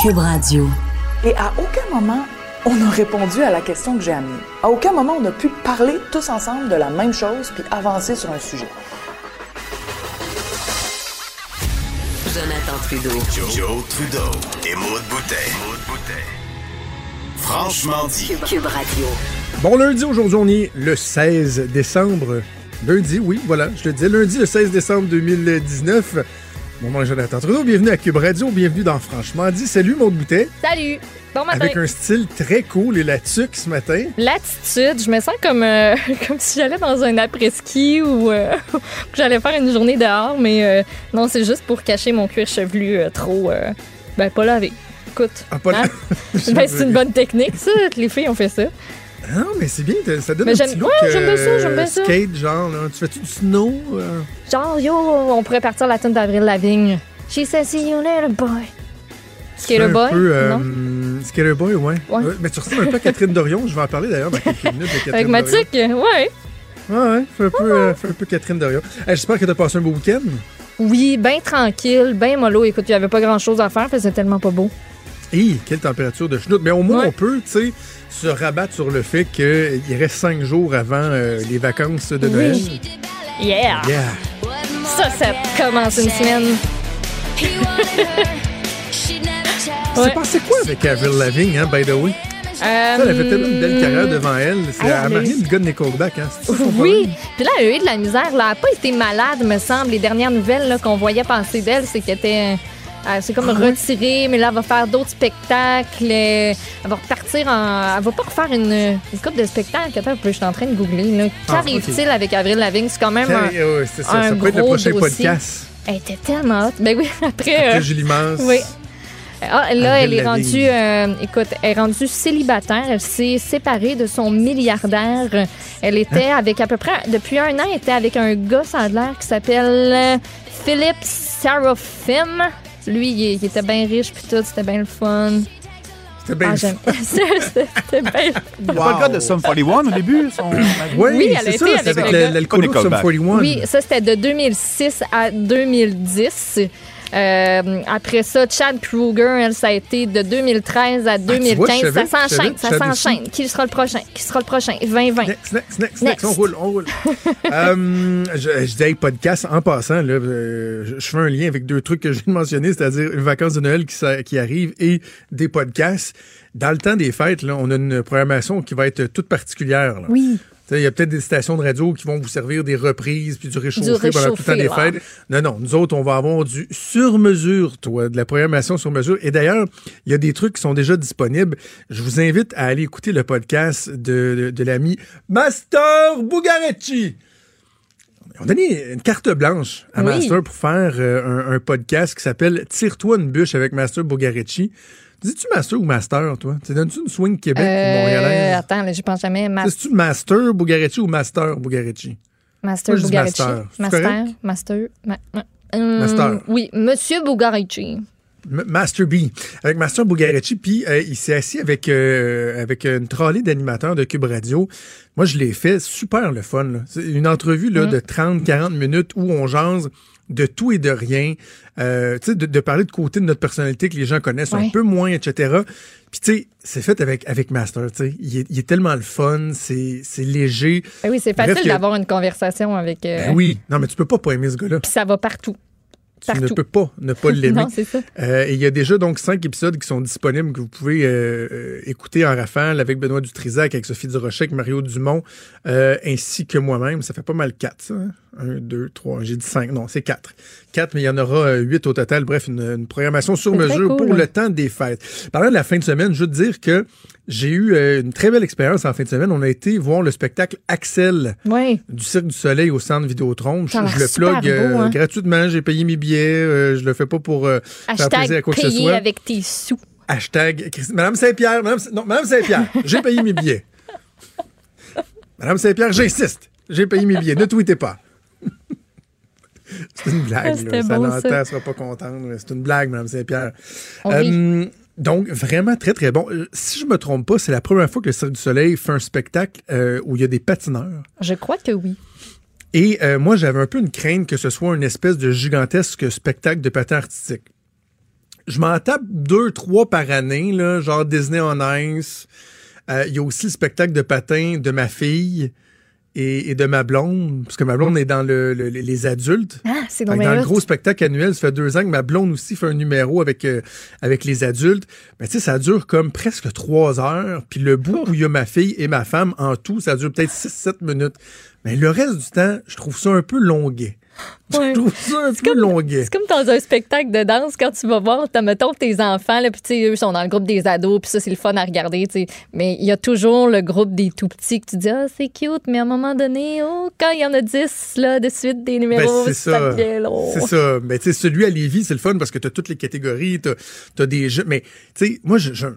Cube Radio. Et à aucun moment, on a répondu à la question que j'ai amenée. À aucun moment, on a pu parler tous ensemble de la même chose puis avancer sur un sujet. Jonathan Trudeau. Joe, Trudeau et Maude Boutet. Franchement dit. Cube, Cube Radio. Bon lundi, aujourd'hui on est le 16 décembre. Lundi, oui, voilà, je le disais, lundi le 16 décembre 2019. Mon nom est Jonathan Trudeau, bienvenue à Cube Radio, bienvenue dans Franchement dit. Salut Maude Boutet. Salut! Bon matin. Avec un style très cool et la tuque ce matin. L'attitude, je me sens comme, euh, comme si j'allais dans un après-ski ou euh, que j'allais faire une journée dehors, mais euh, non, c'est juste pour cacher mon cuir chevelu euh, trop. euh, ben, pas lavé. Écoute. Ah, pas hein? Ben, c'est une bonne technique, ça. Les filles ont fait ça. Non, mais c'est bien, ça donne Mais un j'aime- petit look ouais, j'aime bien ça, j'aime bien euh, ça. skate, genre, là. Tu fais-tu du snow? euh? Genre, yo, on pourrait partir la tune d'Avril Lavigne. She says, see you later, boy. Tu Skater un Boy, peu, euh, non? Skater Boy, ouais. Ouais. Ouais, Mais tu ressembles un peu à Catherine Dorion. Je vais en parler d'ailleurs dans quelques minutes de Catherine Avec Dorion. tique, ouais. Ouais, ouais, fais un peu, euh, fais un peu Catherine Dorion. Hey, J'espère que tu as passé un beau week-end. Oui, bien tranquille, bien mollo. Écoute, il n'y avait pas grand-chose à faire, c'est tellement pas beau. Hi, quelle température de chenoute. Mais au moins, Ouais. on peut, tu sais, se rabattre sur le fait qu'il reste cinq jours avant euh, les vacances de Noël. Oui. Yeah! Yeah. Ça, ça commence une semaine. C'est Ouais. passé quoi avec Avril Lavigne, hein, by the way? Euh, Ça, elle avait tellement une belle carrière devant elle. C'est elle à a marier le gars de Nickelback, hein? Oui, puis là, elle a eu de la misère. Là. Elle n'a pas été malade, me semble. Les dernières nouvelles qu'on voyait passer d'elle, c'est qu'elle était. Euh, c'est comme Ah retirée, mais là, elle va faire d'autres spectacles. euh, Elle va repartir en. Elle va pas refaire une, une couple de spectacles. Attends, je suis en train de googler. là. Ah, Qu'arrive-t-il avec Avril Lavigne? C'est quand même un. Ouais, c'est ça. un Ça peut être le prochain dossier. podcast. Elle était tellement hot. Ben oui, après. Après euh, Julie Mance. oui. Ah, là, elle est rendue, euh, écoute, elle est rendue célibataire. Elle s'est séparée de son milliardaire. Elle était Hein? avec à peu près, depuis un an, elle était avec un gars, ça a l'air, qui s'appelle euh, Philip Seraphim. Lui, il, il était bien riche, puis tout, c'était bien le fun. C'était bien Ah, c'était bien. C'est pas le gars de Sum 41 au début? Son... Oui, Oui, c'est ça. avec C'est avec l'alcoolo de Sum Nickelback. 41. Oui, ça, c'était de 2006 à 2010. Euh, après ça, Chad Kruger, elle, ça a été de 2013 à Ah, tu vois, 2015. je savais, ça s'enchaîne, ça s'enchaîne. Qui sera le prochain? Qui sera le prochain? 2020. Next, next, next, next. On roule, on roule. Euh, je, je dis hey, podcast en passant, là, euh, je, je fais un lien avec deux trucs que je viens de mentionner, c'est-à-dire une vacances de Noël qui, arrive et des podcasts. Dans le temps des fêtes, là, on a une programmation qui va être toute particulière. là. Oui. Il y a peut-être des stations de radio qui vont vous servir des reprises puis du réchauffé, pendant tout le temps des fêtes. Non, non, nous autres, on va avoir du sur-mesure, toi, de la programmation sur-mesure. Et d'ailleurs, il y a des trucs qui sont déjà disponibles. Je vous invite à aller écouter le podcast de, de, de l'ami Master Bugarecci. On a donné une carte blanche à Oui. Master pour faire euh, un, un podcast qui s'appelle Tire-toi une bûche avec Master Bugarecci. Dis-tu Master ou Master, toi? Tu donnes-tu une swing Québec ou Euh, montréalaise? attends, là, je pense jamais. Ma- C'est-tu Master Bugarecci ou Master Bugarecci? Master Moi, Bugarici. Master. Master. Master. ma- Master. Oui, Monsieur Bugarici. M- Master B, avec Master Bugarecci, puis euh, il s'est assis avec, euh, avec une trolley d'animateurs de Cube Radio. Moi, je l'ai fait super le fun. là. C'est une entrevue là, de 30-40 minutes où on jase de tout et de rien. Euh, tu sais, de, de parler de côté de notre personnalité que les gens connaissent un peu moins, etc. Puis tu sais, c'est fait avec, avec Master. tu sais. Il est, il est tellement le fun, c'est c'est léger. Ben oui, c'est facile d'avoir une conversation avec. euh, Ben oui, non, mais tu peux pas pas aimer ce gars-là. Puis ça va partout. Tu ne peux pas ne pas l'aimer. Non, c'est ça. Euh, et il y a déjà donc cinq épisodes qui sont disponibles que vous pouvez euh, euh, écouter en rafale avec Benoît Dutrisac, avec Sophie Durocher, avec Mario Dumont, euh, ainsi que moi-même. Ça fait pas mal quatre, ça. hein? Un, deux, trois. J'ai dit cinq. Non, c'est quatre. Quatre, mais il y en aura huit au total. Bref, une, une programmation sur mesure cool. pour le temps des fêtes. Parlant de la fin de semaine, je veux te dire que j'ai eu euh, une très belle expérience en fin de semaine. On a été voir le spectacle Axel Oui. du Cirque du Soleil au centre Vidéotron. Je, je le plug euh, hein? gratuitement. J'ai payé mes billets euh, je le fais pas pour euh, faire plaisir à Hashtag quoi que ce payer soit. avec tes sous. Hashtag Madame Saint-Pierre, Madame, non, Madame Saint-Pierre, j'ai payé mes billets. Madame Saint-Pierre, j'insiste, j'ai payé mes billets, ne tweetez pas. C'est une Ah, blague, là. Ça bon, ça. sera pas contente. C'est une blague, Madame Saint-Pierre. Euh, donc, vraiment très, très bon. Euh, Si je me trompe pas, c'est la première fois que le Cirque du Soleil fait un spectacle euh, où il y a des patineurs. Je crois que oui. Et euh, moi, j'avais un peu une crainte que ce soit une espèce de gigantesque spectacle de patin artistique. Je m'en tape deux, trois par année, là, genre Disney on Ice. Euh, Il y a aussi le spectacle de patin de ma fille et, et de ma blonde, parce que ma blonde est dans le, le- les- adultes. Ah, c'est dans dans le gros spectacle annuel, ça fait deux ans que ma blonde aussi fait un numéro avec, euh, avec les adultes. Mais tu sais, ça dure comme presque trois heures. Puis le bout où il y a ma fille et ma femme, en tout, ça dure peut-être six, sept minutes. Mais le reste du temps, je trouve ça un peu longuet. Ouais. Je trouve ça un peu longuet. C'est comme dans un spectacle de danse quand tu vas voir, t'as mettons tes enfants, là, puis tu eux sont dans le groupe des ados, puis ça, c'est le fun à regarder, tu. Mais il y a toujours le groupe des tout petits que tu dis, ah, c'est cute, mais à un moment donné, oh, quand il y en a 10, là, de suite, des numéros, Ben, c'est ça. devient long. C'est ça. Mais tu sais, celui à Lévis, c'est le fun parce que t'as toutes les catégories, t'as as des jeux. Mais tu sais, moi, un-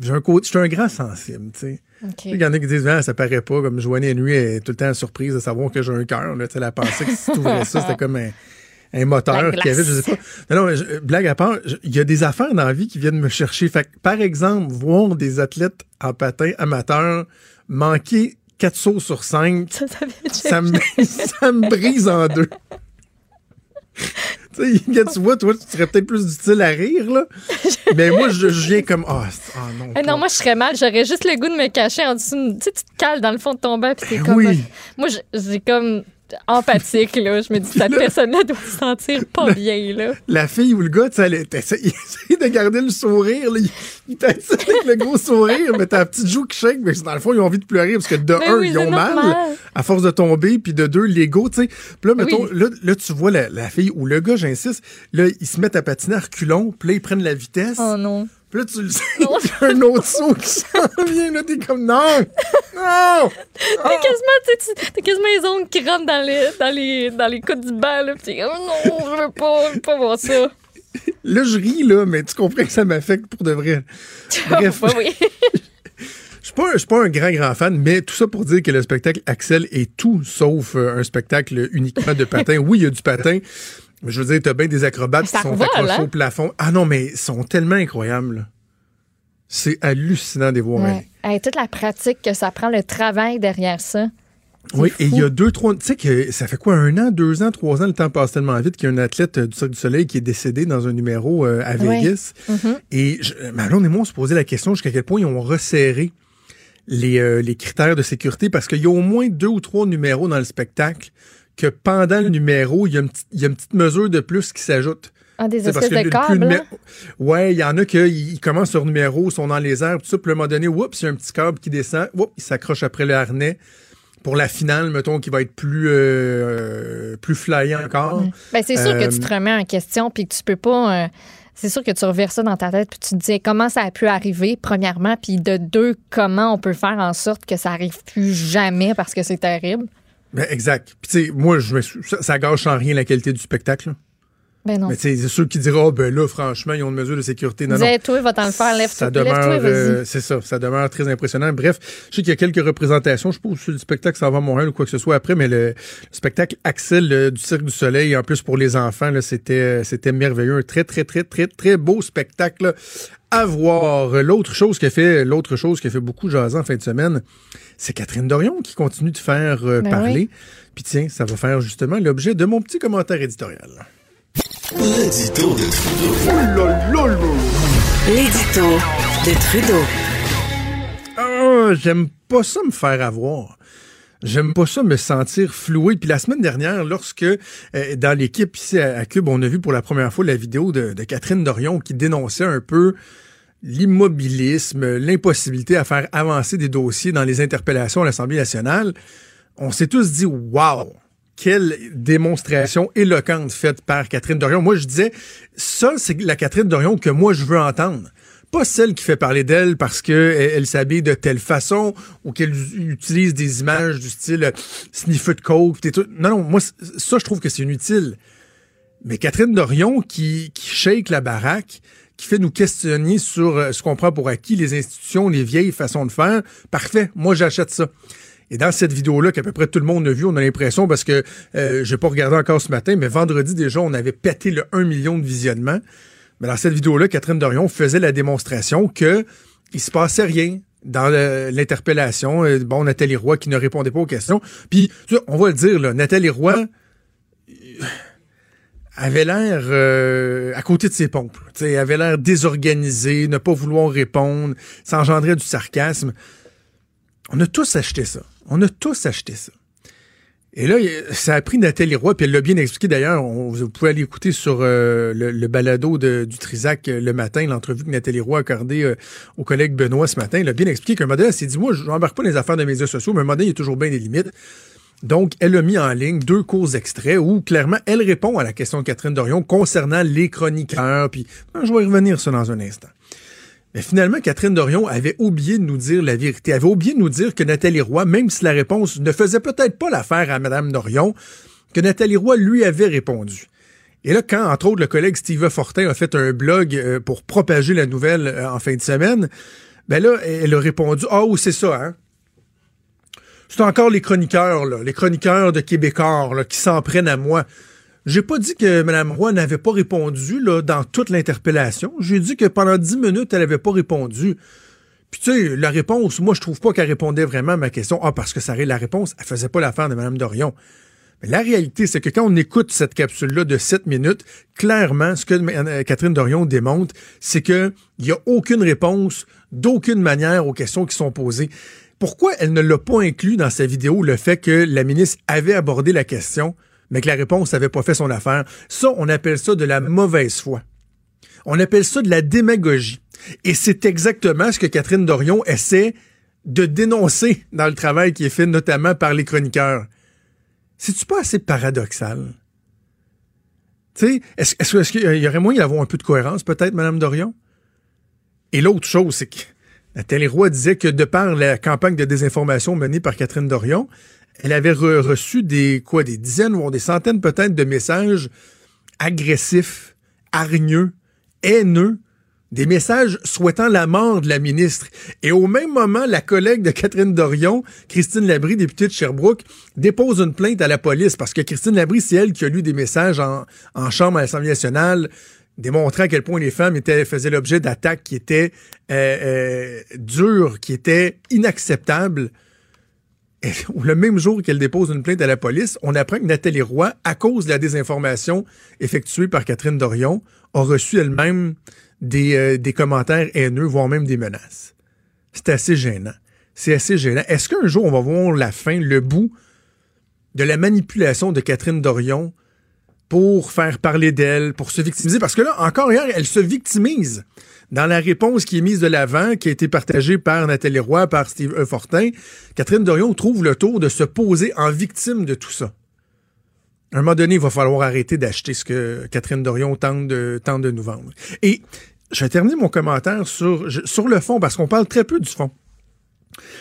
j'ai un côté, je suis un grand sensible, tu sais. OK. Il y en a qui disent, ah, ça paraît pas, comme Joanie Henry est tout le temps surprise de savoir que j'ai un cœur. là. Tu sais, Elle a pensé que si tu ouvrais ça, c'était comme un, un moteur La qu'il y avait, je sais pas. Non, non, je- blague à part, il y a des affaires dans la vie qui viennent me chercher. Fait que, par exemple, voir des athlètes en patin amateurs manquer 4 sauts sur 5, Ça, ça ça me, ça me brise en deux. tu vois, toi, tu serais peut-être plus utile à rire, là. Mais moi, je, je viens comme, ah, c'est- ah non. Eh non, moi, je serais mal. J'aurais juste le goût de me cacher en dessous. Tu sais, tu te cales dans le fond de ton bain, puis t'es comme. oui. Moi, j'ai comme empathique, là. Je me dis, cette personne-là doit se sentir pas bien, là. la fille ou le gars, tu sais, elle essaie- il essaie de garder le sourire. Là, il t'attire avec le gros sourire, mais t'as la petite joue qui shake. Mais dans le fond, ils ont envie de pleurer parce que de Mais un, oui, ils ont mal à force de tomber, puis de deux, l'ego, tu sais. Puis là, mettons, Oui. là, là, tu vois la, la fille ou le gars, j'insiste, là, ils se mettent à patiner à reculons, puis là, ils prennent la vitesse. Oh non. Puis là, tu le sais, a un autre saut qui s'en vient. Là, t'es comme, non! Non! T'as quasiment, tu sais, tu- t'as quasiment les ongles qui rentrent dans les, dans les, dans les coudes du banc, là. T'es comme, oh non, je veux pas, je veux pas voir ça. Là, je ris, là, mais tu comprends que ça m'affecte pour de vrai. Bref. Ouais, oui. Je suis pas, un- je suis pas un grand, grand fan, mais tout ça pour dire que le spectacle Axel est tout sauf euh, un spectacle uniquement de patin. Oui, il y a du patin. Mais je veux dire, t'as bien des acrobates qui sont revole, accrochés hein? au plafond. Ah non, mais ils sont tellement incroyables. là. C'est hallucinant de les voir aller. Ouais. Hey, toute la pratique que ça prend, le travail derrière ça. Oui, et il y a deux, trois. Tu sais que ça fait quoi, un an, deux ans, trois ans, le temps passe tellement vite qu'il y a un athlète euh, du Cirque du Soleil qui est décédé dans un numéro euh, à Ouais. Vegas. Mhm. Et je, Malone et moi, on se posait la question jusqu'à quel point ils ont resserré les, euh, les critères de sécurité parce qu'il y a au moins deux ou trois numéros dans le spectacle que pendant le numéro, il y a une petite, il y a une petite mesure de plus qui s'ajoute. Ah, des parce espèces que de câbles. numé-. Ouais, il y en a qui ils commencent leur numéro, sont dans les airs, tout ça, puis à un moment donné, oups, il y a un petit câble qui descend, oups, il s'accroche après le harnais pour la finale, mettons, qui va être plus euh, plus flyant encore. Ben, c'est sûr que Euh, tu te remets en question puis que tu peux pas. euh, c'est sûr que tu revires ça dans ta tête puis tu te dis comment ça a pu arriver, premièrement, puis de deux, comment on peut faire en sorte que ça arrive plus jamais parce que c'est terrible? Ben, exact. Puis tu sais, moi, je ça, ça gâche en rien la qualité du spectacle. là. Ben non. Mais tu sais, c'est ceux qui diront, Ah, ben là, franchement, ils ont une mesure de sécurité. Non, non. Disais, toi, va-t'en le faire, ça demeure, vas-y. euh, c'est ça, ça demeure très impressionnant. Bref, je sais qu'il y a quelques représentations. Je sais pas si le spectacle s'en va à Montréal ou quoi que ce soit après, mais le, le spectacle Axel euh, du Cirque du Soleil, en plus pour les enfants, là, c'était, euh, c'était merveilleux. Un très, très, très, très, très beau spectacle à voir. L'autre chose qui a fait, l'autre chose qui a fait beaucoup jaser en fin de semaine, c'est Catherine Dorion qui continue de faire euh, Ben parler. Puis tiens, ça va faire justement l'objet de mon petit commentaire éditorial. L'édito de Trudeau. L'édito de Trudeau. Ah, j'aime pas ça me faire avoir. J'aime pas ça me sentir floué. Puis la semaine dernière, lorsque euh, dans l'équipe ici à, à Cube, on a vu pour la première fois la vidéo de, Catherine Dorion qui dénonçait un peu l'immobilisme, l'impossibilité à faire avancer des dossiers dans les interpellations à l'Assemblée nationale, on s'est tous dit wow. Quelle démonstration éloquente faite par Catherine Dorion. Moi, je disais, ça, c'est la Catherine Dorion que moi, je veux entendre pas celle qui fait parler d'elle parce que elle, elle s'habille de telle façon ou qu'elle utilise des images du style euh, sniffer de coke. Non, non, moi, ça, je trouve que c'est inutile. Mais Catherine Dorion qui, shake la baraque, qui fait nous questionner sur euh, ce qu'on prend pour acquis, les institutions, les vieilles façons de faire, parfait, moi j'achète ça. Et dans cette vidéo-là, qu'à peu près tout le monde a vu, on a l'impression, parce que euh, j'ai pas regardé encore ce matin, mais vendredi déjà, on avait pété le 1 million de visionnements. Mais dans cette vidéo-là, Catherine Dorion faisait la démonstration que il se passait rien dans l'interpellation. Euh, Bon, Nathalie Roy qui ne répondait pas aux questions. Puis, on va le dire, là, Nathalie Roy euh, avait l'air euh, à côté de ses pompes. Elle avait l'air désorganisée, ne pas vouloir répondre, ça engendrait du sarcasme. On a tous acheté ça. On a tous acheté ça. Et là, ça a pris Nathalie Roy, puis elle l'a bien expliqué d'ailleurs. Vous pouvez aller écouter sur euh, le, balado de- du Trisac euh, le matin, l'entrevue que Nathalie Roy a accordée euh, au collègue Benoît ce matin. Elle a bien expliqué qu'un modèle, elle s'est dit, moi, je n'embarque pas les affaires de médias sociaux, mais un modèle, il y a toujours bien des limites. Donc, elle a mis en ligne deux courts extraits où, clairement, elle répond à la question de Catherine Dorion concernant les chroniqueurs. Puis, je vais y revenir ça dans un instant. Mais finalement, Catherine Dorion avait oublié de nous dire la vérité. Avait oublié de nous dire que Nathalie Roy, même si la réponse ne faisait peut-être pas l'affaire à Mme Dorion, que Nathalie Roy lui avait répondu. Et là, quand, entre autres, le collègue Steve Fortin a fait un blog euh, pour propager la nouvelle euh, en fin de semaine, ben là, elle a répondu Ah, oh, c'est ça, hein? C'est encore les chroniqueurs, là, les chroniqueurs de Québécois qui s'en prennent à moi. J'ai pas dit que Mme Roy n'avait pas répondu là, dans toute l'interpellation. J'ai dit que pendant dix minutes, elle avait pas répondu. Puis tu sais, la réponse, moi je trouve pas qu'elle répondait vraiment à ma question. Ah, parce que ça la réponse, elle faisait pas l'affaire de Mme Dorion. Mais la réalité, c'est que quand on écoute cette capsule-là de 7 minutes, clairement, ce que euh, Catherine Dorion démontre, c'est qu'il n'y a aucune réponse d'aucune manière aux questions qui sont posées. Pourquoi elle ne l'a pas inclus dans sa vidéo, le fait que la ministre avait abordé la question, mais que la réponse n'avait pas fait son affaire? Ça, on appelle ça de la mauvaise foi. On appelle ça de la démagogie. Et c'est exactement ce que Catherine Dorion essaie de dénoncer dans le travail qui est fait notamment par les chroniqueurs. C'est-tu pas assez paradoxal? Tu sais, est-ce, qu'il y aurait moyen d'avoir un peu de cohérence, peut-être, Mme Dorion? Et l'autre chose, c'est que Nathalie Roy disait que de par la campagne de désinformation menée par Catherine Dorion, elle avait re- reçu des, quoi, des dizaines ou des centaines peut-être de messages agressifs, hargneux, haineux, des messages souhaitant la mort de la ministre. Et au même moment, la collègue de Catherine Dorion, Christine Labrie, députée de Sherbrooke, dépose une plainte à la police parce que Christine Labrie, c'est elle qui a lu des messages en, en chambre à l'Assemblée nationale démontrant à quel point les femmes étaient, faisaient l'objet d'attaques qui étaient euh, euh, dures, qui étaient inacceptables. Le même jour qu'elle dépose une plainte à la police, on apprend que Nathalie Roy, à cause de la désinformation effectuée par Catherine Dorion, a reçu elle-même des, euh, des commentaires haineux, voire même des menaces. C'est assez gênant. C'est assez gênant. Est-ce qu'un jour on va voir la fin, le bout de la manipulation de Catherine Dorion pour faire parler d'elle, pour se victimiser? Parce que là, encore hier, elle se victimise dans la réponse qui est mise de l'avant, qui a été partagée par Nathalie Roy, par Steve E. Fortin, Catherine Dorion trouve le tour de se poser en victime de tout ça. À un moment donné, il va falloir arrêter d'acheter ce que Catherine Dorion tente de, de nous vendre. Et je vais mon commentaire sur, sur le fond, parce qu'on parle très peu du fond.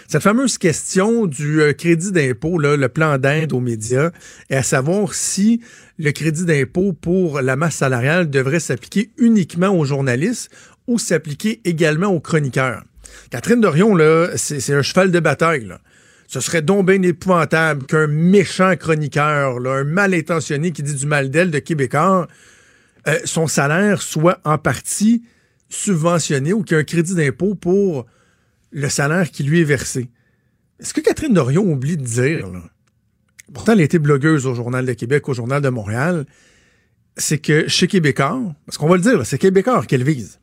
Cette fameuse question du euh, crédit d'impôt, le plan d'aide aux médias, et à savoir si le crédit d'impôt pour la masse salariale devrait s'appliquer uniquement aux journalistes ou s'appliquer également aux chroniqueurs. Catherine Dorion, là, c'est un cheval de bataille. Ce serait donc bien épouvantable qu'un méchant chroniqueur, un mal intentionné qui dit du mal d'elle de Québécois, euh, son salaire soit en partie subventionné ou qu'il y ait un crédit d'impôt pour le salaire qui lui est versé. Est-ce que Catherine Dorion oublie de dire, pourtant elle a été blogueuse au Journal de Québec, au Journal de Montréal, c'est que chez Québécois, parce qu'on va le dire, c'est Québécois qu'elle vise.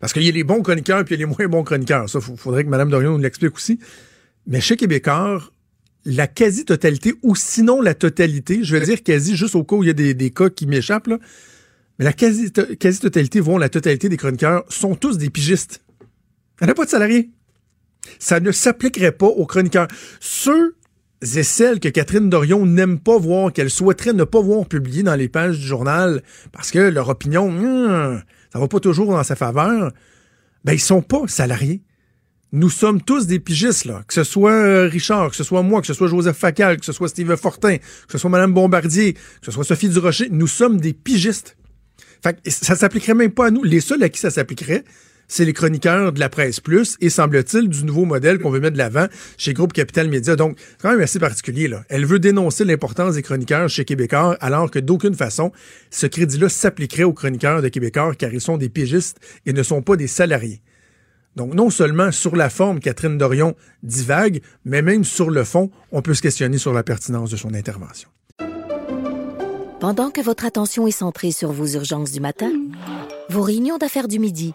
Parce qu'il y a les bons chroniqueurs puis il y a les moins bons chroniqueurs. Ça, il faudrait que Mme Dorion nous l'explique aussi. Mais chez Québécois, la quasi-totalité, ou sinon la totalité, je vais dire quasi juste au cas où il y a des, cas qui m'échappent, mais la quasi- quasi-totalité, voire la totalité des chroniqueurs, sont tous des pigistes. Elle n'a pas de salariés. Ça ne s'appliquerait pas aux chroniqueurs. Ceux et celles que Catherine Dorion n'aime pas voir, qu'elle souhaiterait ne pas voir publiées dans les pages du journal, parce que leur opinion, hum, ça va pas toujours dans sa faveur, ben ils sont pas salariés. Nous sommes tous des pigistes, là. Que ce soit euh, Richard, que ce soit moi, que ce soit Joseph Facal, que ce soit Steve Fortin, que ce soit Mme Bombardier, que ce soit Sophie Durocher. Nous sommes des pigistes. Fait que ça s'appliquerait même pas à nous. Les seuls à qui ça s'appliquerait, c'est les chroniqueurs de la presse plus et semble-t-il du nouveau modèle qu'on veut mettre de l'avant chez Groupe Capital Média. Donc, quand même assez particulier, là. Elle veut dénoncer l'importance des chroniqueurs chez Québécois alors que d'aucune façon, ce crédit-là s'appliquerait aux chroniqueurs de Québécois car ils sont des pigistes et ne sont pas des salariés. Donc, non seulement sur la forme, Catherine Dorion divague, mais même sur le fond, on peut se questionner sur la pertinence de son intervention. Pendant que votre attention est centrée sur vos urgences du matin, vos réunions d'affaires du midi,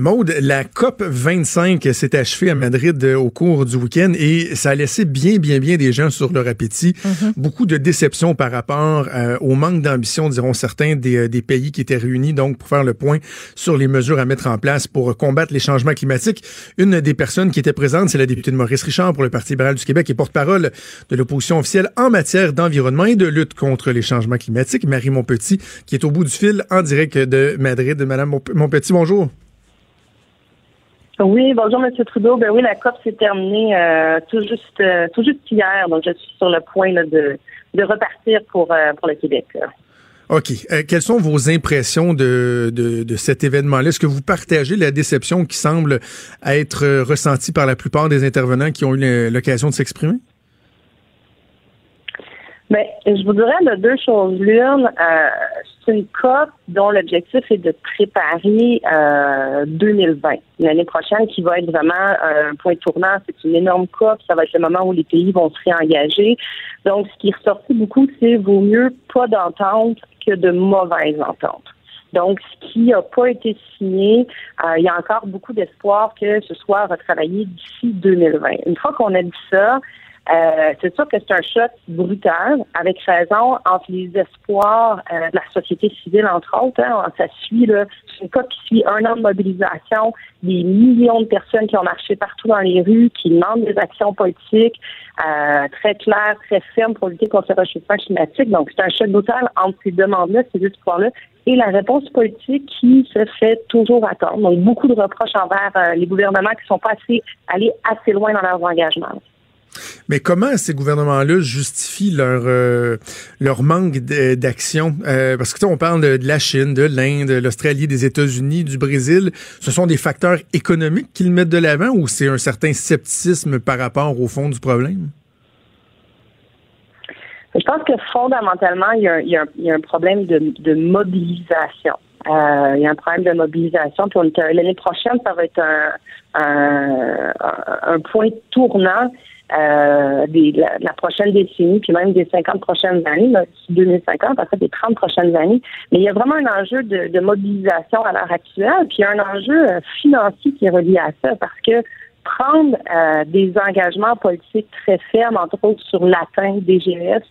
Maude, la COP 25 s'est achevée à Madrid euh, au cours du week-end et ça a laissé bien, bien, bien des gens sur leur appétit. Beaucoup de déceptions par rapport euh, au manque d'ambition, diront certains, des, euh, des, pays qui étaient réunis donc pour faire le point sur les mesures à mettre en place pour combattre les changements climatiques. Une des personnes qui était présente, c'est la députée de Maurice Richard pour le Parti libéral du Québec et porte-parole de l'opposition officielle en matière d'environnement et de lutte contre les changements climatiques, Marie Montpetit, qui est au bout du fil en direct de Madrid. Madame Montpetit, bonjour. Oui, bonjour M. Trudeau. Ben oui, la COP s'est terminée euh, tout juste euh, tout juste hier, donc je suis sur le point là, de, de repartir pour, euh, pour le Québec. Là. OK. Quelles sont vos impressions de, de, de cet événement-là? Est-ce que vous partagez la déception qui semble être ressentie par la plupart des intervenants qui ont eu l'occasion de s'exprimer? Ben, je vous dirais de deux choses l'une. Euh, une COP dont l'objectif est de préparer euh, 2020, l'année prochaine, qui va être vraiment un point tournant. C'est une énorme COP. Ça va être le moment où les pays vont se réengager. Donc, ce qui est ressorti beaucoup, c'est vaut mieux pas d'entente que de mauvaises ententes. Donc, ce qui n'a pas été signé, euh, il y a encore beaucoup d'espoir que ce soit retravaillé d'ici 2020. Une fois qu'on a dit ça, euh, c'est sûr que c'est un choc brutal, avec raison, entre les espoirs euh, de la société civile, entre autres. Hein, ça suit, là, c'est une cas qui suit un an de mobilisation, des millions de personnes qui ont marché partout dans les rues, qui demandent des actions politiques euh, très claires, très fermes pour lutter contre le réchauffement climatique. Donc, c'est un choc brutal entre ces demandes-là, ces espoirs-là, et la réponse politique qui se fait toujours attendre. Donc, beaucoup de reproches envers euh, les gouvernements qui ne sont pas assez allés assez loin dans leurs engagements. Mais comment ces gouvernements-là justifient leur euh, leur manque d'action? Euh, Parce que on parle de, de, la Chine, de l'Inde, l'Australie, des États-Unis, du Brésil. Ce sont des facteurs économiques qu'ils mettent de l'avant ou c'est un certain scepticisme par rapport au fond du problème? Je pense que fondamentalement, il y a, un problème de, de mobilisation. Euh, il y a un problème de mobilisation. L'année prochaine, ça va être un, un point tournant euh, des, la, la, prochaine décennie, puis même des 50 prochaines années, là, 2050, en des 30 prochaines années. Mais il y a vraiment un enjeu de, de mobilisation à l'heure actuelle, puis un enjeu euh, financier qui est relié à ça, parce que prendre euh, des engagements politiques très fermes, entre autres sur l'atteinte des GS,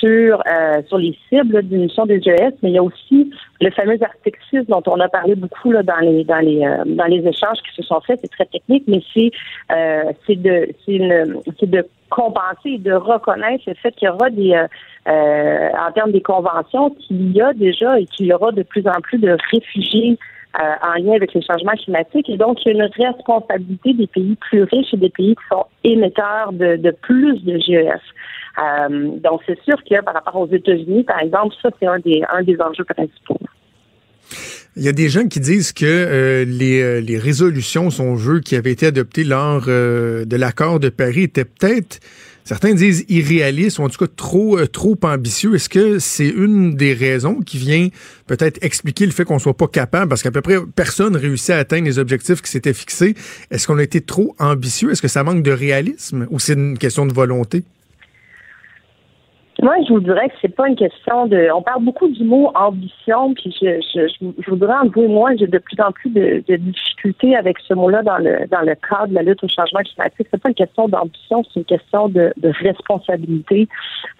sur euh, sur les cibles d'une mission des GS, mais il y a aussi le fameux article 6 dont on a parlé beaucoup là, dans les dans les euh, dans les échanges qui se sont faits. C'est très technique, mais c'est euh, c'est de c'est de compenser et de reconnaître le fait qu'il y aura des euh, en termes des conventions qu'il y a déjà et qu'il y aura de plus en plus de réfugiés euh, en lien avec les changements climatiques. Et donc, il y a une responsabilité des pays plus riches et des pays qui sont émetteurs de, plus de GES. Euh, donc, c'est sûr que par rapport aux États-Unis, par exemple, ça, c'est un des, un des enjeux principaux. Il y a des gens qui disent que euh, les, les, résolutions, son jeu, qui avaient été adoptées lors de l'accord de Paris étaient peut-être Certains disent irréaliste ou en tout cas trop euh, trop ambitieux. Est-ce que c'est une des raisons qui vient peut-être expliquer le fait qu'on soit pas capable, parce qu'à peu près personne réussit à atteindre les objectifs qui s'étaient fixés. Est-ce qu'on a été trop ambitieux? Est-ce que ça manque de réalisme ou c'est une question de volonté? Moi, je vous dirais que c'est pas une question de. On parle beaucoup du mot ambition, puis je, je, je, voudrais en moi, j'ai de plus en plus de, de difficultés avec ce mot-là dans le dans le cadre de la lutte au changement climatique. C'est pas une question d'ambition, c'est une question de, de responsabilité.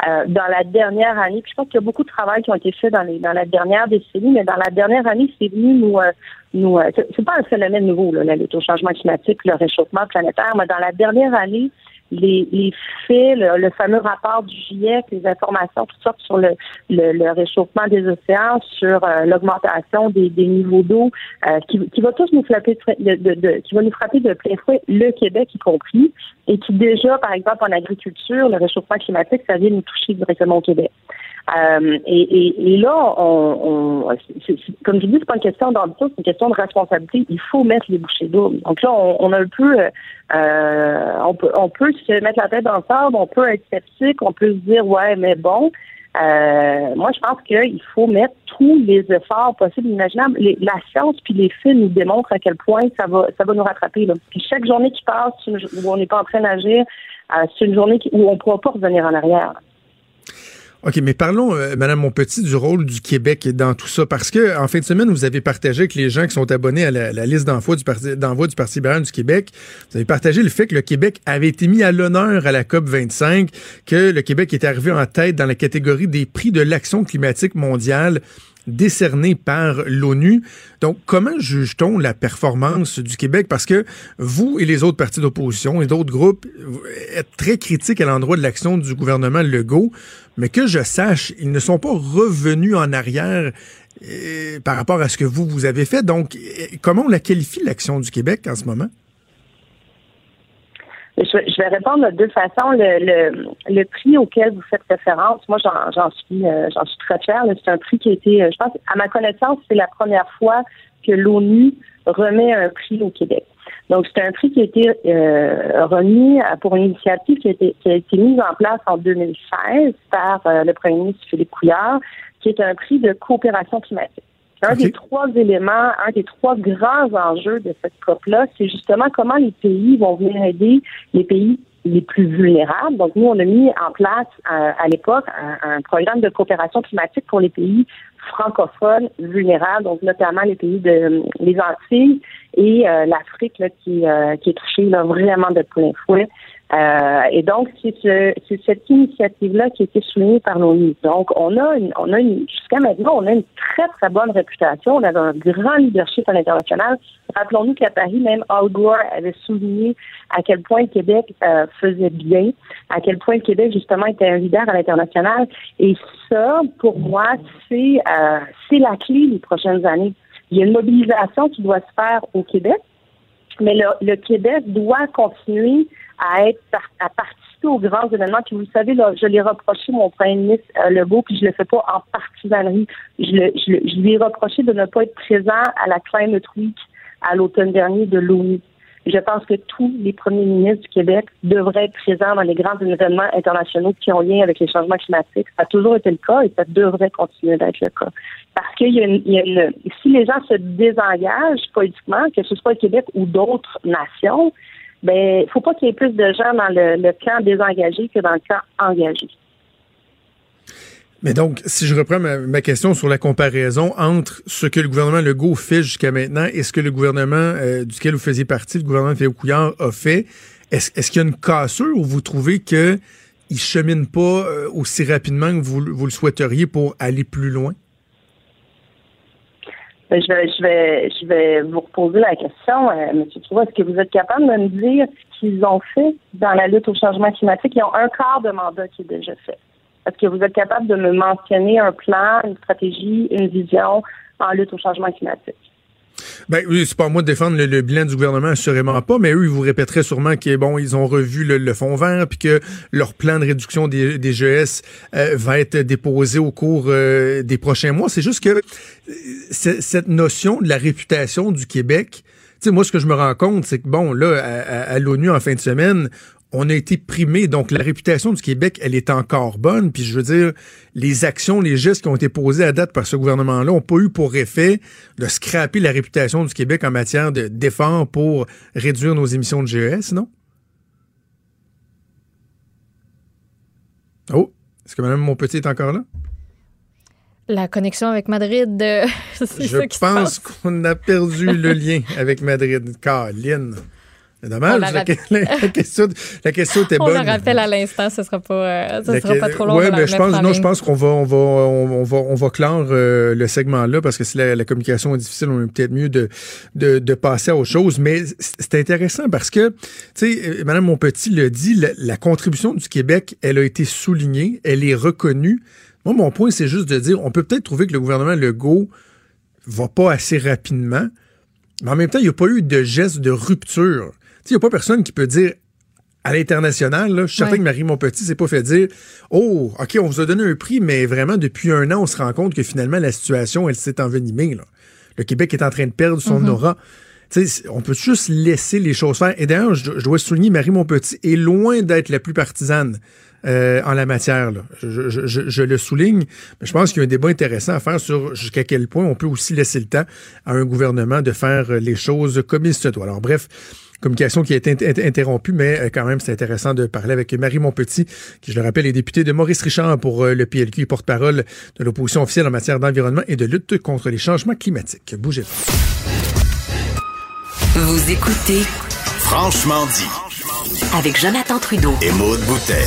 Euh, dans la dernière année, puis je pense qu'il y a beaucoup de travail qui ont été fait dans les dans la dernière décennie, mais dans la dernière année, c'est venu nous euh, nous. Euh, c'est pas un phénomène nouveau, là, la lutte au changement climatique, le réchauffement planétaire, mais dans la dernière année les, les faits, le, fameux rapport du GIEC, les informations, toutes sortes sur le, le, réchauffement des océans, sur euh, l'augmentation des, des, niveaux d'eau, euh, qui, qui, va tous nous frapper de, de, de, qui va nous frapper de plein fouet, le Québec y compris, et qui déjà, par exemple, en agriculture, le réchauffement climatique, ça vient nous toucher directement au Québec. Euh, et, et, là, on, on comme je dis, c'est pas une question d'ambition, c'est une question de responsabilité. Il faut mettre les bouchées d'eau. Donc là, on, on, a un peu, euh, on peut, on peut se mettre la tête dans le sable, on peut être sceptique, on peut se dire ouais, mais bon. Euh, moi, je pense qu'il faut mettre tous les efforts possibles, imaginables. la science puis les faits nous démontrent à quel point ça va, ça va nous rattraper. Là. Puis chaque journée qui passe où on n'est pas en train d'agir, euh, c'est une journée où on ne pourra pas revenir en arrière. OK, mais parlons, euh, Madame Monpetit, du rôle du Québec dans tout ça, parce que en fin de semaine, vous avez partagé avec les gens qui sont abonnés à la, liste d'envoi du Parti d'envoi du Parti libéral du Québec, vous avez partagé le fait que le Québec avait été mis à l'honneur à la COP 25, que le Québec est arrivé en tête dans la catégorie des prix de l'action climatique mondiale décerné par l'ONU. Donc, comment juge-t-on la performance du Québec? Parce que vous et les autres partis d'opposition et d'autres groupes êtes très critiques à l'endroit de l'action du gouvernement Legault, mais que je sache, ils ne sont pas revenus en arrière euh, par rapport à ce que vous, vous avez fait. Donc, comment on la qualifie, l'action du Québec en ce moment? Je, vais répondre de deux façons. Le, le, prix auquel vous faites référence, moi, j'en suis, euh, j'en suis très fière. C'est un prix qui a été, euh, je pense, à ma connaissance, c'est la première fois que l'ONU remet un prix au Québec. Donc, c'est un prix qui a été euh, remis pour une initiative qui a, été, qui a été mise en place en 2016 par le premier ministre Philippe Couillard, qui est un prix de coopération climatique. Un des trois éléments, un des trois grands enjeux de cette COP-là, c'est justement comment les pays vont venir aider les pays les plus vulnérables. Donc, nous, on a mis en place euh, à l'époque un, programme de coopération climatique pour les pays francophones vulnérables, donc notamment les pays de les Antilles et euh, l'Afrique qui, euh, qui est touchée là, vraiment de plein fouet euh, et donc, c'est ce, cette initiative-là qui a été soulignée par l'ONU. Donc, on a, une, on a une, jusqu'à maintenant, on a une très, très bonne réputation. On a un grand leadership à l'international. Rappelons-nous qu'à Paris, même Al Gore avait souligné à quel point le Québec euh, faisait bien, à quel point le Québec, justement, était un leader à l'international. Et ça, pour moi, c'est, euh, c'est la clé des prochaines années. Il y a une mobilisation qui doit se faire au Québec, mais le, le Québec doit continuer à être à participer aux grands événements. Puis vous savez, là, je l'ai reproché mon premier ministre euh, Legault, puis je le fais pas en partisanerie. Je, le, je, je lui ai reproché de ne pas être présent à la Climate Week à l'automne dernier de l'ONU. Je pense que tous les premiers ministres du Québec devraient être présents dans les grands événements internationaux qui ont lien avec les changements climatiques. Ça a toujours été le cas et ça devrait continuer d'être le cas. Parce une, si les gens se désengagent politiquement, que ce soit le Québec ou d'autres nations, ben, faut pas qu'il y ait plus de gens dans le, camp désengagé que dans le camp engagé. Mais donc, si je reprends ma, question sur la comparaison entre ce que le gouvernement Legault fait jusqu'à maintenant et ce que le gouvernement euh, duquel vous faisiez partie, le gouvernement Philippe Couillard, a fait, est-ce, est-ce qu'il y a une cassure ou vous trouvez que il chemine pas euh, aussi rapidement que vous, vous le souhaiteriez pour aller plus loin? Ben, je vais, je vais, je vais vous reposer la question, euh, M. Trouva. Est-ce que vous êtes capable de me dire ce qu'ils ont fait dans la lutte au changement climatique? Ils ont un quart de mandat qui est déjà fait. Est-ce que vous êtes capable de me mentionner un plan, une stratégie, une vision en lutte au changement climatique? Ben oui, c'est pas moi de défendre le, bilan du gouvernement, assurément pas, mais eux, ils vous répéteraient sûrement qu'ils bon, ils ont revu le, fonds vert, puis que leur plan de réduction des, des GES euh, va être déposé au cours euh, des prochains mois. C'est juste que euh, cette notion de la réputation du Québec, tu sais, moi, ce que je me rends compte, c'est que bon, là, à l'ONU en fin de semaine, on a été primé. Donc, la réputation du Québec, elle est encore bonne. Puis, je veux dire, les actions, les gestes qui ont été posés à date par ce gouvernement-là n'ont pas eu pour effet de scraper la réputation du Québec en matière de d'efforts pour réduire nos émissions de GES, non? Oh, Est-ce que Mme Monpetit est encore là? La connexion avec Madrid, euh, c'est Je pense qu'on a perdu le lien avec Madrid. Caroline. C'est dommage. On la question, la question était On bonne. le rappelle à l'instant, ce sera pas, euh, ce sera que- pas trop long. La mais je pense, en non, je pense qu'on va, on va, on, on va, on va clore euh, le segment là parce que si la, la communication est difficile, on est peut-être mieux de, de, de passer à autre chose. Mais c'est intéressant parce que, tu sais, euh, Madame Monpetit le dit, la, la contribution du Québec, elle a été soulignée, elle est reconnue. Moi, mon point, c'est juste de dire, on peut peut-être trouver que le gouvernement Legault va pas assez rapidement, mais en même temps, il n'y a pas eu de geste de rupture. Il n'y a pas personne qui peut dire à l'international, là, je suis certain Ouais. que Marie Montpetit s'est pas fait dire Oh, OK, on vous a donné un prix, mais vraiment, depuis un an, on se rend compte que finalement, la situation, elle s'est envenimée. Là. Le Québec est en train de perdre son aura. Tu sais, on peut juste laisser les choses faire. Et d'ailleurs, je, je dois souligner, Marie Montpetit est loin d'être la plus partisane euh, en la matière. Là. Je, je- je- je le souligne, mais je pense qu'il y a un débat intéressant à faire sur jusqu'à quel point on peut aussi laisser le temps à un gouvernement de faire euh, les choses comme il se doit. Alors bref, communication qui a été inter- interrompue, mais euh, quand même, c'est intéressant de parler avec Marie Montpetit, qui, je le rappelle, est députée de Maurice Richard pour euh, le PLQ et porte-parole de l'opposition officielle en matière d'environnement et de lutte contre les changements climatiques. Bougez pas. Vous écoutez Franchement dit. avec Jonathan Trudeau. Et Maude Boutet.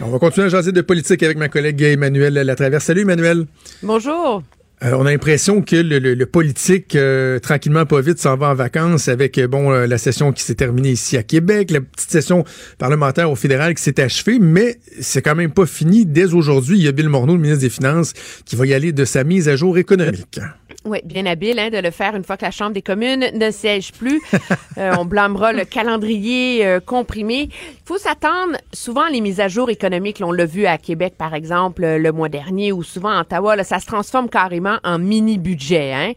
On va continuer à jaser de politique avec ma collègue Emmanuel Latraverse. Salut Emmanuel. Bonjour. Euh, on a l'impression que le, politique, euh, tranquillement, pas vite, s'en va en vacances avec euh, bon la session qui s'est terminée ici à Québec, la petite session parlementaire au fédéral qui s'est achevée, mais c'est quand même pas fini. Dès aujourd'hui, il y a Bill Morneau, le ministre des Finances, qui va y aller de sa mise à jour économique. Oui, bien habile hein, de le faire une fois que la Chambre des communes ne siège plus. Euh, on blâmera le calendrier euh, comprimé. Il faut s'attendre, souvent les mises à jour économiques, là, on l'a vu à Québec par exemple euh, le mois dernier ou souvent à Ottawa, là, ça se transforme carrément en mini-budget. Hein.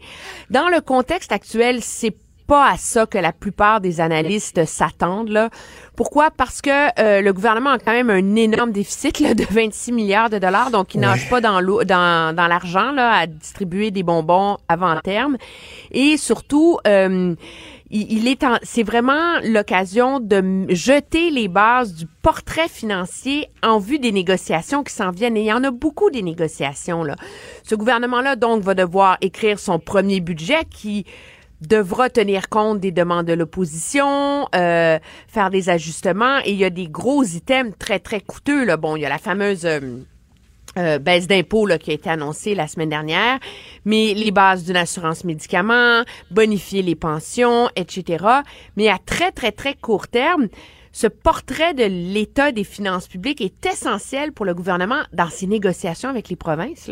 Dans le contexte actuel, c'est pas à ça que la plupart des analystes s'attendent. Là. Pourquoi? Parce que euh, le gouvernement a quand même un énorme déficit là, de 26 milliards de dollars, donc il nage pas dans l'eau, dans, dans l'argent là, à distribuer des bonbons avant terme. Et surtout, euh, il, est en, c'est vraiment l'occasion de jeter les bases du portrait financier en vue des négociations qui s'en viennent. Et il y en a beaucoup des négociations là. Ce gouvernement-là donc va devoir écrire son premier budget qui devra tenir compte des demandes de l'opposition, euh, faire des ajustements et il y a des gros items très très coûteux là. Bon, il y a la fameuse euh, euh, baisse d'impôts qui a été annoncée la semaine dernière, mais les bases d'une assurance médicaments, bonifier les pensions, etc. Mais à très, très, très court terme, ce portrait de l'état des finances publiques est essentiel pour le gouvernement dans ses négociations avec les provinces.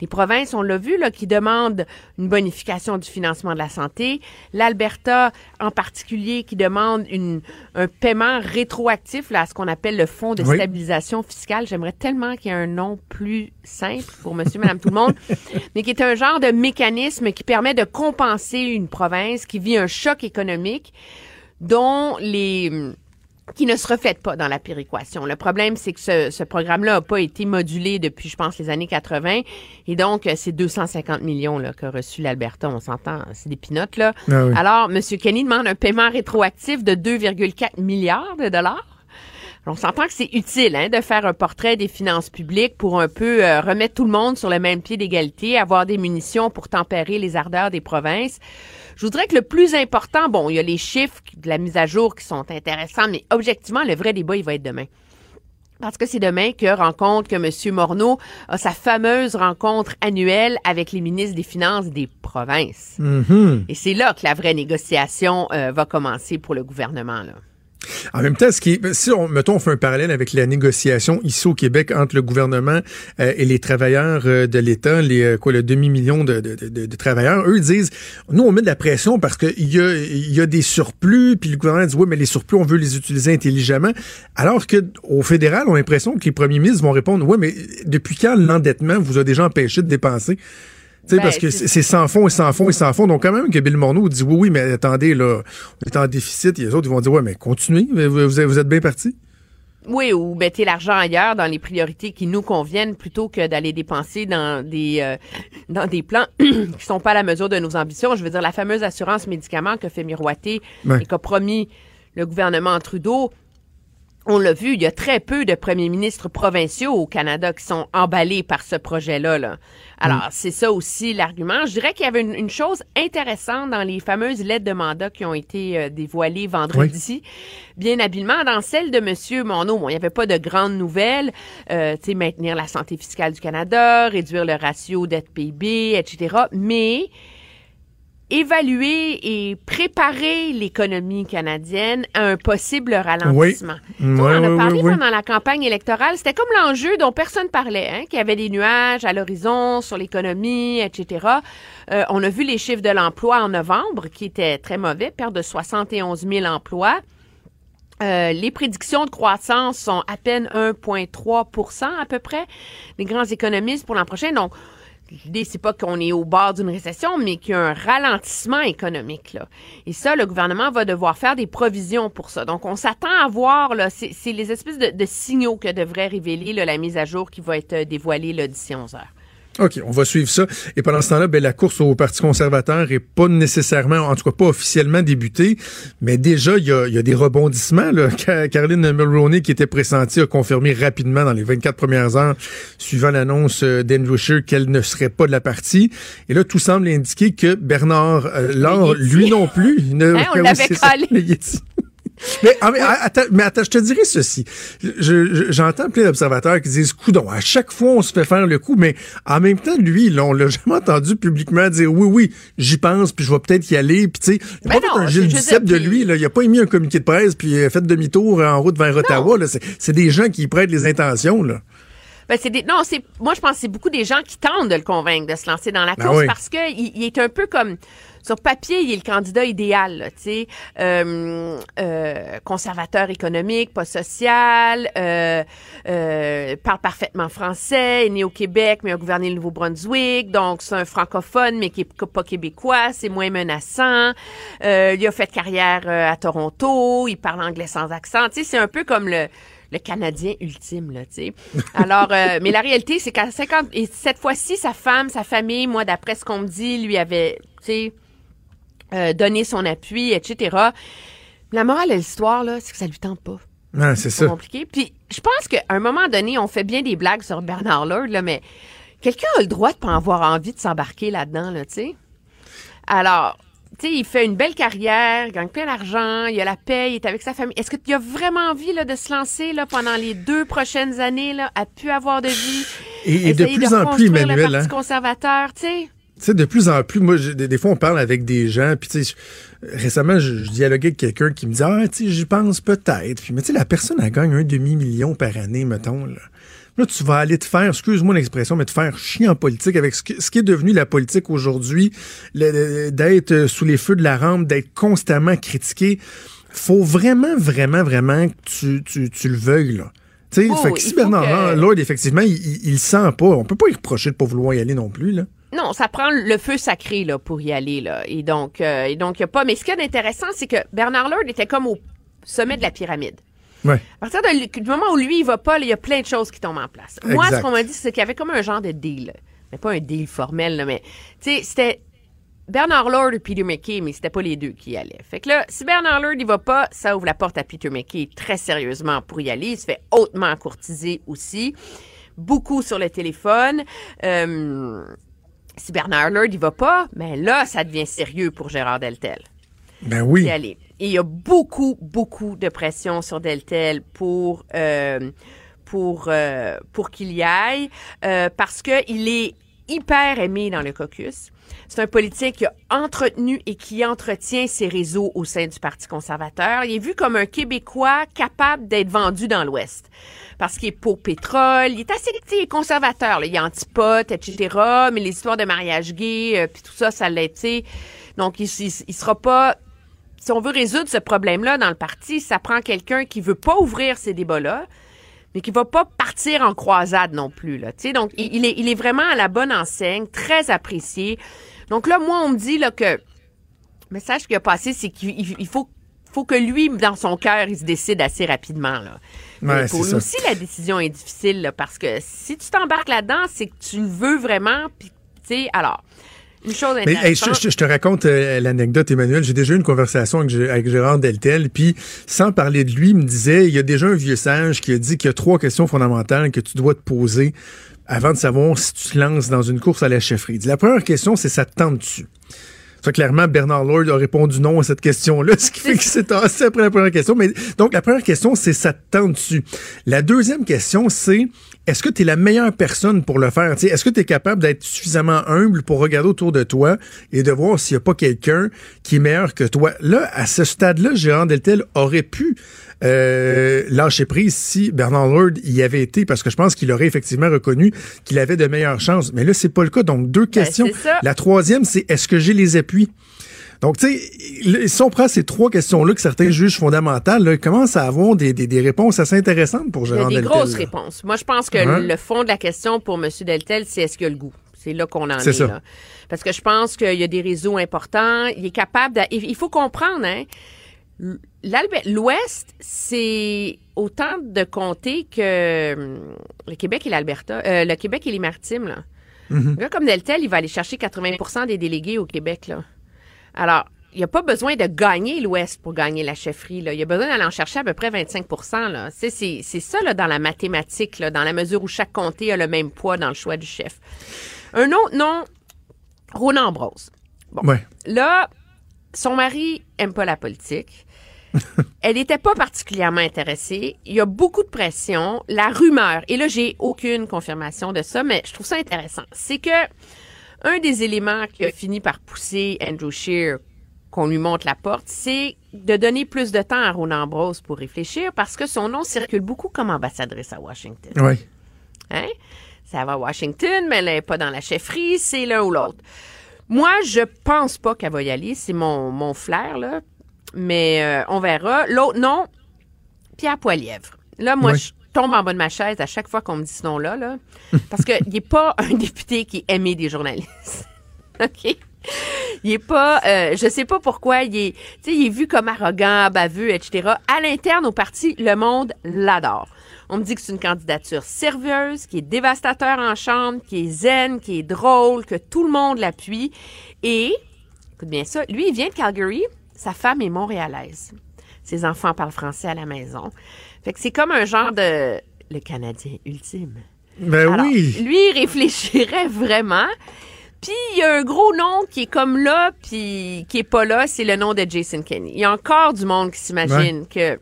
Les provinces, on l'a vu, là, qui demandent une bonification du financement de la santé. L'Alberta, en particulier, qui demande une, un paiement rétroactif là, à ce qu'on appelle le Fonds de Oui. stabilisation fiscale. J'aimerais tellement qu'il y ait un nom plus simple pour monsieur, madame, tout le monde, mais qui est un genre de mécanisme qui permet de compenser une province qui vit un choc économique dont les qui ne se reflète pas dans la péréquation. Le problème, c'est que ce, ce programme-là n'a pas été modulé depuis, je pense, les années 80. Et donc, euh, c'est 250 millions là, qu'a reçu l'Alberta. On s'entend, c'est des pinottes, là. Ah oui. Alors, M. Kenny demande un paiement rétroactif de 2,4 milliards de dollars. On s'entend que c'est utile hein, de faire un portrait des finances publiques pour un peu euh, remettre tout le monde sur le même pied d'égalité, avoir des munitions pour tempérer les ardeurs des provinces. Je voudrais que le plus important, bon, il y a les chiffres de la mise à jour qui sont intéressants, mais objectivement, le vrai débat, il va être demain. Parce que c'est demain que rencontre que M. Morneau a sa fameuse rencontre annuelle avec les ministres des Finances des provinces. Mhm. Et c'est là que la vraie négociation euh, va commencer pour le gouvernement. Là. En même temps, est, si on, mettons, on fait un parallèle avec la négociation ici au Québec entre le gouvernement euh, et les travailleurs euh, de l'État, les euh, quoi, le demi-million de, travailleurs, eux disent, nous on met de la pression parce qu'il y a, y a des surplus, puis le gouvernement dit, oui, mais les surplus, on veut les utiliser intelligemment. Alors que au fédéral, on a l'impression que les premiers ministres vont répondre, oui, mais depuis quand l'endettement vous a déjà empêché de dépenser? Tu sais, Ben, parce que c'est- sans fond et sans fond et sans fond. Donc, quand même que Bill Morneau dit oui, oui, mais attendez, là, on est en déficit. Et les autres, ils vont dire, ouais, mais continuez, vous, êtes bien partis. Oui, ou mettez l'argent ailleurs dans les priorités qui nous conviennent plutôt que d'aller dépenser dans des euh, dans des plans qui sont pas à la mesure de nos ambitions. Je veux dire la fameuse assurance médicaments que fait miroiter Ouais. et qu'a promis le gouvernement Trudeau. On l'a vu, il y a très peu de premiers ministres provinciaux au Canada qui sont emballés par ce projet-là. Là. Alors, Mm. c'est ça aussi l'argument. Je dirais qu'il y avait une, une chose intéressante dans les fameuses lettres de mandat qui ont été euh, dévoilées vendredi, bien habilement. Dans celle de Monsieur Monod, bon, il n'y avait pas de grandes nouvelles. Euh, tu sais, maintenir la santé fiscale du Canada, réduire le ratio dette-PIB, etc. Mais évaluer et préparer l'économie canadienne à un possible ralentissement. On en a parlé pendant la campagne électorale. C'était comme l'enjeu dont personne parlait, hein, qu'il y avait des nuages à l'horizon sur l'économie, etc. Euh, on a vu les chiffres de l'emploi en novembre qui étaient très mauvais, perte de 71 000 emplois. Euh, les prédictions de croissance sont à peine 1,3% à peu près. Les grands économistes pour l'an prochain. Donc, l'idée, c'est pas qu'on est au bord d'une récession, mais qu'il y a un ralentissement économique. Là. Et ça, le gouvernement va devoir faire des provisions pour ça. Donc, on s'attend à voir, là, c'est les espèces de, signaux que devrait révéler là, la mise à jour qui va être euh, dévoilée d'ici 11 heures. OK, on va suivre ça. Et pendant ce temps-là, ben, la course au Parti conservateur est pas nécessairement, en tout cas pas officiellement débutée, mais déjà, il y a, il y a des rebondissements. Là. Ca- Caroline Mulroney, qui était pressentie, a confirmé rapidement dans les 24 premières heures, suivant l'annonce euh, d'Andrew Scheer, qu'elle ne serait pas de la partie. Et là, tout semble indiquer que Bernard euh, Laure, lui non plus... ne- Hein, on l'avait Mais, ah, mais, ah, attends, mais attends, je te dirais ceci. Je- je- J'entends plein d'observateurs qui disent, coudon, à chaque fois on se fait faire le coup, mais en même temps, lui, là, on l'a jamais entendu publiquement dire, oui, oui, j'y pense, puis je vais peut-être y aller, puis tu sais, il a Ben pas non, fait un Gilles Duceppe de lui, là, il a pas émis un communiqué de presse, puis euh, fait demi-tour en route vers Ottawa, c'est des gens qui y prêtent les intentions, là. Ben, c'est non, c'est, moi, je pense que c'est beaucoup des gens qui tentent de le convaincre de se lancer dans la Ben course oui. parce que il, il est un peu comme, sur papier, il est le candidat idéal, tu sais, euh, euh, conservateur économique, pas social, euh, euh, parle parfaitement français, est né au Québec, mais a gouverné le Nouveau-Brunswick, donc c'est un francophone, mais qui est pas québécois, c'est moins menaçant. Euh, il a fait carrière euh, à Toronto, il parle anglais sans accent, tu sais, c'est un peu comme le le Canadien ultime, là, tu sais. Alors, euh, mais la réalité, c'est qu'à 50... Et cette fois-ci, sa femme, sa famille, moi, d'après ce qu'on me dit, lui avait, tu sais, euh, donné son appui, etc. La morale de l'histoire, là, c'est que ça lui tente pas. C'est ça. compliqué. Puis, je pense qu'à un moment donné, on fait bien des blagues sur Bernard Lord, là, mais quelqu'un a le droit de pas avoir envie de s'embarquer là-dedans, là, tu sais. Alors, tu sais, il fait une belle carrière, il gagne plein d'argent, il a la paix, il est avec sa famille. Est-ce que tu as vraiment envie là, de se lancer là, pendant les deux prochaines années, là, à plus avoir de vie? Et, et de plus en plus, le Emmanuel, Parti hein. conservateur, tu sais? Sais, de plus en plus, moi, des, des fois, on parle avec des gens, puis tu sais, je- récemment, je, je dialoguais avec quelqu'un qui me dit, ah, tu sais, j'y pense peut-être. Puis, mais tu sais, la personne, elle gagne un demi-million par année, mettons, là. Là, tu vas aller te faire, excuse-moi l'expression, mais te faire chier en politique avec ce, que- ce qui est devenu la politique aujourd'hui, d'être euh, sous les feux de la rampe, d'être constamment critiqué. Faut vraiment, vraiment, vraiment que tu, tu, tu le veuilles, là. Tu sais, Oh, fait que si Bernard que- Lord, effectivement, il, il, sent pas, on peut pas y reprocher de pas vouloir y aller non plus, là. Non, ça prend le feu sacré là pour y aller là. Et donc, euh, et donc y a pas. Mais ce qui est intéressant, c'est que Bernard Lord était comme au sommet de la pyramide. Ouais. À partir de du moment où lui il va pas, il y a plein de choses qui tombent en place. Moi, ce qu'on m'a dit, c'est qu'il y avait comme un genre de deal, mais pas un deal formel, là, mais tu sais, c'était Bernard Lord et Peter McKay, mais c'était pas les deux qui y allaient. Fait que là, si Bernard Lord il va pas, ça ouvre la porte à Peter McKay très sérieusement pour y aller. Il se fait hautement courtiser aussi, beaucoup sur le téléphone. Euh, si Bernard Lord il va pas, mais là, ça devient sérieux pour Gérard Deltel Ben oui. y aller. Et il y a beaucoup, beaucoup de pression sur Deltel pour euh, pour euh, pour qu'il y aille euh, parce que il est hyper aimé dans le caucus. C'est un politique qui a entretenu et qui entretient ses réseaux au sein du Parti conservateur. Il est vu comme un Québécois capable d'être vendu dans l'Ouest. Parce qu'il est pour pétrole, il est assez il est conservateur, il est antipote, etc. Mais les histoires de mariage gay, euh, puis tout ça, ça l'est, tu sais. Donc, il, sera pas si on veut résoudre ce problème-là dans le parti, ça prend quelqu'un qui veut pas ouvrir ces débats-là, mais qui va pas partir en croisade non plus. Donc, il est vraiment à la bonne enseigne, très apprécié. Donc là, moi, on me dit là, que le message qui a passé, c'est qu'il il- il faut, faut que lui, dans son cœur, il se décide assez rapidement. Là. Ouais, pour lui ça. aussi, la décision est difficile là, parce que si tu t'embarques là-dedans, c'est que tu le veux vraiment. Puis, tu sais, alors, Une chose Mais hey, je, intéressante. je- je te raconte euh, l'anecdote, Emmanuel. J'ai déjà eu une conversation avec, avec Gérard Deltel, puis sans parler de lui, il me disait, il y a déjà un vieux sage qui a dit qu'il y a trois questions fondamentales que tu dois te poser avant de savoir si tu te lances dans une course à la chefferie. La première question, c'est ça te tente-tu? Ça, clairement, Bernard Lord a répondu non à cette question-là, ce qui fait qu'il s'est tassé après la première question. Mais donc, la première question, c'est ça te tente-tu? La deuxième question, c'est est-ce que tu es la meilleure personne pour le faire? Est-ce que tu es capable d'être suffisamment humble pour regarder autour de toi et de voir s'il n'y a pas quelqu'un qui est meilleur que toi? Là, à ce stade-là, Gérard Deltel aurait pu euh, lâcher prise si Bernard Lord y avait été, parce que je pense qu'il aurait effectivement reconnu qu'il avait de meilleures chances. Mais là, c'est pas le cas. Donc, deux questions. c'est ça. La troisième, c'est est-ce que j'ai les appuis? Donc, tu sais, si on prend ces trois questions-là que certains jugent fondamentales, là, ils commencent à avoir des, des, des réponses assez intéressantes pour Gérard des Deltel. grosses là. réponses. Moi, je pense que Hein? le fond de la question pour M. Deltel, c'est est-ce qu'il a le goût? C'est là qu'on en C'est est. ça. Là. Parce que je pense qu'il y a des réseaux importants. Il est capable de... Il faut comprendre, hein? L'Ouest, c'est autant de comtés que le Québec et l'Alberta. euh, le Québec et les Maritimes, là. Mm-hmm. Un gars comme Deltel, il va aller chercher 80% des délégués au Québec, là. Alors, il n'y a pas besoin de gagner l'Ouest pour gagner la chefferie. Là. Il y a besoin d'aller en chercher à peu près 25 là. C'est, c'est, c'est ça là, dans la mathématique, là, dans la mesure où chaque comté a le même poids dans le choix du chef. Un autre nom, Roland Ambrose. Bon. Ouais. Là, son mari aime pas la politique. Elle n'était pas particulièrement intéressée. Il y a beaucoup de pression. La rumeur, et là, j'ai aucune confirmation de ça, mais je trouve ça intéressant. C'est que un des éléments qui a fini par pousser Andrew Scheer qu'on lui montre la porte, c'est de donner plus de temps à Ronan Ambrose pour réfléchir parce que son nom circule beaucoup comme ambassadrice à Washington. Ouais. Hein? Ça va à Washington, mais elle n'est pas dans la chefferie, c'est l'un ou l'autre. Moi, je pense pas qu'elle va y aller, c'est mon, mon flair, là. Mais euh, on verra. L'autre, non, Pierre Poilièvre. Là, moi, je tombe en bas de ma chaise à chaque fois qu'on me dit ce nom-là, là, parce qu'il n'est pas un député qui est aimé des journalistes. OK? Il est pas, euh, je sais pas pourquoi, il est, il est vu comme arrogant, baveux, etc. À l'interne, au parti, le monde l'adore. On me dit que c'est une candidature sérieuse, qui est dévastateur en chambre, qui est zen, qui est drôle, que tout le monde l'appuie. Et, écoute bien ça, lui, il vient de Calgary, sa femme est montréalaise. Ses enfants parlent français à la maison. Fait que c'est comme un genre de, le Canadien ultime. Ben Alors, oui. Lui, il réfléchirait vraiment. Puis il y a un gros nom qui est comme là, puis qui est pas là, c'est le nom de Jason Kenney. Il y a encore du monde qui s'imagine que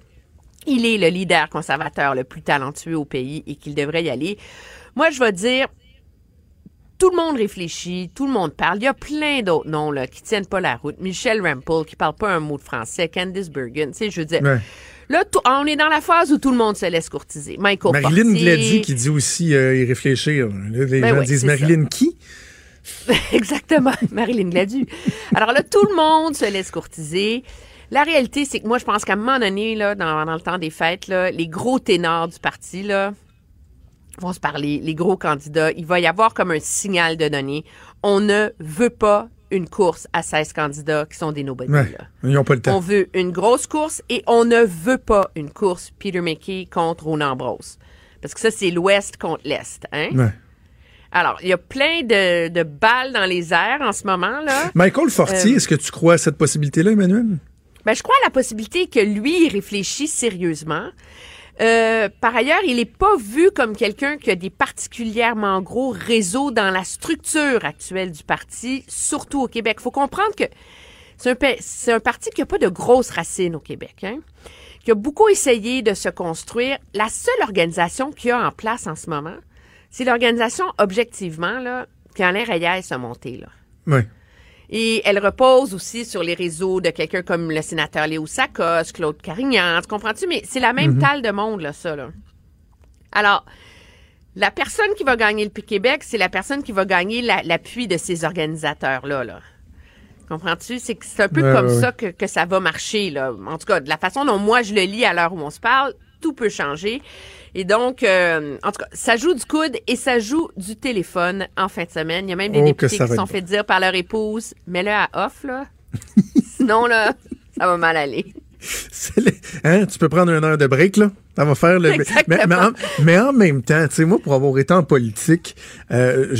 il est le leader conservateur le plus talentueux au pays et qu'il devrait y aller. Moi, je vais dire, tout le monde réfléchit, tout le monde parle. Il y a plein d'autres noms là, qui tiennent pas la route. Michel Rampel, qui parle pas un mot de français. Candice Bergen, tu sais, je veux dire. Ouais. Là, tout- on est dans la phase où tout le monde se laisse courtiser. Michael Marilyn. Glady qui dit aussi euh, y réfléchir. Les Ben gens oui, disent Marilyn qui? Exactement, Marilyn Gladu. Alors là, tout le monde se laisse courtiser. La réalité, c'est que moi, je pense qu'à un moment donné, là, dans, dans le temps des fêtes, là, les gros ténors du parti, là, vont se parler, les gros candidats. Il va y avoir comme un signal de donner. On ne veut pas une course à 16 candidats qui sont des nobodies. Ouais. là. Ils n'ont pas le On temps. veut une grosse course et on ne veut pas une course Peter McKay contre Ronan Ambrose. Parce que ça, c'est l'Ouest contre l'Est. Hein? Ouais. Alors, il y a plein de, de balles dans les airs en ce moment. là. Michael Fortier, Euh, est-ce que tu crois à cette possibilité-là, Emmanuel? Ben, je crois à la possibilité que lui il réfléchisse sérieusement. Euh, par ailleurs, il n'est pas vu comme quelqu'un qui a des particulièrement gros réseaux dans la structure actuelle du parti, surtout au Québec. Il faut comprendre que c'est un, parti qui n'a pas de grosses racines au Québec, hein, qui a beaucoup essayé de se construire. La seule organisation qu'il y a en place en ce moment, c'est l'organisation, objectivement, là, qu'Alain Reyes a montée. Là. Oui. Et elle repose aussi sur les réseaux de quelqu'un comme le sénateur Léo Sakos, Claude Carignan, tu comprends-tu? Mais c'est la même talle de monde, là, ça, là. Alors, la personne qui va gagner le Québec, c'est la personne qui va gagner la- l'appui de ces organisateurs-là, là. Comprends-tu? C'est un peu Ouais, comme ouais, ça que, que ça va marcher, là. En tout cas, de la façon dont moi je le lis à l'heure où on se parle, tout peut changer. Et donc, euh, en tout cas, ça joue du coude et ça joue du téléphone en fin de semaine. Il y a même des Oh, députés qui se sont fait dire par leur épouse, mets-le à off, là. Sinon, là, ça va mal aller. Les- hein, tu peux prendre une heure de break, là. Ça va faire le. Mais, en, mais en même temps, tu sais, moi, pour avoir été en politique, euh,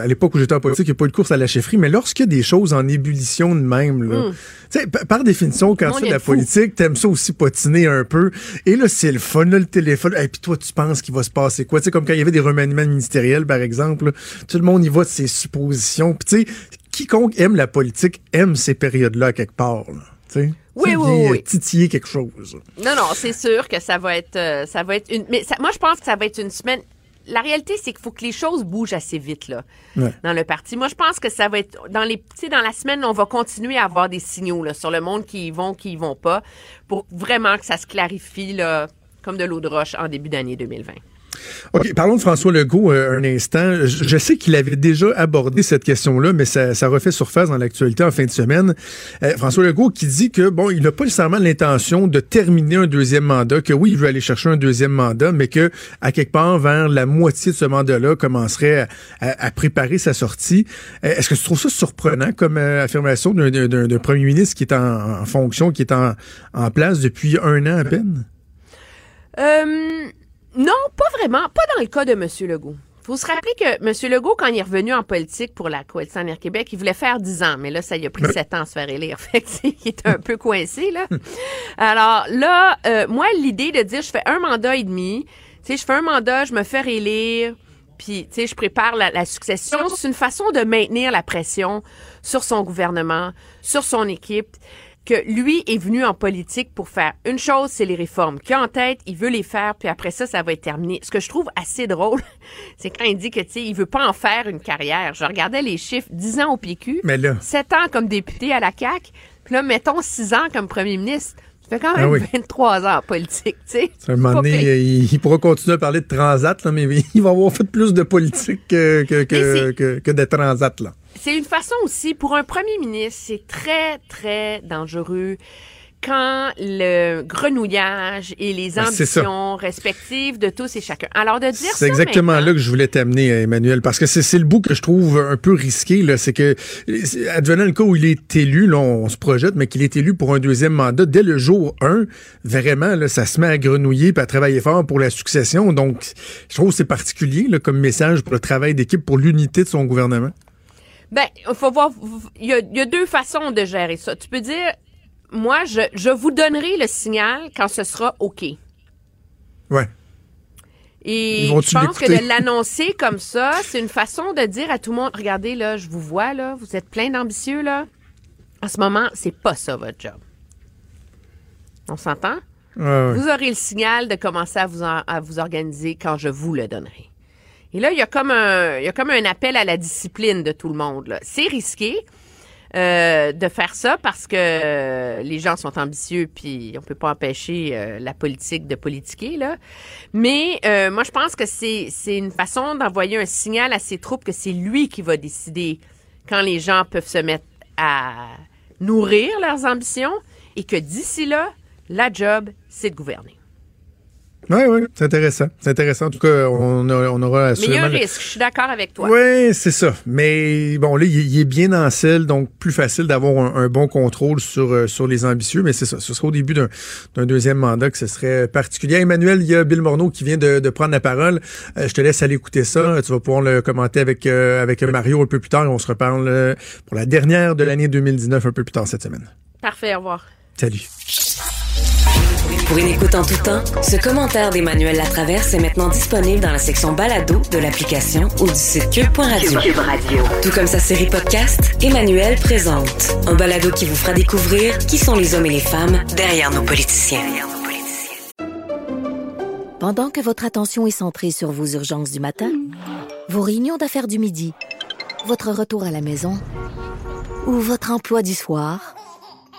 à l'époque où j'étais en politique, il n'y a pas eu de course à la chefferie, mais lorsqu'il y a des choses en ébullition de même, là, tu sais, par définition, quand tu fais de la fou. politique, t'aimes ça aussi patiner un peu. Et là, c'est le fun, là, le téléphone. Et puis toi, tu penses qu'il va se passer quoi? Tu sais, comme quand il y avait des remaniements ministériels, par exemple, là, tout le monde y va de ses suppositions. Puis tu sais, quiconque aime la politique aime ces périodes-là quelque part, là. Oui, oui, titiller quelque chose. Non, non, c'est sûr que ça va être, euh, ça va être une. Mais ça- moi, je pense que ça va être une semaine. La réalité, c'est qu'il faut que les choses bougent assez vite là, Ouais. dans le parti. Moi, je pense que ça va être dans les, dans la semaine, on va continuer à avoir des signaux là, sur le monde qui y vont, qui y vont pas, pour vraiment que ça se clarifie là, comme de l'eau de roche en début d'année 2020. OK, parlons de François Legault euh, un instant. Je, sais qu'il avait déjà abordé cette question-là, mais ça, refait surface dans l'actualité en fin de semaine. Euh, François Legault qui dit que, bon, il n'a pas nécessairement l'intention de terminer un deuxième mandat, que oui, il veut aller chercher un deuxième mandat, mais que, à quelque part, vers la moitié de ce mandat-là, commencerait à, préparer sa sortie. Euh, Est-ce que tu trouves ça surprenant comme affirmation d'un- premier ministre qui est en, fonction, qui est en, place depuis un an à peine? Non, pas vraiment. Pas dans le cas de M. Legault. faut se rappeler que M. Legault, quand il est revenu en politique pour la Coalition Avenir Québec, il voulait faire 10 ans, mais là, ça lui a pris 7 ans à se faire élire. Fait que, il était un peu coincé, là. Alors là, euh, moi, l'idée de dire je fais un mandat et demi, tu sais, je fais un mandat, je me fais réélire, puis, tu sais, je prépare la, la succession, c'est une façon de maintenir la pression sur son gouvernement, sur son équipe que lui est venu en politique pour faire une chose, c'est les réformes. Qu'il a en tête, il veut les faire, puis après ça, ça va être terminé. Ce que je trouve assez drôle, c'est quand il dit que, tu sais, il veut pas en faire une carrière. Je regardais les chiffres, 10 ans au PQ, Mais là. 7 ans comme député à la CAQ, puis là, mettons 6 ans comme premier ministre. Fait quand même Ah oui. 23 ans en politique, tu sais. À un moment donné, il, il pourra continuer à parler de transat, là, mais il va avoir fait plus de politique que, que, que de transat. Là. C'est une façon aussi, pour un premier ministre, c'est très, très dangereux quand le grenouillage et les Ben, ambitions respectives de tous et chacun. Alors, de dire ça C'est exactement maintenant- là que je voulais t'amener, Emmanuel, parce que c'est le bout que je trouve un peu risqué. là. C'est que, advenant le cas où il est élu, là, on se projette, mais qu'il est élu pour un deuxième mandat, dès le jour 1, vraiment, là, ça se met à grenouiller et à travailler fort pour la succession. Donc, je trouve que c'est particulier là, comme message pour le travail d'équipe, pour l'unité de son gouvernement. Ben, il faut voir. Il y, a, il y a deux façons de gérer ça. Tu peux dire, moi, je, je vous donnerai le signal quand ce sera OK. Ouais. Et je pense que de l'annoncer comme ça, c'est une façon de dire à tout le monde, regardez là, je vous vois là, vous êtes plein d'ambitieux là. En ce moment, c'est pas ça votre job. On s'entend? Ouais, ouais. Vous aurez le signal de commencer à vous, en- à vous organiser quand je vous le donnerai. Et là, il y a comme un, il y a comme un appel à la discipline de tout le monde. C'est risqué euh, de faire ça parce que euh, les gens sont ambitieux puis on peut pas empêcher euh, la politique de politiquer là. Mais moi, je pense que c'est c'est une façon d'envoyer un signal à ses troupes que c'est lui qui va décider quand les gens peuvent se mettre à nourrir leurs ambitions et que d'ici là, la job, c'est de gouverner. Oui, oui, c'est intéressant. C'est intéressant. En tout cas, on, a- on aura Mais il y a un risque, je suis d'accord avec toi. Oui, c'est ça. Mais bon, là, il, il est bien en selle, donc plus facile d'avoir un, un bon contrôle sur, euh, sur les ambitieux. Mais c'est ça. Ce sera au début d'un d'un deuxième mandat que ce serait particulier. Emmanuel, il y a Bill Morneau qui vient de, de prendre la parole. Euh, je te laisse aller écouter ça. Tu vas pouvoir le commenter avec, euh, avec Mario un peu plus tard et on se reparle pour la dernière de l'année 2019 un peu plus tard cette semaine. Parfait, au revoir. Salut. Pour une écoute en tout temps, ce commentaire d'Emmanuel Latraverse est maintenant disponible dans la section balado de l'application ou du site cube.radio. Tout comme sa série podcast, Emmanuel présente un balado qui vous fera découvrir qui sont les hommes et les femmes derrière nos politiciens. Pendant que votre attention est centrée sur vos urgences du matin, vos réunions d'affaires du midi, votre retour à la maison ou votre emploi du soir,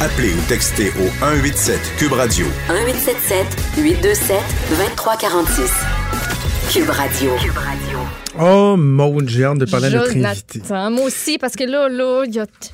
Appelez ou textez au 187 Cube Radio. 1877 827 2346. Cube Radio. Cube Radio. Oh, j'ai hâte de parler à notre invité. Moi aussi, parce que là, là,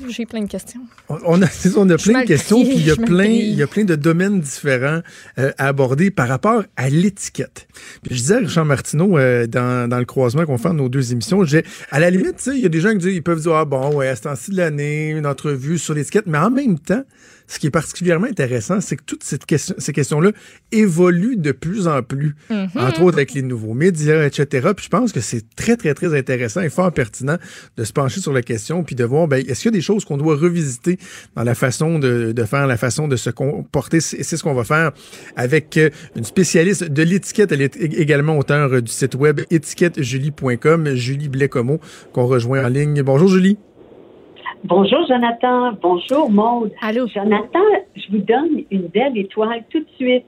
j'ai plein de questions. On a, on a plein de questions, puis il y a plein, pris. il y a plein de domaines différents euh, à aborder par rapport à l'étiquette. Puis je disais à Richard Martineau euh, dans, dans le croisement qu'on fait de nos deux émissions, j'ai à la limite, il y a des gens qui disent, ils peuvent dire ah bon ouais, à ce temps-ci de l'année, une entrevue sur l'étiquette, mais en même temps, ce qui est particulièrement intéressant, c'est que toutes cette question, ces questions-là évoluent de plus en plus, entre autres avec les nouveaux médias, etc. Puis je pense que c'est très, très, très intéressant et fort pertinent de se pencher sur la question puis de voir, ben, est-ce qu'il y a des choses qu'on doit revisiter dans la façon de, de faire, la façon de se comporter? C'est c'est ce qu'on va faire avec euh, une spécialiste de l'étiquette. Elle est ég- également auteure du site web étiquettejulie.com, Julie Blécomo, qu'on rejoint en ligne. Bonjour, Julie. Bonjour Jonathan, bonjour Maude. Allô? Jonathan, je vous donne une belle étoile tout de suite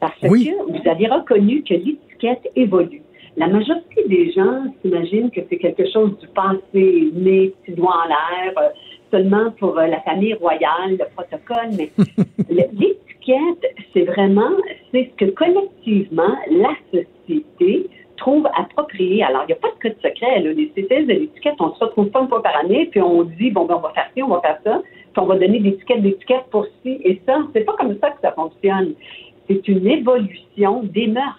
parce Oui. que vous avez reconnu que l'étiquette évolue. La majorité des gens s'imaginent que c'est quelque chose du passé, né, petit doigt en l'air, euh, seulement pour euh, la famille royale, le protocole, mais l'étiquette, c'est vraiment, c'est ce que collectivement la société trouve approprié. Alors, il n'y a pas de code secret. Là. Les spécialistes de l'étiquette, on se retrouve pas une fois par année, puis on dit, bon, ben, on va faire ci, on va faire ça, puis on va donner des étiquettes d'étiquettes pour ci et ça. C'est pas comme ça que ça fonctionne. C'est une évolution des mœurs.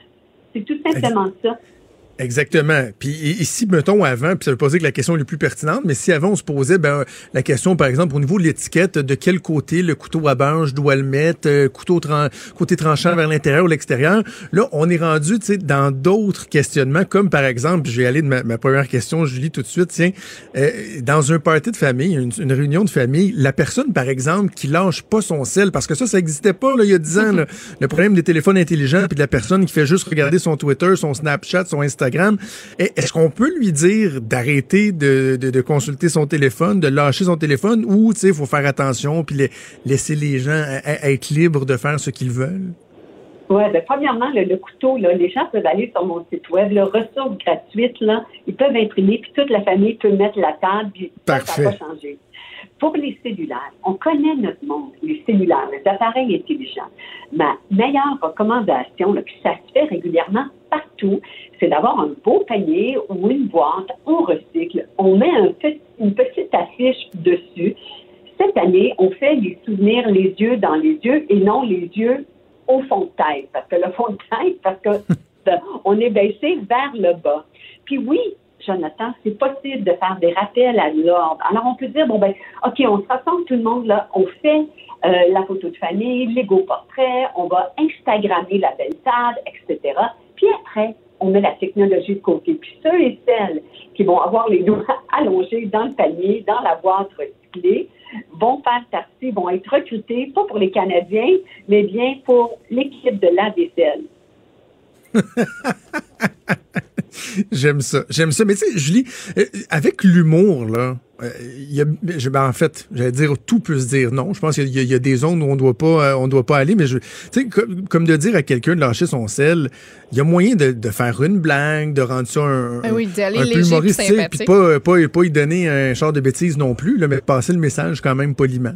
C'est tout simplement ça. Exactement. Puis ici, mettons avant, puis ça veut pas dire que la question est la plus pertinente, mais si avant on se posait ben, la question, par exemple, au niveau de l'étiquette, de quel côté le couteau à bange doit le mettre, euh, couteau tran- côté tranchant vers l'intérieur ou l'extérieur, là, on est rendu tu sais, dans d'autres questionnements, comme par exemple, je vais aller de ma, ma première question, Julie, tout de suite, tiens, euh, dans un party de famille, une, une réunion de famille, la personne, par exemple, qui lâche pas son sel, parce que ça, ça existait pas là, il y a 10 ans, là, le problème des téléphones intelligents, puis de la personne qui fait juste regarder son Twitter, son Snapchat, son Instagram, Est-ce qu'on peut lui dire d'arrêter de, de, de consulter son téléphone, de lâcher son téléphone, ou tu sais, il faut faire attention puis la- laisser les gens à- à- être libres de faire ce qu'ils veulent? Oui, ben, premièrement, le, le couteau, là, les gens peuvent aller sur mon site web, le ressources gratuites, là, ils peuvent imprimer, puis toute la famille peut mettre la table, puis ça, ça n'a Parfait. pas changé. Pour les cellulaires, on connaît notre monde, les cellulaires, les appareils intelligents. Ma meilleure recommandation, là, puis ça se fait régulièrement partout, c'est d'avoir un beau panier ou une boîte, on recycle, on met un petit- une petite affiche dessus. Cette année, on fait les souvenirs les yeux dans les yeux et non les yeux au fond de tête. Parce que le fond de tête, parce que on est baissé vers le bas. Puis oui, Jonathan, c'est possible de faire des rappels à l'ordre. Alors on peut dire, bon ben, OK, on se rassemble tout le monde là, on fait euh, la photo de famille, l'ego portrait, on va Instagrammer la belle table, etc. Puis après, on met la technologie de côté. Puis ceux et celles qui vont avoir les doigts allongés dans le panier, dans la boîte recyclée, vont faire partie, vont être recrutés, pas pour les Canadiens, mais bien pour l'équipe de la vaisselle. J'aime ça. J'aime ça. Mais tu sais, Julie, euh, avec l'humour, là, euh, il y a, je- ben, en fait, j'allais dire tout peut se dire non. Je pense qu'il y, a- il y a des zones où on doit pas, euh, on doit pas aller. Mais je, tu sais, comme, comme de dire à quelqu'un de lâcher son sel, il y a moyen de, de faire une blague, de rendre ça un, Ben oui, un peu puis humoristique, puis pas, pas, pas y donner un char de bêtises non plus, là, mais passer le message quand même poliment.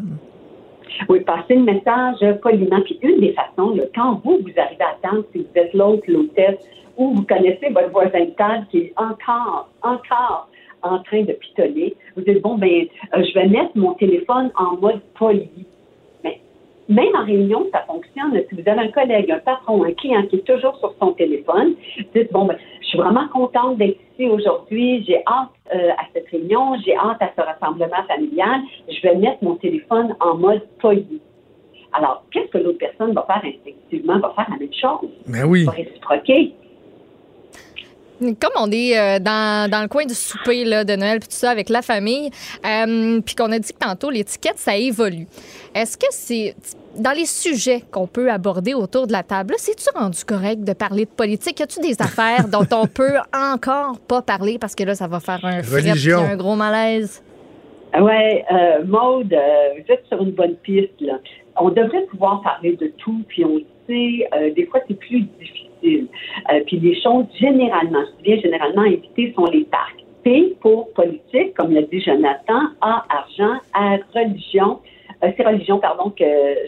Oui, passer le message poliment. Puis une des façons, là, quand vous, vous arrivez à table, si vous êtes l'autre, l'hôtesse, ou vous connaissez votre voisin de table qui est encore, encore en train de pitonner, vous dites, bon, ben, euh, je vais mettre mon téléphone en mode poli. Mais même en réunion, ça fonctionne. Si vous avez un collègue, un patron, un client qui est toujours sur son téléphone, dites, bon, ben, je suis vraiment contente d'être ici aujourd'hui. J'ai hâte euh, à cette réunion. J'ai hâte à ce rassemblement familial. Je vais mettre mon téléphone en mode poli. Alors, qu'est-ce que l'autre personne va faire instinctivement? Va faire la même chose. Ben oui. Va réciproquer. Comme on est euh, dans, dans le coin du souper là, de Noël puis tout ça avec la famille, euh, puis qu'on a dit que tantôt l'étiquette ça évolue. Est-ce que c'est dans les sujets qu'on peut aborder autour de la table, c'est-tu rendu correct de parler de politique? Y a-tu des affaires dont on peut encore pas parler parce que là ça va faire un fret un gros malaise? Ouais, euh, Maude, euh, vous êtes sur une bonne piste. Là. On devrait pouvoir parler de tout, puis on sait, euh, des fois c'est plus difficile. Euh, puis les choses, généralement, je dis bien généralement, éviter sont les parcs. P pour politique, comme l'a dit Jonathan, A, argent, R, religion, euh, c'est religion, pardon, que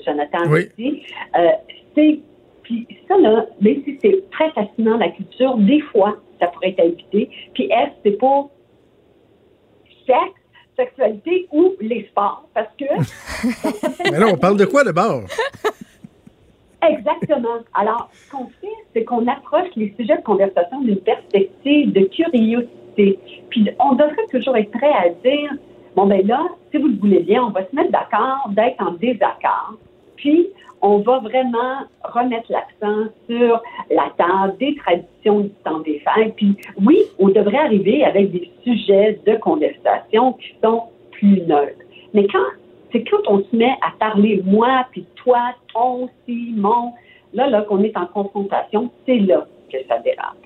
Jonathan a Oui. dit. Euh, c'est, puis ça, là, même si c'est très fascinant, la culture, des fois, ça pourrait être à éviter. Puis F, c'est pour sexe, sexualité ou les sports, parce que... Mais là, on parle de quoi d'abord? Exactement. Alors, ce qu'on fait, c'est qu'on approche les sujets de conversation d'une perspective de curiosité. Puis, on devrait toujours être prêt à dire, bon, ben là, si vous le voulez bien, on va se mettre d'accord d'être en désaccord. Puis, on va vraiment remettre l'accent sur la table des traditions du temps des fêtes. Puis, oui, on devrait arriver avec des sujets de conversation qui sont plus neutres. Mais quand c'est quand on se met à parler moi, puis toi, ton, si, mon, là, là, qu'on est en confrontation, c'est là que ça dérape.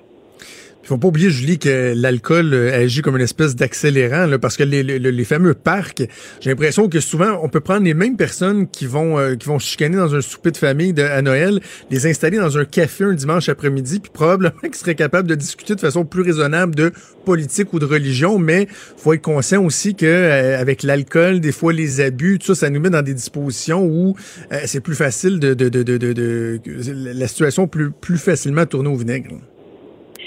Il faut pas oublier, Julie, que l'alcool euh, agit comme une espèce d'accélérant, là, parce que les, les, les fameux parcs, j'ai l'impression que souvent, on peut prendre les mêmes personnes qui vont euh, qui vont chicaner dans un souper de famille à Noël, les installer dans un café un dimanche après-midi, puis probablement qu'ils seraient capables de discuter de façon plus raisonnable de politique ou de religion, mais faut être conscient aussi que euh, avec l'alcool, des fois les abus, tout ça, ça nous met dans des dispositions où euh, c'est plus facile de, de, de, de, de, la situation plus plus facilement tourner au vinaigre.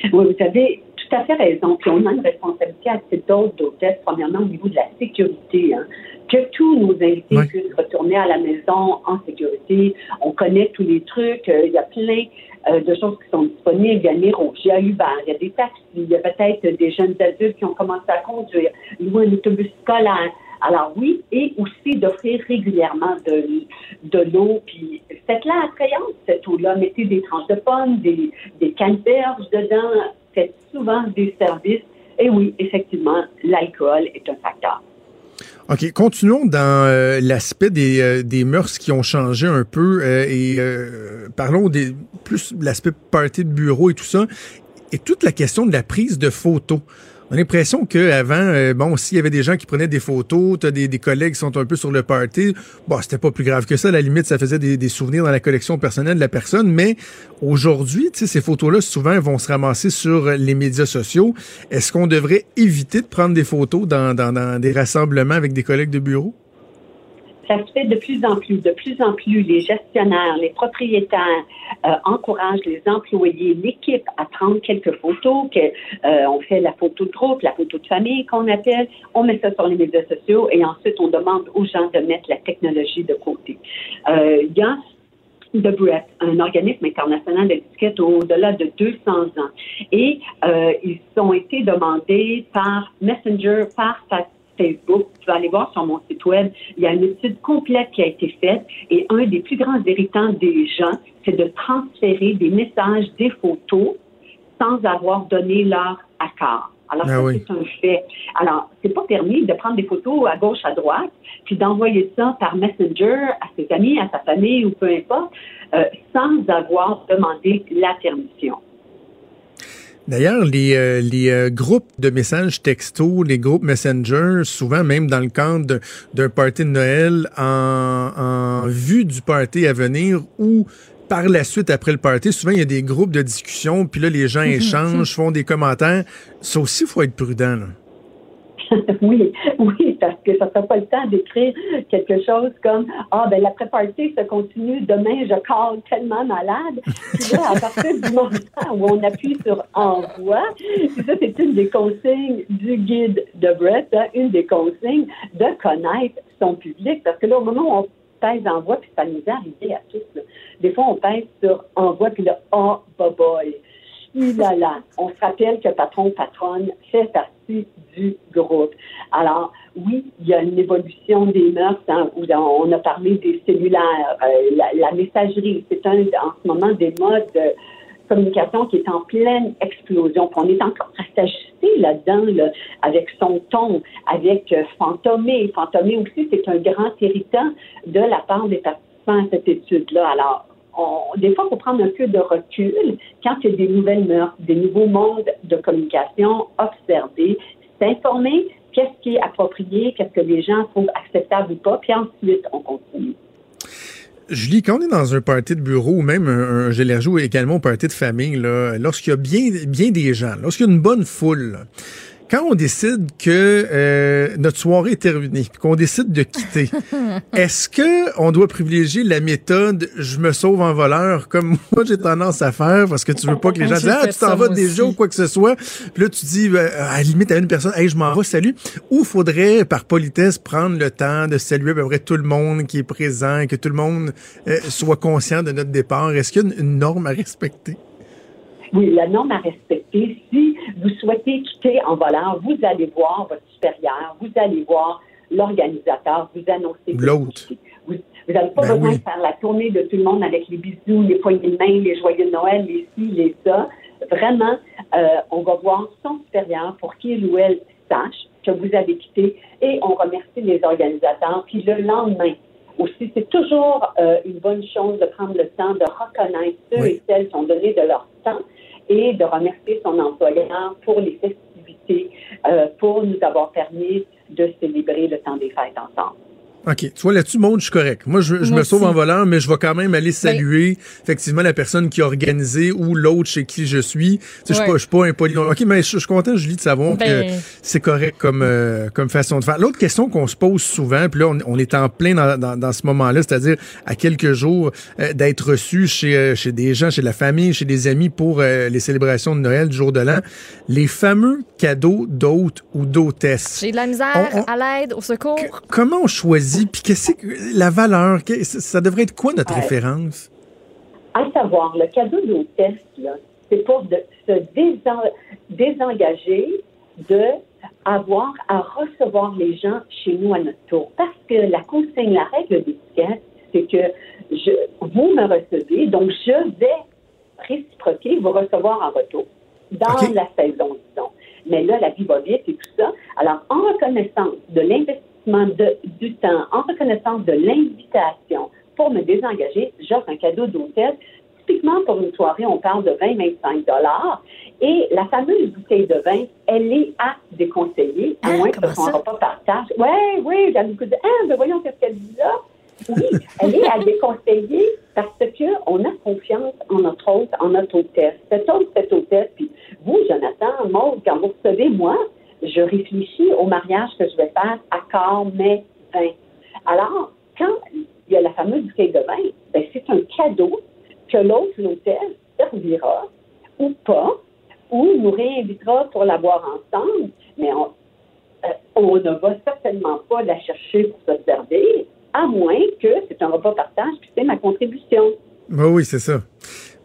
Oui, vous avez tout à fait raison. Puis on a une responsabilité à cette dose d'hôtesse, premièrement au niveau de la sécurité. hein. Que tous nos invités Oui. puissent retourner à la maison en sécurité. On connaît tous les trucs. Euh, Il y a plein euh, de choses qui sont disponibles. Il y a Nero, il y a Uber, il y a des taxis, il y a peut-être des jeunes adultes qui ont commencé à conduire, louer un autobus scolaire. Alors oui, et aussi d'offrir régulièrement de, l'eau, puis faites-la attrayante, cette eau-là. Mettez des tranches de pommes, des, des canneberges dedans, faites souvent des services. Et oui, effectivement, l'alcool est un facteur. OK, continuons dans euh, l'aspect des, euh, des mœurs qui ont changé un peu euh, et parlons des plus l'aspect party de bureau et tout ça et toute la question de la prise de photos. On a l'impression qu'avant, euh, bon, s'il y avait des gens qui prenaient des photos, t'as des, des collègues qui sont un peu sur le party, bon, c'était pas plus grave que ça. À la limite, ça faisait des, des souvenirs dans la collection personnelle de la personne. Mais aujourd'hui, ces photos-là, souvent, vont se ramasser sur les médias sociaux. Est-ce qu'on devrait éviter de prendre des photos dans, dans, dans des rassemblements avec des collègues de bureau? Ça se fait de plus en plus. De plus en plus, les gestionnaires, les propriétaires euh, encouragent les employés, l'équipe à prendre quelques photos. Que, euh, on fait la photo de groupe, la photo de famille qu'on appelle. On met ça sur les médias sociaux et ensuite on demande aux gens de mettre la technologie de côté. Euh, Il y a de Brett, un organisme international d'étiquette au-delà de 200 ans. Et euh, ils ont été demandés par Messenger, par fa- Facebook. Tu vas aller voir sur mon site web. Il y a une étude complète qui a été faite et un des plus grands irritants des gens, c'est de transférer des messages, des photos sans avoir donné leur accord. Alors, Ah oui. c'est un fait. Alors, c'est pas permis de prendre des photos à gauche, à droite, puis d'envoyer ça par Messenger à ses amis, à sa famille ou peu importe, euh, sans avoir demandé la permission. D'ailleurs, les, euh, les euh, groupes de messages texto, les groupes Messenger, souvent même dans le cadre d'un party de Noël, en, en vue du party à venir ou par la suite, après le party, souvent il y a des groupes de discussion, puis là, les gens échangent, font des commentaires. Ça aussi, il faut être prudent. Là. oui, oui, parce que ça ne pas le temps d'écrire quelque chose comme Ah, ben l'après-party se continue, demain je cale tellement malade. Puis là, à partir du moment où on appuie sur Envoi, puis ça, c'est une des consignes du guide de Brett, hein, une des consignes de connaître son public. Parce que là, au moment où on pèse Envoi, puis ça nous est arrivé à tous, là. des fois, on pèse sur Envoi, puis là, oh, bye bye. On se rappelle que patron, patronne fait partie du groupe. Alors, oui, il y a une évolution des mœurs, où on a parlé des cellulaires, euh, la, messagerie. C'est un, en ce moment, des modes de communication qui est en pleine explosion. On est encore à s'ajuster là-dedans, là, avec son ton, avec euh, Fantomé. Fantomé aussi, c'est un grand irritant de la part des participants à cette étude-là. Alors, des fois, il faut prendre un peu de recul quand il y a des nouvelles mœurs, des nouveaux modes de communication, observer, s'informer, qu'est-ce qui est approprié, qu'est-ce que les gens trouvent acceptable ou pas, puis ensuite, on continue. Julie, quand on est dans un party de bureau ou même un, un ou également un party de famille, lorsqu'il y a bien, bien des gens, lorsqu'il y a une bonne foule, quand on décide que euh, notre soirée est terminée, qu'on décide de quitter, est-ce que on doit privilégier la méthode je me sauve en voleur comme moi j'ai tendance à faire parce que tu veux pas que les gens disent ah tu t'en vas déjà ou quoi que ce soit, puis là tu dis ben, à la limite à une personne hey je m'en vais salut ou faudrait par politesse prendre le temps de saluer à peu près tout le monde qui est présent et que tout le monde euh, soit conscient de notre départ. Est-ce qu'il y a une, une norme à respecter? Oui, la norme à respecter. Si vous souhaitez quitter en volant, vous allez voir votre supérieur, vous allez voir l'organisateur, vous annoncez. L'autre. vous n'avez pas Ben besoin oui. de faire la tournée de tout le monde avec les bisous, les poignées de main, les joyeux de Noël, les ci, les ça. Vraiment, euh, on va voir son supérieur pour qu'il ou elle sache que vous avez quitté et on remercie les organisateurs. Puis le lendemain, aussi, c'est toujours euh, une bonne chose de prendre le temps de reconnaître ceux Oui. et celles qui ont donné de leur temps et de remercier son employeur pour les festivités, euh, pour nous avoir permis de célébrer le temps des fêtes ensemble. OK. Tu vois, là-dessus, Maud, je suis correct. Moi, je, je Moi me sauve en volant, mais je vais quand même aller saluer, effectivement, la personne qui a organisé ou l'autre chez qui je suis. Tu sais, je suis Ouais. pas, je suis pas impoli. OK, mais je, je suis content, Julie, de savoir Ben- que c'est correct comme, euh, comme façon de faire. L'autre question qu'on se pose souvent, puis là, on, on est en plein dans, dans, dans ce moment-là, c'est-à-dire à quelques jours euh, d'être reçu chez, euh, chez des gens, chez la famille, chez des amis pour euh, les célébrations de Noël, du jour de l'an. Les fameux cadeaux d'hôtes ou d'hôtesses. J'ai de la misère On- on- à l'aide, au secours. Comment on choisit, puis qu'est-ce que la valeur, ça devrait être quoi notre Ouais. référence? À savoir, le cadeau d'hôtesse, là, c'est pour de, se désen- désengager de avoir à recevoir les gens chez nous à notre tour. Parce que la consigne, la règle d'étiquette, c'est que je, vous me recevez, donc je vais réciproquer, vous recevoir en retour dans la saison, disons. Mais là, la vie va vite et tout ça. Alors, en reconnaissance de l'investissement de- du temps, en reconnaissance de l'invitation pour me désengager, j'offre un cadeau d'hôtel. Typiquement, pour une soirée, on parle de 20-25 dollars. Et la fameuse bouteille de vin, elle est à déconseiller, à Hein, moins que ça? repas partage. Oui, oui, j'avais beaucoup de Ah, ben voyons qu'est-ce qu'elle dit là. Oui, elle est à déconseiller parce qu'on a confiance en notre hôte, en notre hôtesse. Cet hôte, cette hôtesse, puis vous, Jonathan, Maud, quand vous recevez moi, je réfléchis au mariage que je vais faire à corps, mais vin. Alors, quand il y a la fameuse bouteille de vin, ben, c'est un cadeau que l'autre, l'hôtesse, servira ou pas, ou nous réinvitera pour la boire ensemble, mais on, euh, ne va certainement pas la chercher pour se servir, à moins que c'est un repas partage, puis c'est ma contribution. Ben oui, c'est ça.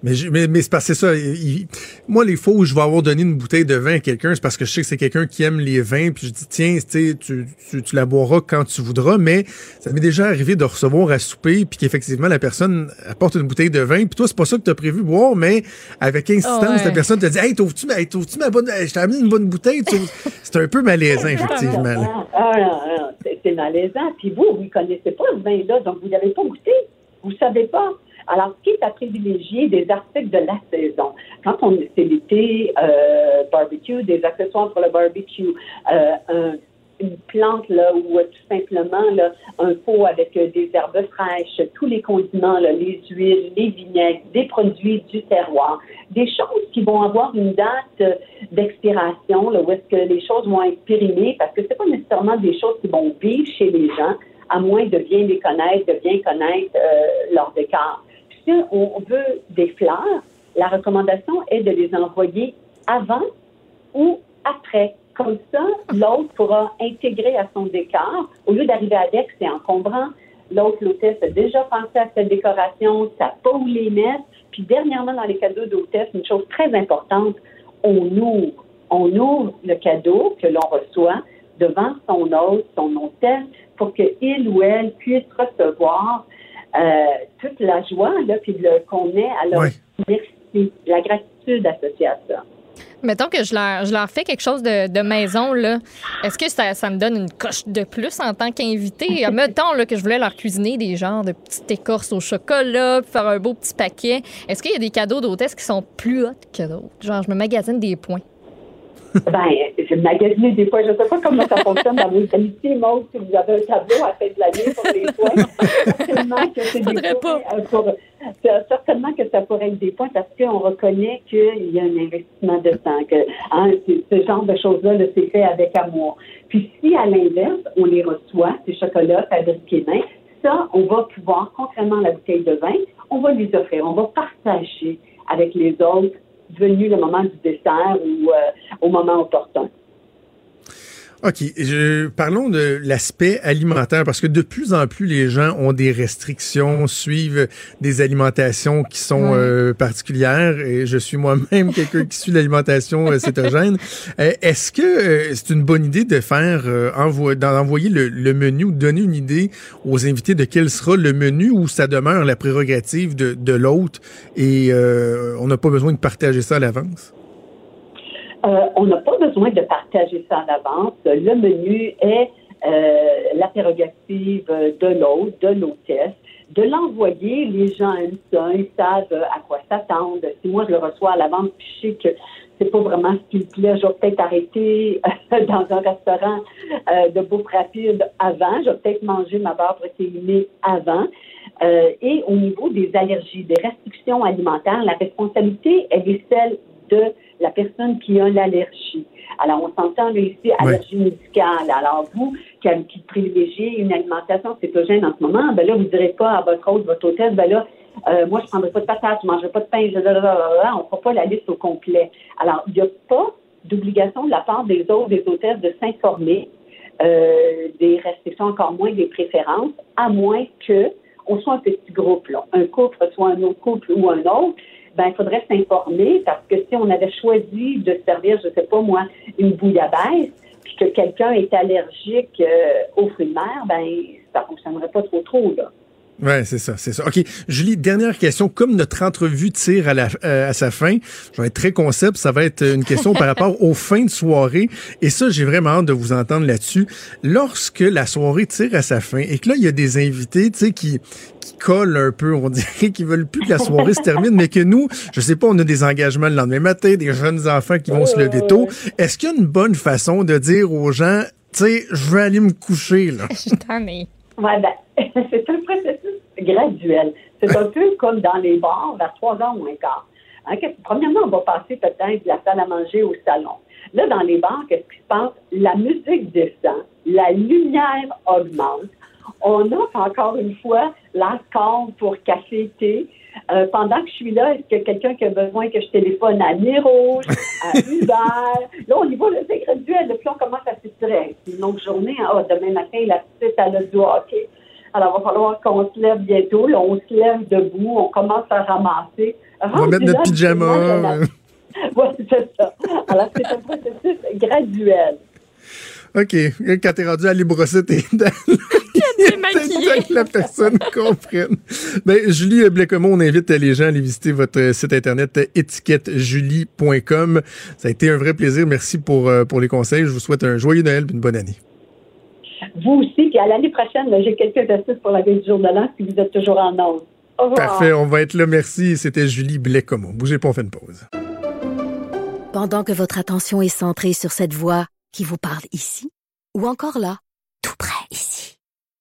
Mais, j'ai- mais, mais c'est parce que c'est ça. il- il- moi, les fois où je vais avoir donné une bouteille de vin à quelqu'un, c'est parce que je sais que c'est quelqu'un qui aime les vins, puis je dis, tiens, tu, sais, tu, tu, tu la boiras quand tu voudras, mais ça m'est déjà arrivé de recevoir à souper, puis qu'effectivement, la personne apporte une bouteille de vin, puis toi, c'est pas ça que tu as prévu boire, mais avec insistance, Ah ouais. la personne te dit, hey, trouves-tu ma, trouves-tu ma bonne, je t'ai amené une bonne bouteille, tu trouves- c'est un peu malaisant, effectivement. Ah, ah, c'est- c'est malaisant. Puis vous, vous ne connaissez pas ce vin-là, donc vous n'avez pas goûté. Vous ne savez pas. Alors, ce qui est à privilégier des articles de la saison. Quand on c'est l'été, euh, barbecue, des accessoires pour le barbecue, euh, un- une plante là ou euh, tout simplement là, un pot avec des herbes fraîches, tous les condiments, là, les huiles, les vinaigres, des produits du terroir, des choses qui vont avoir une date d'expiration, là, où est-ce que les choses vont être périmées, parce que c'est pas nécessairement des choses qui vont vivre chez les gens, à moins de bien les connaître, de bien connaître euh, leur décor. Si on veut des fleurs, la recommandation est de les envoyer avant ou après. Comme ça, l'autre pourra intégrer à son décor. Au lieu d'arriver avec, c'est encombrant. L'autre, l'hôtesse, a déjà pensé à cette décoration, ça pas où les mettre. Puis dernièrement, dans les cadeaux d'hôtesse, une chose très importante, on ouvre. On ouvre le cadeau que l'on reçoit devant son hôte, son hôtesse, pour qu'il ou elle puisse recevoir toute la joie là, puis le- qu'on ait à leur Ouais. merci, la gratitude associée à ça. Mettons que je leur, je leur fais quelque chose de, de maison, là. Est-ce que ça, ça me donne une coche de plus en tant qu'invité? Mettons là, que je voulais leur cuisiner des genres de petites écorces au chocolat, puis faire un beau petit paquet. Est-ce qu'il y a des cadeaux d'hôtesse qui sont plus hauts que d'autres? Genre, je me magasine des points. Ben, j'ai magasiné des fois. Je ne sais pas comment ça fonctionne dans vos amitiés, Maud, si vous avez un tableau à fin de l'année pour les points. certainement que c'est des points. euh, pour- c'est- certainement que ça pourrait être des points parce qu'on reconnaît qu'il y a un investissement de temps, que hein, ce genre de choses-là, là, c'est fait avec amour. Puis si, à l'inverse, on les reçoit, ces chocolats fabriqués main, ça, on va pouvoir, contrairement à la bouteille de vin, on va les offrir, on va partager avec les autres venu le moment du dessert ou euh, au moment opportun. OK. Je, parlons de l'aspect alimentaire parce que de plus en plus, les gens ont des restrictions, suivent des alimentations qui sont euh, particulières et je suis moi-même quelqu'un qui suit l'alimentation euh, cétogène. Euh, Est-ce que euh, c'est une bonne idée de faire, euh, envo- d'envoyer le, le menu ou donner une idée aux invités de quel sera le menu ou ça demeure la prérogative de, de l'hôte et euh, on n'a pas besoin de partager ça à l'avance? Euh, on n'a pas besoin de partager ça en avance. Le menu est euh, la prérogative de l'hôte, de l'hôtesse. De l'envoyer, les gens aiment ça, ils savent euh, à quoi s'attendre. Si moi je le reçois à l'avance, je sais que c'est pas vraiment ce qui plaît, je vais peut-être arrêter dans un restaurant de bouffe rapide avant. Je vais peut-être manger ma barre protéinée avant. Et au niveau des allergies, des restrictions alimentaires, la responsabilité, elle est celle de la personne qui a l'allergie. Alors, on s'entend là, ici, allergie médicale. Alors, vous, qui, qui privilégiez une alimentation cétogène en ce moment, ben là, vous ne direz pas à votre hôte, votre hôtesse, ben là, euh, moi, je ne prendrai pas de patates, je ne mangerai pas de pain, je, on ne fera pas la liste au complet. Alors, il n'y a pas d'obligation de la part des autres, des hôtesses, de s'informer euh, des restrictions, encore moins des préférences, à moins que on soit un petit groupe, là. un couple soit un autre couple ou un autre, ben il faudrait s'informer parce que si on avait choisi de servir, je sais pas moi, une bouillabaisse, puis que quelqu'un est allergique euh, aux fruits de mer, ben ça fonctionnerait pas trop trop là. Ouais, c'est ça, c'est ça. OK. Julie, dernière question. Comme notre entrevue tire à, la, euh, à sa fin, je vais être très concept. Ça va être une question par rapport aux fins de soirée. Et ça, j'ai vraiment hâte de vous entendre là-dessus. Lorsque la soirée tire à sa fin et que là, il y a des invités, tu sais, qui, qui collent un peu, on dirait qu'ils veulent plus que la soirée se termine, mais que nous, je sais pas, on a des engagements le lendemain matin, des jeunes enfants qui vont se lever tôt. Est-ce qu'il y a une bonne façon de dire aux gens, tu sais, je vais aller me coucher, là? Je suis tannée. Ouais, ben, c'est un processus graduel. C'est un peu comme dans les bars vers 3 heures moins quart. Hein, premièrement, on va passer peut-être de la salle à manger au salon. Là, dans les bars, qu'est-ce qui se passe? La musique descend, la lumière augmente. On offre encore une fois la pour café. Euh, pendant que je suis là, est-ce qu'il y a quelqu'un qui a besoin que je téléphone à Rouge, à Uber? Là, au niveau, là, c'est graduel. Puis on commence à s'étirer. C'est une longue journée. hein. Ah, demain matin, la petite, elle a du hockey. Alors, il va falloir qu'on se lève bientôt. Là, on se lève debout. On commence à ramasser. On va mettre notre pyjama. Oui, c'est ça. Alors, c'est un processus graduel. OK. Quand t'es rendu à brosser tes que la personne comprenne. Ben, Julie Blécomont, on invite les gens à aller visiter votre site internet étiquettejulie.com. Ça a été un vrai plaisir. Merci pour, euh, pour les conseils. Je vous souhaite un joyeux Noël et une bonne année. Vous aussi, puis à l'année prochaine, là, j'ai quelques astuces pour la veille du jour de l'an si vous êtes toujours en. Au revoir. Parfait. On va être là. Merci. C'était Julie Blécomont. Bougez pas, on fait une pause. Pendant que votre attention est centrée sur cette voix qui vous parle ici, ou encore là, tout près ici,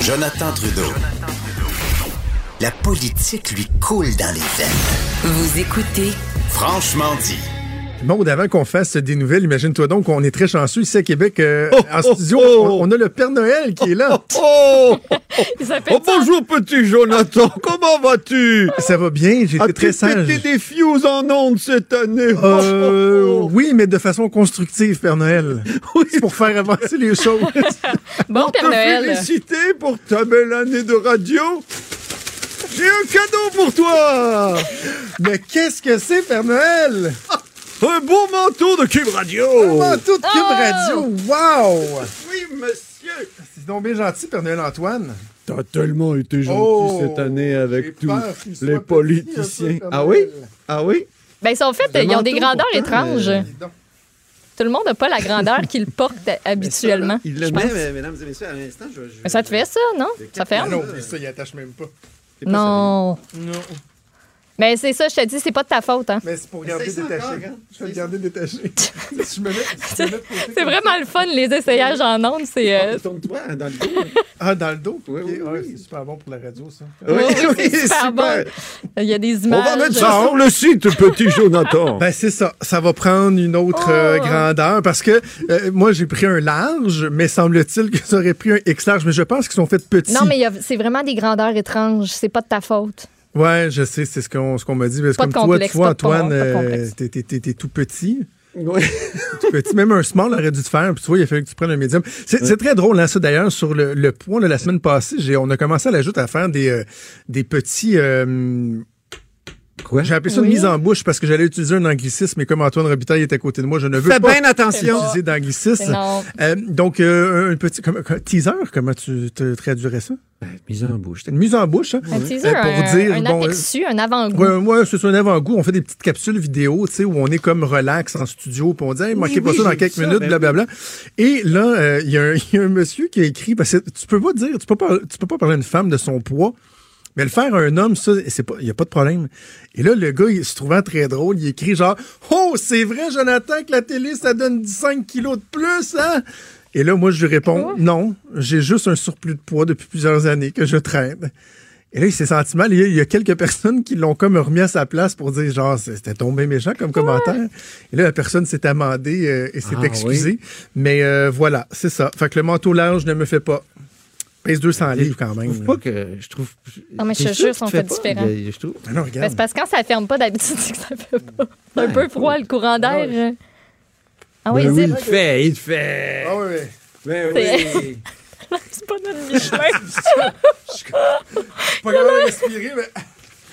Jonathan Trudeau. La politique lui coule dans les veines. Vous écoutez Franchement dit. Bon, avant qu'on fasse des nouvelles, imagine-toi donc qu'on est très chanceux ici à Québec. euh, Oh, en oh, studio, oh. On, on a le Père Noël qui est là. Oh, Il s'appelle oh bonjour petit Jonathan, comment vas-tu? Ça va bien, j'ai été As-tu très sage. pété des fuses en ondes cette année? Euh, Oh, oh, oh. oui, mais de façon constructive, Père Noël. Oui. C'est pour faire avancer les choses. Bon Père te Noël. féliciter pour ta belle année de radio. J'ai un cadeau pour toi mais qu'est-ce que c'est, Père Noël? Un beau manteau de Cube Radio! Un manteau de Cube Oh! Radio! Wow! Oui, monsieur! C'est donc bien gentil, Père Noël Antoine. T'as tellement été gentil Oh, cette année avec tous qu'il les politiciens. peu, Ah oui? Ah oui? Ben, ils sont faits, ils ont des grandeurs pourtant, étranges. Tout le monde n'a pas la grandeur qu'ils portent habituellement. Il le met, mais, mesdames et messieurs, à l'instant, je. je- Mais ça te fait ça, non? Ça Ah ferme? non, oublie ça, il attache même pas Non. Non. Mais c'est ça, je te dis, c'est pas de ta faute. Hein. Mais c'est pour garder détaché. regarde. Je vais le garder détaché. si je me mets, si je me mets de côté C'est vraiment le fun, les essayages en ondes. C'est. euh, sérieux. Tourne-toi dans le dos. Ah, dans le dos? Oui, Ok, oui. C'est super bon pour la radio, ça. oui, oui, c'est super bon. Il y a des On images. va mettre ça sur le site, petit Jonathan. Ben, c'est ça. Ça va prendre une autre euh, Oh. grandeur parce que euh, moi, j'ai pris un large, mais semble-t-il que ça aurait pris un X large. Mais je pense qu'ils sont faits petits. Non, mais il y a- c'est vraiment des grandeurs étranges. C'est pas de ta faute. Ouais, je sais, c'est ce qu'on ce qu'on m'a dit. Parce que de comme toi, complexe, tu vois, de Antoine, de euh, t'es- t'es t'es- t'es tout petit. Oui. tout petit. Même un small aurait dû te faire. Puis tu vois, il a fallu que tu prennes un médium. C'est c'est très drôle, hein, ça, d'ailleurs, sur le, le poids. là, la semaine passée, j'ai- on a commencé à l'ajouter à faire des, euh, des petits... euh, Quoi? J'ai appelé ça une mise en bouche parce que j'allais utiliser un anglicisme, mais comme Antoine Robitaille est à côté de moi, je ne veux Fais pas bien attention. utiliser d'anglicisme. Non. Euh, donc, euh, un petit comme- comme- teaser, comment tu te traduirais ça? Mise en bouche. Une mise en bouche, hein? Un teaser, Euh, pour un, vous dire, un bon, aperçu, un avant-goût. Ouais, ouais, c'est ça, un avant-goût. On fait des petites capsules vidéo, tu sais, où on est comme relax en studio, puis on dit, hey, manquez pas oui, ça dans quelques minutes, ben blablabla. Et là, euh, il y, a un- il y a un monsieur qui a écrit, parce que tu peux pas dire, tu peux pas, tu peux pas parler à une femme de son poids, mais le faire à un homme, ça, il y a pas de problème. Et là, le gars, il se trouvant très drôle, il écrit genre, oh, c'est vrai, Jonathan, que la télé, ça donne 5 kilos de plus, hein? Et là, moi, je lui réponds, non, j'ai juste un surplus de poids depuis plusieurs années que je traîne. Et là, il s'est senti mal. Il y a- il y a quelques personnes qui l'ont comme remis à sa place pour dire, genre, c'était tombé méchant comme commentaire. Et là, la personne s'est amendée euh, et s'est Ah, excusée. Mais euh, voilà, c'est ça. Fait que le manteau large ne me fait pas. Pèse 200 livres quand Je même. trouve pas que. Je trouve. Non, mais je te sûr sont pas? différents. Je trouve. Ah non, Ben, regarde. c'est parce que quand ça ferme pas, d'habitude, c'est que ça fait pas. C'est un peu froid, le courant d'air. Ah oui, Ben oui, il fait, il fait. Ah oui, oui. Ben C'est- oui. c'est pas notre Michelin. Pas capable de respirer, mais.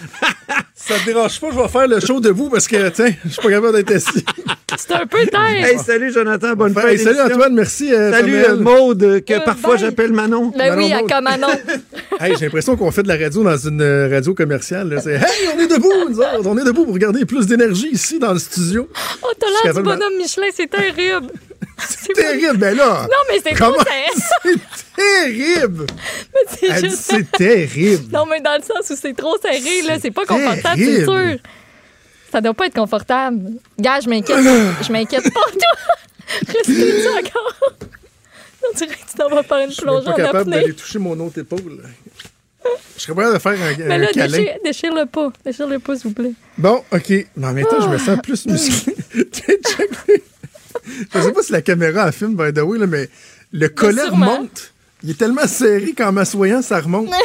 ça te dérange pas, je vais faire le show debout parce que, tiens, je suis pas capable d'être assis. C'est un peu terre. Hey, salut Jonathan, bonne Hey, fête. salut Antoine, merci. euh, Salut Samuel. euh, Maude, euh, que Euh, parfois bye. j'appelle Manon. Ben oui, Manon à. Comanon. Hey, j'ai l'impression qu'on fait de la radio dans une radio commerciale. là. C'est Hey, on est debout, nous autres, on est debout pour garder plus d'énergie ici dans le studio. Oh, t'as l'air du de- bonhomme Michelin, c'est terrible. C'est pas- Terrible, ben là! Non, mais c'est trop Comment? serré. C'est terrible! Mais c'est dit, juste. c'est terrible! Non, mais dans le sens où c'est trop serré, là, C'est pas confortable, c'est terrible. sûr. Ça doit pas être confortable. Gars, je m'inquiète. je m'inquiète pas, toi. Respire-tu encore? On dirait que tu t'en vas faire une Je suis même plongée pas en capable d'aller apnée. toucher mon autre époule. Je serais prêt de faire un, Mais un là, câlin. déchire, déchire-le pas. Déchire-le pas, s'il vous plaît. Bon, OK. Mais en même temps, je me sens plus musclé. Tiens, check. Je sais pas si la caméra a film, by the way, là, mais le collet remonte. Il est tellement serré qu'en m'assoyant, ça remonte.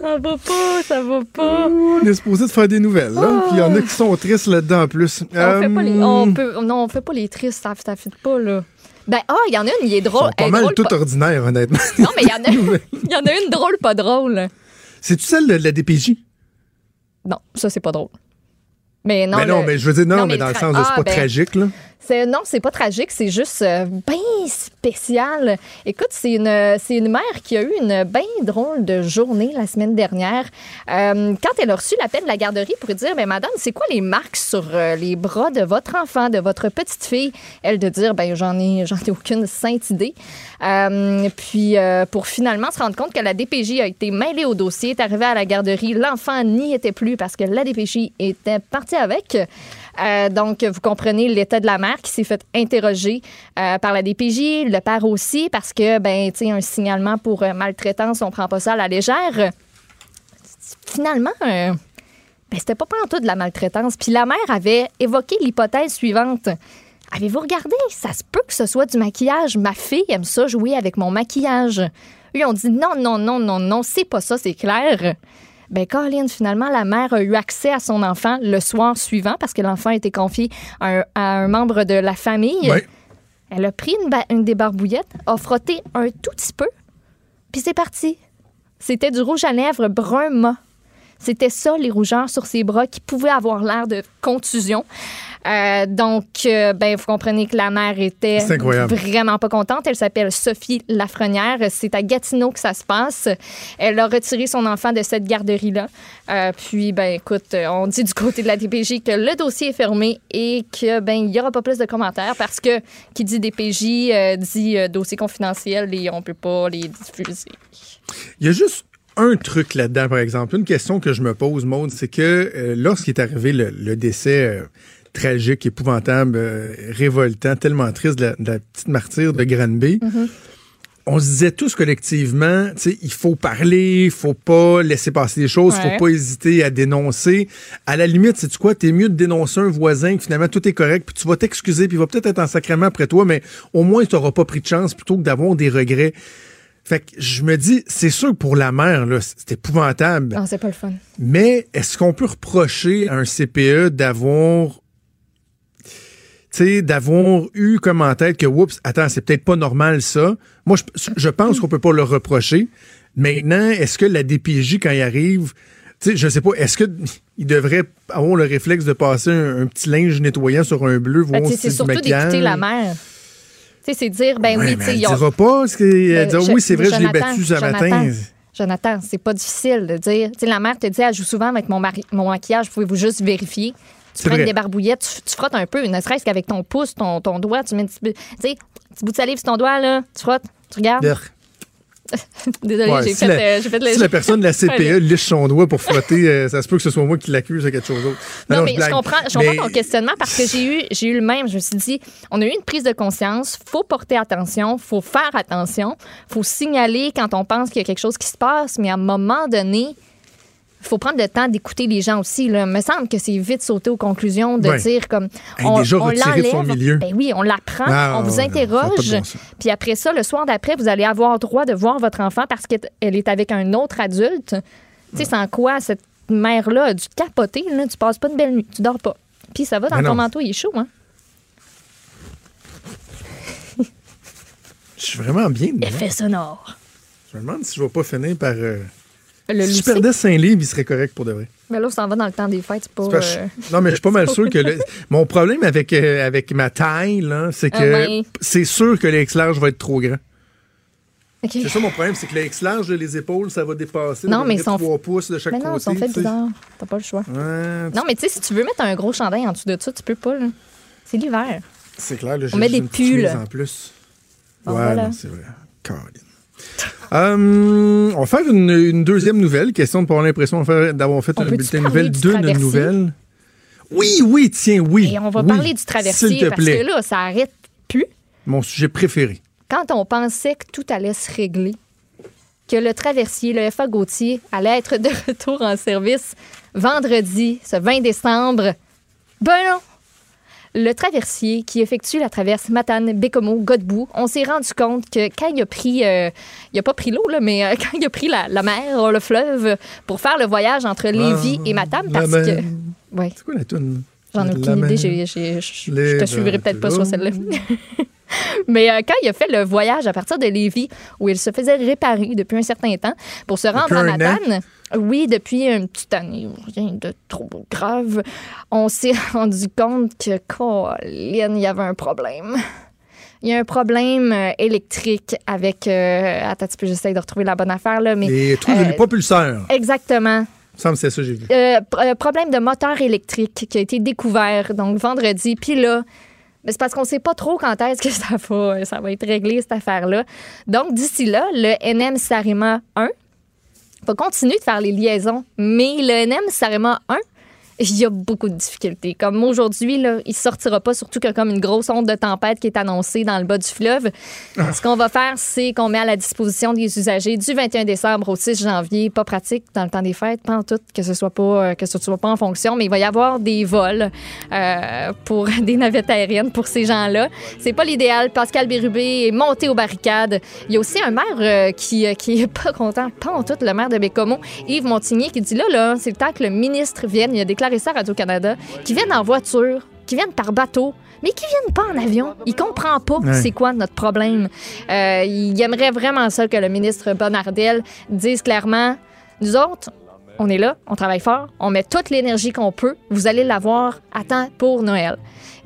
Ça va pas, ça va pas. On est supposé de faire des nouvelles, là. Puis il y en a qui sont tristes là-dedans en plus. On fait pas les, Euh, on peut, non, on fait pas les tristes, ça, ça fit pas, là. Ben, ah, il y en a une, il est ils drôle. sont pas mal drôle, tout pas- ordinaires, honnêtement. Non, mais il y en a, il y en a une drôle, pas drôle. C'est-tu celle de la DPJ? Non, ça, c'est pas drôle. Mais non, mais non, le- mais je veux dire, non, non, mais, mais dans le sens de c'est ah, pas ben, tragique, là. C'est, non, c'est pas tragique, c'est juste euh, bien spécial. Écoute, c'est une, c'est une mère qui a eu une bien drôle de journée la semaine dernière. Euh, quand elle a reçu l'appel de la garderie pour dire, ben madame, c'est quoi les marques sur euh, les bras de votre enfant, de votre petite fille? Elle de dire, ben j'en ai, j'en ai aucune sainte idée. Euh, puis euh, pour finalement se rendre compte que la DPJ a été mêlée au dossier, est arrivée à la garderie, l'enfant n'y était plus parce que la DPJ était partie avec. Euh, donc, vous comprenez l'état de la mère qui s'est fait interroger euh, par la DPJ, le père aussi, parce que, ben, tu sais, un signalement pour euh, maltraitance, on prend pas ça à la légère. Finalement, euh, ben, c'était pas tout de la maltraitance. Puis la mère avait évoqué l'hypothèse suivante. Avez-vous regardé? Ça se peut que ce soit du maquillage. Ma fille aime ça jouer avec mon maquillage. Eux ont dit non, non, non, non, non, c'est pas ça, c'est clair. Ben, Colin, finalement, la mère a eu accès à son enfant le soir suivant parce que l'enfant a été confié à un, à un membre de la famille. Elle a pris une, une des barbouillettes, a frotté un tout petit peu, puis c'est parti. C'était du rouge à lèvres brun mat. C'était ça, les rougeurs sur ses bras qui pouvaient avoir l'air de contusion. Euh, donc, euh, ben, vous comprenez que la mère était vraiment pas contente. Elle s'appelle Sophie Lafrenière. C'est à Gatineau que ça se passe. Elle a retiré son enfant de cette garderie-là. Euh, puis, ben, écoute, on dit du côté de la DPJ que le dossier est fermé et que, ben, il y aura pas plus de commentaires parce que qui dit DPJ euh, dit euh, dossier confidentiel et on peut pas les diffuser. Il y a juste un truc là-dedans, par exemple. Une question que je me pose, Maude, c'est que euh, lorsqu'il est arrivé le, le décès euh, tragique, épouvantable, euh, révoltant, tellement triste de la, de la petite martyre de Granby, on se disait tous collectivement, tu sais, il faut parler, il faut pas laisser passer les choses, Ouais. faut pas hésiter à dénoncer. À la limite, c'est tu quoi, t'es mieux de dénoncer un voisin que finalement tout est correct, puis tu vas t'excuser, puis il va peut-être être en sacrement après toi, mais au moins tu n'auras pas pris de chance plutôt que d'avoir des regrets. Fait que je me dis, c'est sûr que pour la mère, là, c'est épouvantable. Non, c'est pas le fun. Mais est-ce qu'on peut reprocher à un CPE d'avoir d'avoir eu comme en tête que, oups, attends, c'est peut-être pas normal ça. Moi, je, je pense qu'on peut pas le reprocher. Maintenant, est-ce que la DPJ, quand il arrive, tu sais, je sais pas, est-ce que il devrait avoir le réflexe de passer un, un petit linge nettoyant sur un bleu, voir Ben, tu sais, si c'est surtout d'écouter la sais, c'est dire, ben Ouais, oui, tu sais, dira pas, ce qu'elle Ben, dira, oui, c'est vrai, je l'ai battu ce Jonathan, matin. Jonathan, c'est pas difficile de dire. Tu sais, la mère te dit, elle joue souvent avec mon, mari- mon maquillage, pouvez-vous juste vérifier? Tu prends vrai. des barbouillettes, tu, tu frottes un peu, ne serait-ce qu'avec ton pouce, ton, ton doigt, tu mets un petit, petit bout de salive sur ton doigt, là, tu frottes, tu regardes. Désolée, Ouais, j'ai si fait, la- euh, j'ai fait le- Si la personne de la CPE liche son doigt pour frotter, euh, ça se peut que ce soit moi qui l'accuse de quelque chose d'autre. Non, mais je comprends, je comprends ton questionnement parce que j'ai eu, j'ai eu le même. Je me suis dit, on a eu une prise de conscience, faut porter attention, faut faire attention, faut signaler quand on pense qu'il y a quelque chose qui se passe, mais à un moment donné, faut prendre le temps d'écouter les gens aussi. Là. Il me semble que c'est vite sauter aux conclusions de dire comme Hey, de son l'enlève. milieu. Ben oui, on l'apprend, Ah, on vous interroge, bon puis après ça, le soir d'après, vous allez avoir droit de voir votre enfant parce qu'elle est avec un autre adulte. Tu sais, sans quoi cette mère-là a dû capoter. Là. Tu passes pas une belle nuit, tu dors pas. Puis ça va dans Mais ton non. manteau, il est chaud, hein? Je suis vraiment bien. Effet sonore. Je me demande si je vais pas finir par. euh, Le si je perdais 5 livres, il serait correct pour de vrai. Mais là, on s'en va dans le temps des fêtes, c'est pas. Euh, Non, mais je suis pas mal sûr que. le- Mon problème avec, euh, avec ma taille, c'est que Ah c'est sûr que le X large va être trop grand. C'est ça mon problème, c'est que le X large, les épaules, ça va dépasser Non, mais sont- 3 pouces de chaque Mais côté. non, ils sont faits bizarres. T'as pas le choix. Ouais, Non, mais tu sais, si tu veux mettre un gros chandail en dessous de ça, tu peux pas. C'est l'hiver. c'est clair, là, j'ai met des pulls. en plus. Bon, ouais, voilà. c'est vrai. Caroline. Hum, on va faire une, une deuxième nouvelle. Question de pas avoir l'impression d'avoir fait On un bulletin d'une nouvelle? Oui, oui, tiens, oui. Et on va Oui. parler du S'il traversier te parce plaît. que là, ça arrête plus. Mon sujet préféré. Quand on pensait que tout allait se régler, que le traversier, le FA Gauthier, allait être de retour en service vendredi, ce 20 décembre, ben non! Le traversier qui effectue la traverse Matane, Bécomo, Godbout, on s'est rendu compte que quand il a pris, euh, il a pas pris l'eau, là, mais euh, quand il a pris la, la mer, le fleuve, pour faire le voyage entre Lévis et Matane, parce que. Ouais. C'est quoi la toune? J'en ai aucune idée. j'ai- j'ai- Je te suivrai peut-être pas sur celle-là. Mais euh, quand il a fait le voyage à partir de Lévis, où il se faisait réparer depuis un certain temps pour se rendre à? Matane, oui, depuis une petite année, rien de trop grave, on s'est rendu compte que, Colin, il y avait un problème. Il y a un problème euh, électrique avec. Euh, attends, un petit peu, j'essaie de retrouver la bonne affaire, là, mais. Les trous de euh, les propulseurs. Exactement. Il me c'est ça j'ai vu. Euh, euh, problème de moteur électrique qui a été découvert donc vendredi. Puis là, ben, c'est parce qu'on sait pas trop quand est-ce que ça va, ça va être réglé, cette affaire-là. Donc, d'ici là, le NM Sarema 1 va continuer de faire les liaisons. Mais le NM Sarema 1, il y a beaucoup de difficultés. Comme aujourd'hui, là, il sortira pas, surtout qu'il y a comme une grosse onde de tempête qui est annoncée dans le bas du fleuve. Ce qu'on va faire, c'est qu'on met à la disposition des usagers du 21 décembre au 6 janvier, pas pratique dans le temps des fêtes, pas en tout, que ce soit pas, euh, que ce soit pas en fonction, mais il va y avoir des vols euh, pour des navettes aériennes pour ces gens-là. C'est pas l'idéal. Pascal Bérubé est monté aux barricades. Il y a aussi un maire euh, qui, euh, qui est pas content, pas en tout, le maire de Bécomo, Yves Montigny, qui dit là, là, c'est le temps que le ministre vienne. Il a déclaré ça à Radio-Canada, qui vienne en voiture, qui vienne par bateau, mais qui viennent pas en avion. Il comprend pas Ouais. c'est quoi notre problème. Euh, il aimerait vraiment ça que le ministre Bonnardel dise clairement, nous autres, on est là, on travaille fort, on met toute l'énergie qu'on peut, vous allez l'avoir à temps pour Noël.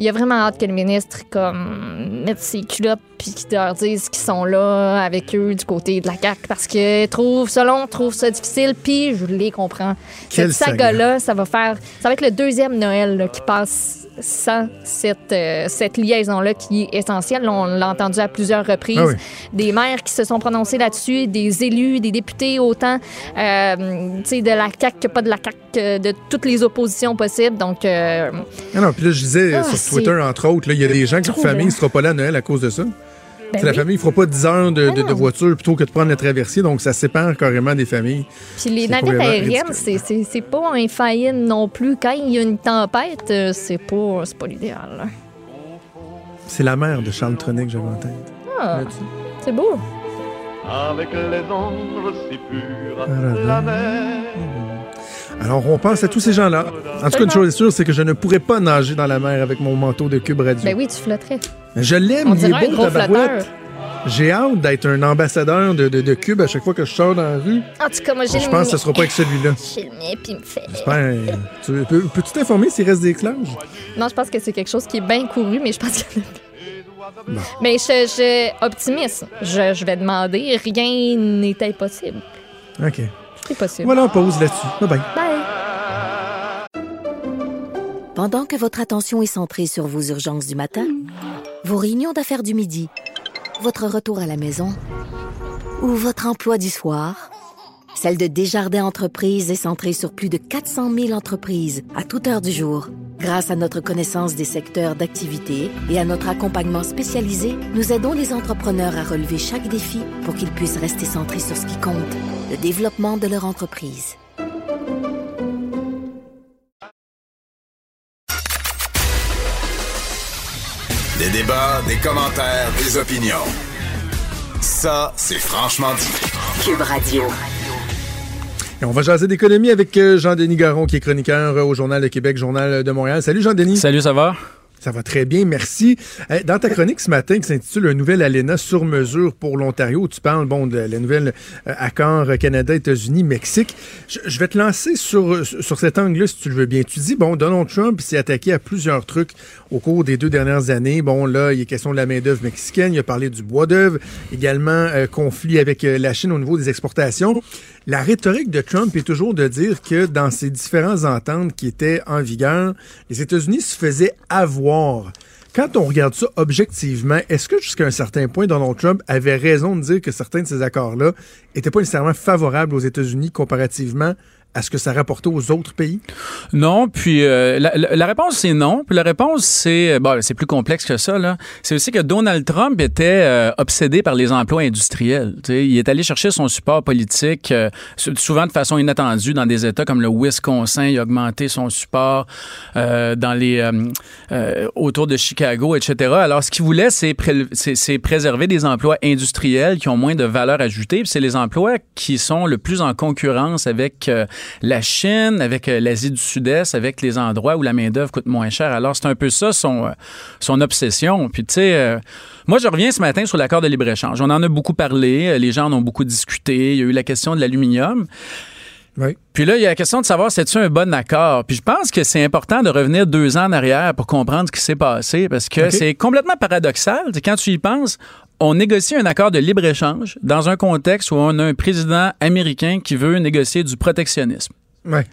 Il a vraiment hâte que le ministre comme mette ses culottes puis qu'il leur dise qu'ils sont là avec eux du côté de la CAQ parce que trouve selon trouve ça difficile puis je les comprends. Cette saga. là, ça va faire ça va être le deuxième Noël là, qui passe sans cette, euh, cette liaison-là qui est essentielle. On l'a entendu à plusieurs reprises. Ah oui. Des maires qui se sont prononcés là-dessus, des élus, des députés, autant euh, de la CAQ que pas de la CAQ, de toutes les oppositions possibles. Donc, euh, Ah non, puis là, je disais Ah, Twitter, entre autres, là, il y a des gens qui leur famille ne sera pas là à Noël à cause de ça. ben C'est la oui. famille ne fera pas 10 heures de, Ben de- de non. voiture plutôt que de prendre le traversier, donc ça sépare carrément des familles. Puis les navettes aériennes, c'est- c'est c'est pas un faillite non plus. Quand il y a une tempête, euh, c'est pas, c'est pas l'idéal. C'est la mère de Charles Tronic que j'avais en tête. Ah, c'est beau. Avec les anges si purs, Voilà. la mer. Alors, on pense à tous ces gens-là. En tout cas, une chose est sûre, c'est que je ne pourrais pas nager dans la mer avec mon manteau de Cube Radio. Ben oui, tu flotterais. Je l'aime, il est beau, gros tabarouette. J'ai hâte d'être un ambassadeur de, de, de Cube à chaque fois que je sors dans la rue. En tout cas, moi, j'ai Je pense que ce sera pas avec celui-là. J'ai le mien, puis il me fait. J'espère. Peux, peux-tu t'informer s'il reste des clages? Non, je pense que c'est quelque chose qui est bien couru, mais je pense qu'il y en a plus. Bon. Mais je, je optimiste. Je, je vais demander. Rien n'est impossible. OK. Possible. Voilà, on pause là-dessus. Bye-bye. Bye. Pendant que votre attention est centrée sur vos urgences du matin, vos réunions d'affaires du midi, votre retour à la maison ou votre emploi du soir, celle de Desjardins Entreprises est centrée sur plus de 400 000 entreprises à toute heure du jour. Grâce à notre connaissance des secteurs d'activité et à notre accompagnement spécialisé, nous aidons les entrepreneurs à relever chaque défi pour qu'ils puissent rester centrés sur ce qui compte, le développement de leur entreprise. Des débats, des commentaires, des opinions. Ça, c'est franchement dit. Cube Radio. Et on va jaser d'économie avec euh, Jean-Denis Garon, qui est chroniqueur euh, au Journal de Québec, Journal de Montréal. Salut Jean-Denis. Salut, ça va? Ça va très bien, merci. Euh, Dans ta chronique ce matin qui s'intitule Un nouvel ALENA sur mesure pour l'Ontario, tu parles bon, de la nouvelle accord Canada, États-Unis, Mexique. Je, vais te lancer sur, sur cet angle-là, si tu le veux bien. Tu dis, bon, Donald Trump s'est attaqué à plusieurs trucs au cours des deux dernières années. Bon, là, il est question de la main-d'œuvre mexicaine, il a parlé du bois d'œuvre, également euh, conflit avec la Chine au niveau des exportations. La rhétorique de Trump est toujours de dire que dans ces différentes ententes qui étaient en vigueur, les États-Unis se faisaient avoir. Quand on regarde ça objectivement, est-ce que jusqu'à un certain point, Donald Trump avait raison de dire que certains de ces accords-là n'étaient pas nécessairement favorables aux États-Unis comparativement à ce que ça rapportait aux autres pays? Non, puis euh, la, la- réponse c'est non. Puis la réponse c'est bon, c'est plus complexe que ça là. C'est aussi que Donald Trump était euh, obsédé par les emplois industriels. Il est allé chercher son support politique euh, sou- souvent de façon inattendue dans des États comme le Wisconsin. Il a augmenté son support euh, dans les euh, euh, autour de Chicago, etc. Alors ce qu'il voulait c'est préserver des emplois industriels qui ont moins de valeur ajoutée. Puis c'est les emplois qui sont le plus en concurrence avec euh, la Chine, avec euh, l'Asie du Sud-Est, avec les endroits où la main-d'œuvre coûte moins cher. Alors, c'est un peu ça son, euh, son obsession. Puis, tu sais, euh, moi, je reviens ce matin sur l'accord de libre-échange. On en a beaucoup parlé, les gens en ont beaucoup discuté. Il y a eu la question de l'aluminium. Oui. Puis là, il y a la question de savoir si c'est un bon accord? Puis je pense que c'est important de revenir deux ans en arrière pour comprendre ce qui s'est passé parce que c'est complètement paradoxal. Quand tu y penses, on négocie un accord de libre-échange dans un contexte où on a un président américain qui veut négocier du protectionnisme.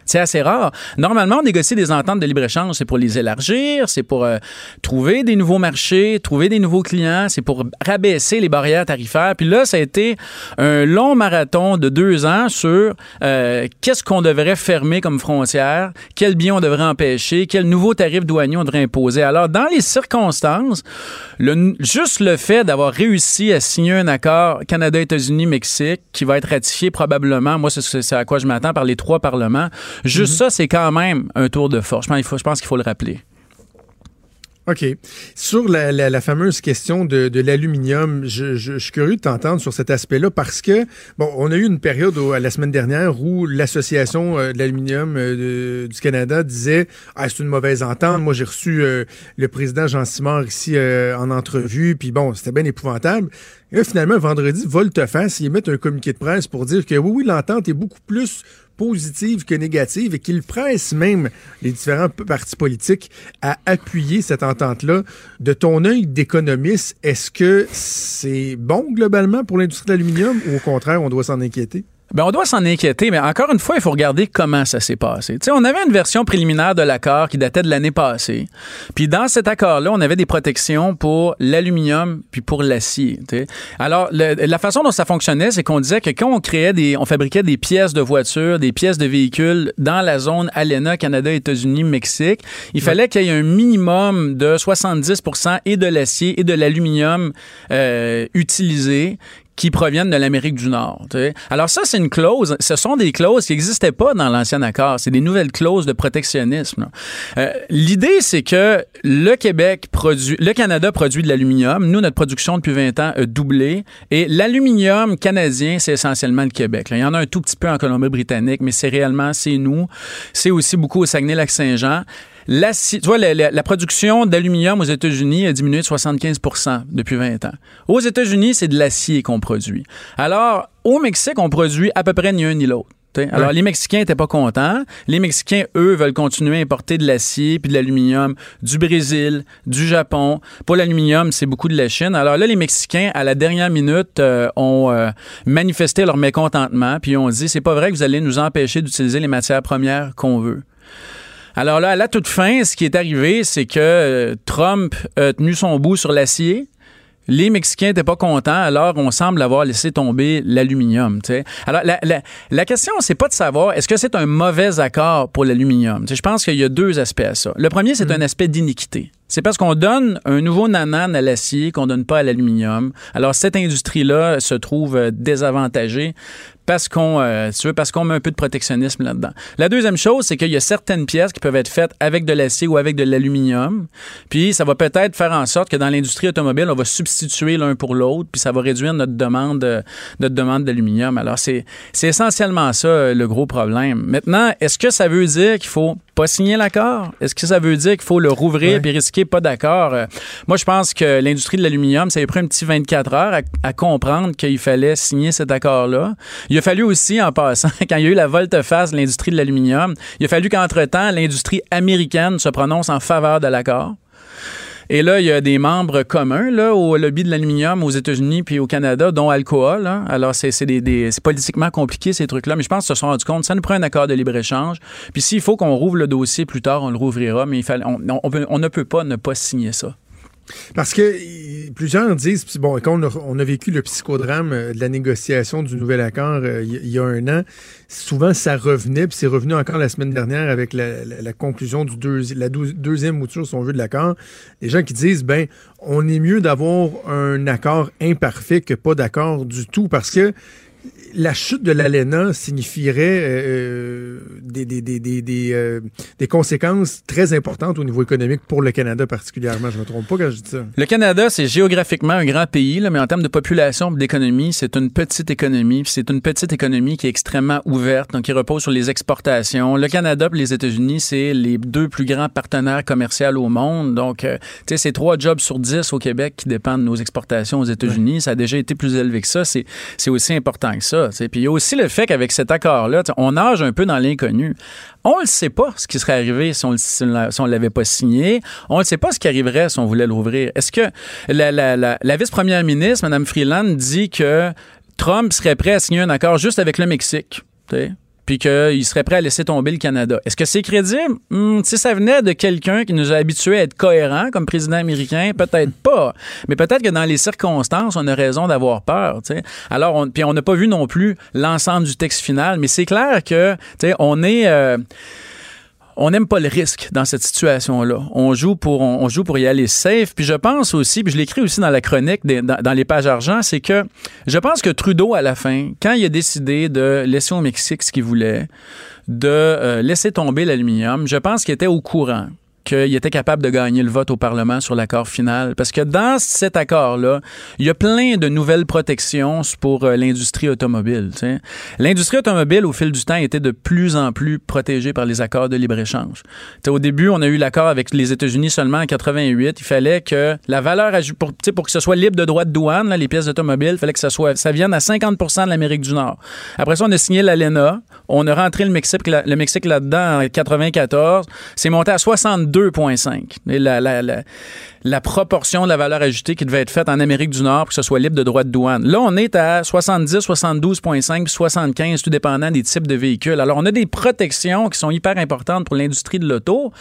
C'est assez rare. Normalement, on négocie des ententes de libre-échange, c'est pour les élargir, c'est pour euh, trouver des nouveaux marchés, trouver des nouveaux clients, c'est pour rabaisser les barrières tarifaires. Puis là, ça a été un long marathon de deux ans sur euh, qu'est-ce qu'on devrait fermer comme frontière, quels biens on devrait empêcher, quels nouveaux tarifs douaniers on devrait imposer. Alors, dans les circonstances, juste le fait d'avoir réussi à signer un accord Canada-États-Unis-Mexique qui va être ratifié probablement, moi, c'est à quoi je m'attends par les trois parlements, juste ça, c'est quand même un tour de force. Je pense, il faut- je pense qu'il faut le rappeler. OK. Sur la, la, la fameuse question de, de l'aluminium, je, je, je suis curieux de t'entendre sur cet aspect-là parce que, bon, on a eu une période la semaine dernière où l'Association euh, de l'aluminium euh, du Canada disait ah, c'est une mauvaise entente. Moi, j'ai reçu euh, le président Jean Simard ici euh, en entrevue, puis bon, c'était bien épouvantable. Et là, finalement, vendredi, volte-face, ils émettent un communiqué de presse pour dire que oui, oui, l'entente est beaucoup plus positive que négative et qu'ils pressent même les différents partis politiques à appuyer cette entente-là. De ton œil d'économiste, est-ce que c'est bon globalement pour l'industrie de l'aluminium ou au contraire, on doit s'en inquiéter? Ben, on doit s'en inquiéter, mais encore une fois, il faut regarder comment ça s'est passé. On avait une version préliminaire de l'accord qui datait de l'année passée. Puis dans cet accord-là, on avait des protections pour l'aluminium puis pour l'acier. Alors, la façon dont ça fonctionnait, c'est qu'on disait que quand on créait des, on fabriquait des pièces de voitures, des pièces de véhicules dans la zone ALENA, Canada, États-Unis, Mexique, il fallait qu'il y ait un minimum de 70% et de l'acier et de l'aluminium euh, utilisé qui proviennent de l'Amérique du Nord. Alors ça, c'est une clause. Ce sont des clauses qui n'existaient pas dans l'ancien accord. C'est des nouvelles clauses de protectionnisme. Euh, L'idée, c'est que le Québec produit, le Canada produit de l'aluminium. Nous, notre production depuis 20 ans a doublé. Et l'aluminium canadien, c'est essentiellement le Québec. Il y en a un tout petit peu en Colombie-Britannique, mais c'est réellement, c'est nous. C'est aussi beaucoup au Saguenay-Lac-Saint-Jean. L'acier- tu vois, la, la- la production d'aluminium aux États-Unis a diminué de 75% depuis 20 ans. Aux États-Unis, c'est de l'acier qu'on produit. Alors, au Mexique, on produit à peu près ni un ni l'autre. Alors, Ouais. les Mexicains n'étaient pas contents. Les Mexicains, eux, veulent continuer à importer de l'acier puis de l'aluminium du Brésil, du Japon. Pour l'aluminium, c'est beaucoup de la Chine. Alors là, les Mexicains, à la dernière minute, euh, ont euh, manifesté leur mécontentement puis ont dit c'est pas vrai que vous allez nous empêcher d'utiliser les matières premières qu'on veut. Alors là, à la toute fin, ce qui est arrivé, c'est que euh, Trump a tenu son bout sur l'acier. Les Mexicains n'étaient pas contents, alors on semble avoir laissé tomber l'aluminium. Alors la, la- la question, c'est pas de savoir est-ce que c'est un mauvais accord pour l'aluminium? Je pense qu'il y a deux aspects à ça. Le premier, c'est un aspect d'iniquité. C'est parce qu'on donne un nouveau nanan à l'acier qu'on donne pas à l'aluminium. Alors cette industrie-là se trouve euh, désavantagée parce qu'on euh, parce qu'on met un peu de protectionnisme là-dedans. La deuxième chose, c'est qu'il y a certaines pièces qui peuvent être faites avec de l'acier ou avec de l'aluminium. Puis ça va peut-être faire en sorte que dans l'industrie automobile, on va substituer l'un pour l'autre, puis ça va réduire notre demande euh, notre demande d'aluminium. Alors c'est c'est essentiellement ça euh, le gros problème. Maintenant, est-ce que ça veut dire qu'il faut pas signer l'accord? Est-ce que ça veut dire qu'il faut le rouvrir Ouais. puis risquer pas d'accord? Euh, Moi, je pense que l'industrie de l'aluminium, ça a pris un petit 24 heures à, à comprendre qu'il fallait signer cet accord-là. Il a fallu aussi, en passant, quand il y a eu la volte-face de l'industrie de l'aluminium, il a fallu qu'entre-temps, l'industrie américaine se prononce en faveur de l'accord. Et là, il y a des membres communs là, au lobby de l'aluminium aux États-Unis puis au Canada, dont Alcoa. Alors, c'est des, politiquement compliqué, ces trucs-là. Mais je pense qu'ils se sont rendus compte, ça nous prend un accord de libre-écéchange. Puis s'il faut qu'on rouvre le dossier plus tard, on le rouvrira. Mais on ne peut pas ne pas signer ça. Parce que plusieurs disent, bon, quand on a, vécu le psychodrame euh, de la négociation du nouvel accord euh, il y, a un an, souvent ça revenait, puis c'est revenu encore la semaine dernière avec la, conclusion du la deuxième mouture, si on veut, de l'accord. Les gens qui disent, ben, on est mieux d'avoir un accord imparfait que pas d'accord du tout, parce que la chute de l'ALENA signifierait euh, des, des, des, des, des, euh, des conséquences très importantes au niveau économique pour le Canada particulièrement. Je me trompe pas quand je dis ça. Le Canada, c'est géographiquement un grand pays, là, mais en termes de population et d'économie, c'est une petite économie. C'est une petite économie qui est extrêmement ouverte, donc qui repose sur les exportations. Le Canada et les États-Unis, c'est les deux plus grands partenaires commerciaux au monde. Donc, euh, tu sais, c'est trois jobs sur dix au Québec qui dépendent de nos exportations aux États-Unis. Ça a déjà été plus élevé que ça. C'est aussi important que ça. Puis il y a aussi le fait qu'avec cet accord-là, on nage un peu dans l'inconnu. On ne sait pas ce qui serait arrivé si on ne l'avait pas signé. On ne sait pas ce qui arriverait si on voulait l'ouvrir. Est-ce que la, vice-première ministre, Mme Freeland, dit que Trump serait prêt à signer un accord juste avec le Mexique? Puis qu'il serait prêt à laisser tomber le Canada. Est-ce que c'est crédible? Hmm, si ça venait de quelqu'un qui nous a habitués à être cohérent comme président américain, peut-être pas. Mais peut-être que dans les circonstances, on a raison d'avoir peur. Alors, on, puis on n'a pas vu non plus l'ensemble du texte final, mais c'est clair que tu sais, on est... euh, on n'aime pas le risque dans cette situation-là. On joue pour y aller safe. Puis je pense aussi, puis je l'écris aussi dans la chronique, dans les pages argent, c'est que je pense que Trudeau à la fin, quand il a décidé de laisser au Mexique ce qu'il voulait, de euh, laisser tomber l'aluminium, je pense qu'il était au courant qu'il était capable de gagner le vote au Parlement sur l'accord final. Parce que dans cet accord-là, il y a plein de nouvelles protections pour euh, l'industrie automobile. L'industrie automobile, au fil du temps, était de plus en plus protégée par les accords de libre-échange. Au début, on a eu l'accord avec les États-Unis seulement en 88. Il fallait que la valeur, pour, pour que ce soit libre de droits de douane, les pièces automobiles, il fallait que ça, soit, ça vienne à 50% de l'Amérique du Nord. Après ça, on a signé l'ALENA. On a rentré le Mexique, le Mexique là-dedans en 94. C'est monté à 62 2,5. La, la, la, la proportion de la valeur ajoutée qui devait être faite en Amérique du Nord pour que ce soit libre de droits de douane. Là, on est à 70, 72,5 puis 75, tout dépendant des types de véhicules. Alors, on a des protections qui sont hyper importantes pour l'industrie de l'auto.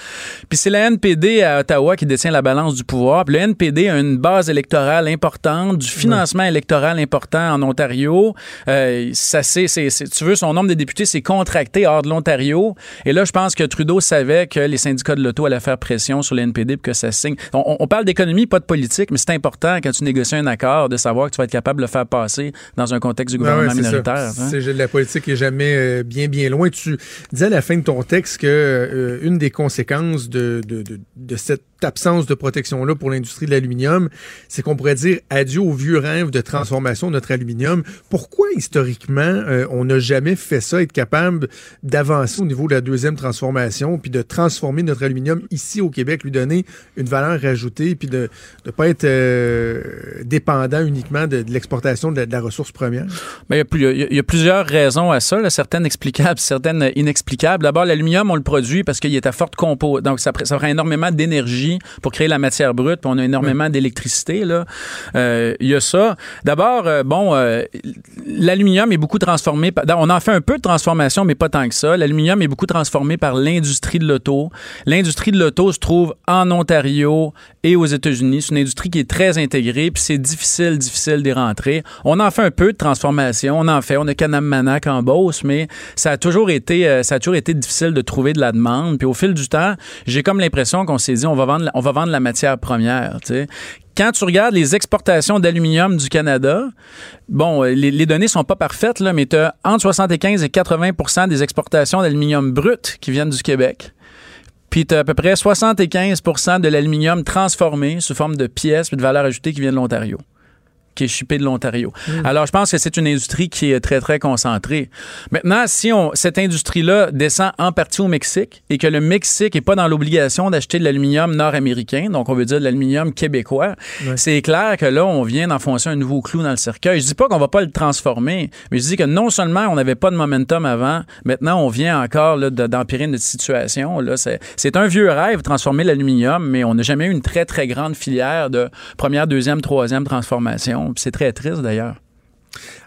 Puis c'est la NPD à Ottawa qui détient la balance du pouvoir. Puis le NPD a une base électorale importante, du financement électoral important en Ontario. Euh, ça, c'est, tu veux, son nombre de députés s'est contracté hors de l'Ontario. Et là, je pense que Trudeau savait que les syndicats de l'auto allaient faire pression sur le NPD pour que ça signe. On parle d'économie, pas de politique, mais c'est important quand tu négocies un accord de savoir que tu vas être capable de le faire passer dans un contexte du Ouais, ouais, gouvernement c'est ça. minoritaire. hein. La politique est jamais euh, bien, bien loin. Tu disais à la fin de ton texte que euh, une des conséquences de, de, de, de cette absence de protection-là pour l'industrie de l'aluminium, c'est qu'on pourrait dire adieu au vieux rêve de transformation de notre aluminium. Pourquoi, historiquement, euh, on n'a jamais fait ça, être capable d'avancer au niveau de la deuxième transformation, puis de transformer notre aluminium ici au Québec, lui donner une valeur ajoutée, puis de ne pas être euh, dépendant uniquement de, l'exportation de, la- ressource première? Ben, il, y a plusieurs raisons à ça, certaines explicables, certaines inexplicables. D'abord, l'aluminium, on le produit parce qu'il est à forte compo. Donc, ça prend énormément d'énergie pour créer la matière brute, puis on a énormément d'électricité. Euh, Il y a ça. D'abord, euh, bon, euh, l'aluminium est beaucoup transformé. On en fait un peu de transformation, mais pas tant que ça. L'aluminium est beaucoup transformé par l'industrie de l'auto. L'industrie de l'auto se trouve en Ontario et aux États-Unis. C'est une industrie qui est très intégrée, puis c'est difficile, difficile d'y rentrer. On en fait un peu de transformation, on en fait. On a Canam-Manac en Beauce, mais ça a toujours été, ça a toujours été difficile de trouver de la demande. Puis au fil du temps, j'ai comme l'impression qu'on s'est dit, on va vendre, on va vendre la matière première. Quand tu regardes les exportations d'aluminium du Canada, bon, euh, les, les données sont pas parfaites, là, mais tu as entre 75 et 80% des exportations d'aluminium brut qui viennent du Québec. Puis tu as à peu près 75% de l'aluminium transformé sous forme de pièces et de valeur ajoutée qui vient de l'Ontario qui est de l'Ontario. Alors, je pense que c'est une industrie qui est très, très concentrée. Maintenant, si on, cette industrie-là descend en partie au Mexique et que le Mexique n'est pas dans l'obligation d'acheter de l'aluminium nord-américain, donc on veut dire de l'aluminium québécois, c'est clair que là, on vient d'enfoncer un nouveau clou dans le cercueil. Je dis pas qu'on va pas le transformer, mais je dis que non seulement on n'avait pas de momentum avant, maintenant on vient encore d'empirer notre situation. Là, c'est un vieux rêve, transformer l'aluminium, mais on n'a jamais eu une très, très grande filière de première, deuxième, troisième transformation. C'est très triste d'ailleurs.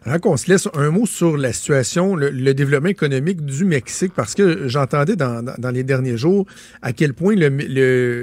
Avant qu'on se laisse un mot sur la situation, le, développement économique du Mexique, parce que j'entendais dans, dans- les derniers jours à quel point le,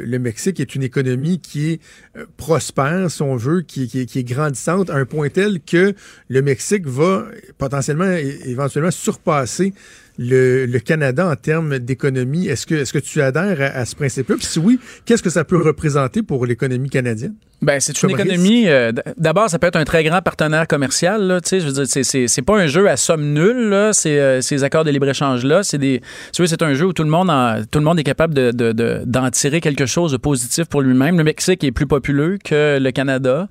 le- Mexique est une économie qui est euh, prospère, si on veut, qui, qui est- grandissante, à un point tel que le Mexique va potentiellement, éventuellement, surpasser le, le Canada en termes d'économie. Est-ce que, est-ce que tu adhères à, à ce principe-là? Puis si oui, qu'est-ce que ça peut représenter pour l'économie canadienne? Ben, c'est une économie. euh, D'abord, ça peut être un très grand partenaire commercial. Là, tu sais, je veux dire, c'est- pas un jeu à somme nulle. Là, euh, ces accords de libre échange là, c'est des. C'est un jeu où tout le monde, en- tout le monde est capable de, de- de- d'en tirer quelque chose de positif pour lui-même. Le Mexique est plus populeux que le Canada.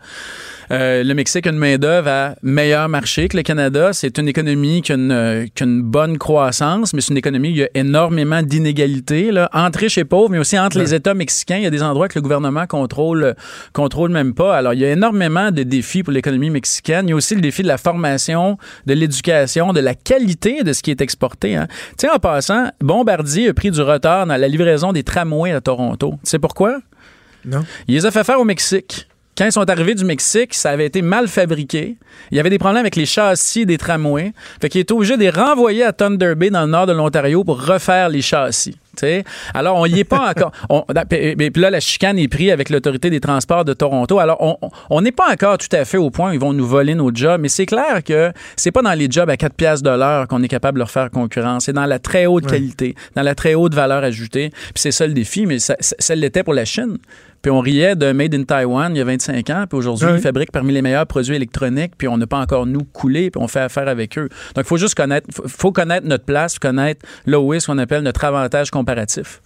Euh, le Mexique a une main d'œuvre à meilleur marché que le Canada. C'est une économie qui a une, qui a une bonne croissance, mais c'est une économie où il y a énormément d'inégalités là, entre riches et pauvres, mais aussi entre les États mexicains. Il y a des endroits que le gouvernement contrôle contrôle même pas. Alors, il y a énormément de défis pour l'économie mexicaine. Il y a aussi le défi de la formation, de l'éducation, de la qualité de ce qui est exporté. Hein. Tu sais, en passant, Bombardier a pris du retard dans la livraison des tramways à Toronto. Tu sais pourquoi? Non. Il les a fait faire au Mexique. Quand ils sont arrivés du Mexique, ça avait été mal fabriqué. Il y avait des problèmes avec les châssis des tramways. Fait qu'il est obligé de les renvoyer à Thunder Bay, dans le nord de l'Ontario, pour refaire les châssis. T'sais? Alors, on y est pas encore. on- Puis puis là, la chicane est prise avec l'Autorité des transports de Toronto. Alors, on- n'est pas encore tout à fait au point où ils vont nous voler nos jobs, mais c'est clair que c'est pas dans les jobs à 4 piastres de l'heure qu'on est capable de leur faire concurrence. C'est dans la très haute Ouais. qualité, dans la très haute valeur ajoutée. Puis c'est ça le défi, mais ça, ça- ça l'était pour la Chine. Puis on riait de Made in Taiwan il y a 25 ans, puis aujourd'hui, ils fabriquent parmi les meilleurs produits électroniques, puis on n'a pas encore, nous, coulé, puis on fait affaire avec eux. Donc, il faut juste connaître, faut connaître notre place, connaître là où est ce qu'on appelle notre avantage comparatif.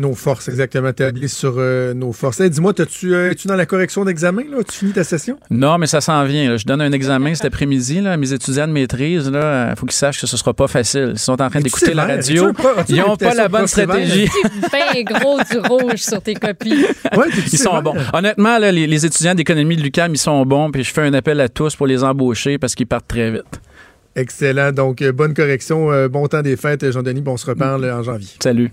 Nos forces, exactement. Établi sur euh, nos forces. Hey, Dis-moi, euh, es-tu dans la correction d'examen? Là? Tu finis ta session? Non, mais ça s'en vient. là. Je donne un examen cet après-midi. Là. Mes étudiants de maîtrise, il faut qu'ils sachent que ce sera pas facile. Ils sont en train d'écouter la radio. As-tu Ils n'ont pas la bonne stratégie. Ben gros du rouge sur tes copies. Ouais, Ils sont bons. Honnêtement, là, les, les étudiants d'économie de l'UQAM, ils sont bons. Puis je fais un appel à tous pour les embaucher parce qu'ils partent très vite. Excellent. Donc, euh, bonne correction. euh, bon temps des fêtes, Jean-Denis. Bon, on se reparle euh, en janvier. Salut.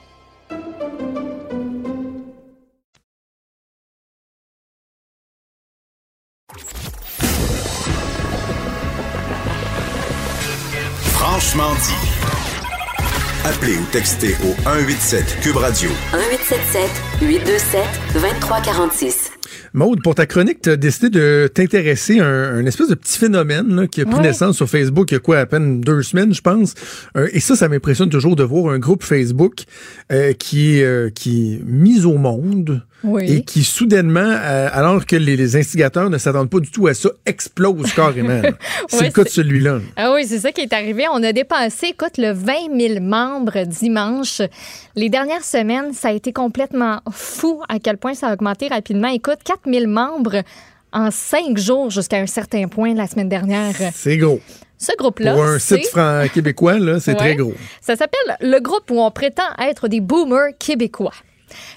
Franchement dit. Appelez ou textez au 187 Cube Radio 1877 827 2346. Maude, pour ta chronique, tu as décidé de t'intéresser à un, un espèce de petit phénomène là, qui a pris Ouais. naissance sur Facebook il y a quoi, à peine deux semaines, je pense. Euh, et ça, ça m'impressionne toujours de voir un groupe Facebook euh, qui, est, euh, qui est mis au monde Oui. et qui soudainement, euh, alors que les, les instigateurs ne s'attendent pas du tout à ça, explose carrément. C'est Ouais, le cas de celui-là. Ah oui, c'est ça qui est arrivé. On a dépassé, écoute, le 20 000 membres dimanche. Les dernières semaines, ça a été complètement fou à quel point ça a augmenté rapidement. Écoute, 4 000 membres en cinq jours jusqu'à un certain point la semaine dernière. C'est gros. Ce groupe-là, Pour un site fran- québécois, c'est Ouais. très gros. Ça s'appelle le groupe où on prétend être des boomers québécois.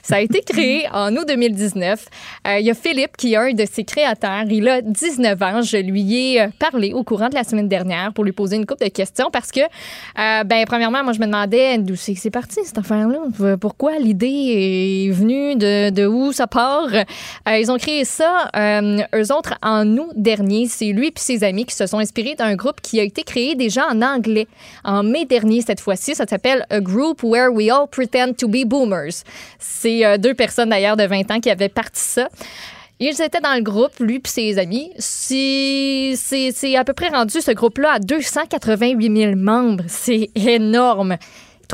Ça a été créé en août 2019. Euh, Il y a Philippe qui est un de ses créateurs. Il a 19 ans. Je lui ai euh, parlé au courant de la semaine dernière pour lui poser une couple de questions parce que, euh, ben, premièrement, moi, je me demandais d'où c'est parti, cette affaire-là? Pourquoi l'idée est venue, de, où ça part? Euh, ils ont créé ça, eux autres, en août dernier. C'est lui et ses amis qui se sont inspirés d'un groupe qui a été créé déjà en anglais en mai dernier cette fois-ci. Ça s'appelle A Group Where We All Pretend to Be Boomers. C'est euh, deux personnes d'ailleurs de 20 ans qui avaient parti ça. Ils étaient dans le groupe, lui et ses amis. C'est à peu près rendu ce groupe-là à 288 000 membres. C'est énorme.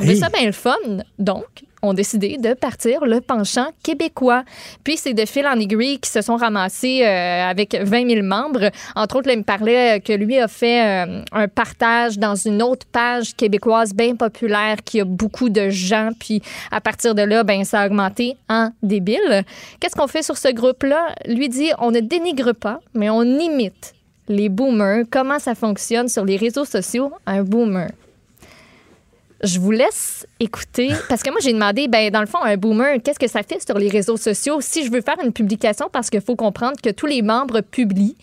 Hey. ça bien le fun? Donc, ont décidé de partir le penchant québécois. Puis c'est de fil en aiguille qui se sont ramassés euh, avec 20 000 membres. Entre autres, là, il me parlait que lui a fait euh, un partage dans une autre page québécoise bien populaire qui a beaucoup de gens. Puis à partir de là, ben ça a augmenté en débile. Qu'est-ce qu'on fait sur ce groupe-là? Lui dit, on ne dénigre pas, mais on imite les boomers. Comment ça fonctionne sur les réseaux sociaux, un boomer? Je vous laisse écouter. Parce que moi j'ai demandé ben dans le fond un boomer qu'est-ce que ça fait sur les réseaux sociaux? Si je veux faire une publication parce qu'il faut comprendre que tous les membres publient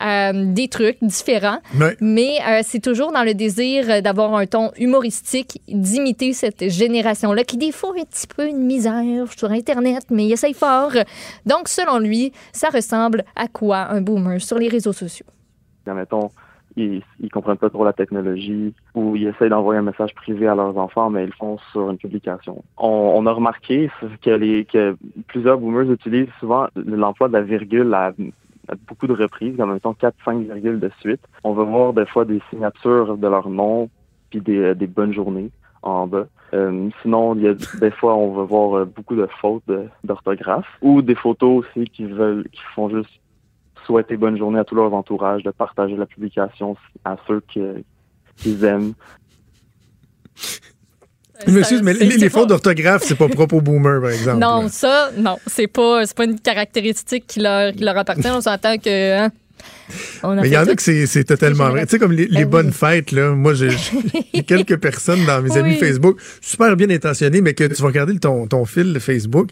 euh, des trucs différents. Mais euh, c'est toujours dans le désir d'avoir un ton humoristique d'imiter cette génération là qui des fois a un petit peu une misère sur internet mais il essaye fort. Donc selon lui ça ressemble à quoi un boomer sur les réseaux sociaux? Admettons, ils, ils comprennent pas trop la technologie ou ils essayent d'envoyer un message privé à leurs enfants, mais ils le font sur une publication. On, a remarqué que, plusieurs boomers utilisent souvent l'emploi de la virgule à, beaucoup de reprises, comme mettons 4-5 virgules de suite. On va voir des fois des signatures de leur nom puis des, des bonnes journées en bas. Euh, sinon, des fois on va voir euh, beaucoup de fautes d'orthographe ou des photos aussi qui veulent qui font juste souhaiter bonne journée à tous leurs entourages, de partager la publication à ceux qu'ils aiment. Je m'excuse, mais les, fautes d'orthographe, c'est pas propre aux boomers, par exemple. Non, là. ça, non, c'est pas, c'est pas une caractéristique qui leur, qui leur appartient. On s'entend que. hein, Mais il y en a que c'est totalement vrai. Tu sais, comme les, les Ben oui. bonnes fêtes, là. Moi, j'ai quelques personnes dans mes amis. Facebook, super bien intentionnées, mais que tu vas regarder ton, ton fil de Facebook,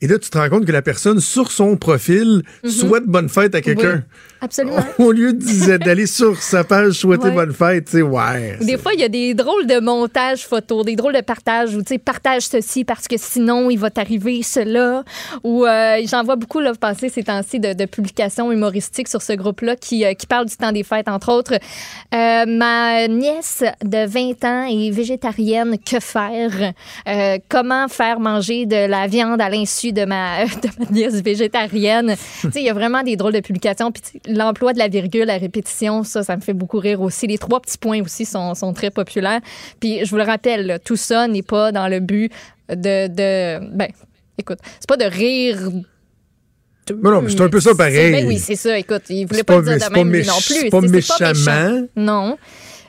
et là, tu te rends compte que la personne, sur son profil, Mhm. souhaite bonne fête à quelqu'un. Absolument. Au lieu d'aller sur sa page souhaiter Ouais. bonne fête, tu sais, ouais. Des fois, il y a des drôles de montages photos, des drôles de partages où, tu sais, partage ceci parce que sinon, il va t'arriver cela. Ou euh, j'en vois beaucoup là, passer ces temps-ci de, de publications humoristiques sur ce groupe-là euh, qui parle du temps des fêtes, entre autres. Euh, ma nièce de 20 ans est végétarienne. Que faire? Euh, comment faire manger de la viande à l'insu de ma, de ma nièce végétarienne? il y a vraiment des drôles de publications. L'emploi de la virgule à répétition, ça, ça me fait beaucoup rire aussi. Les trois petits points aussi sont, sont très populaires. Puis je vous le rappelle, tout ça n'est pas dans le but de... de ben, écoute, c'est pas de rire Mais non, mais c'est un peu ça pareil. ben oui, c'est ça. Écoute, il voulait pas, pas- le dire de pas même lui méch- non plus. c'est pas méchant. méchamment. Non.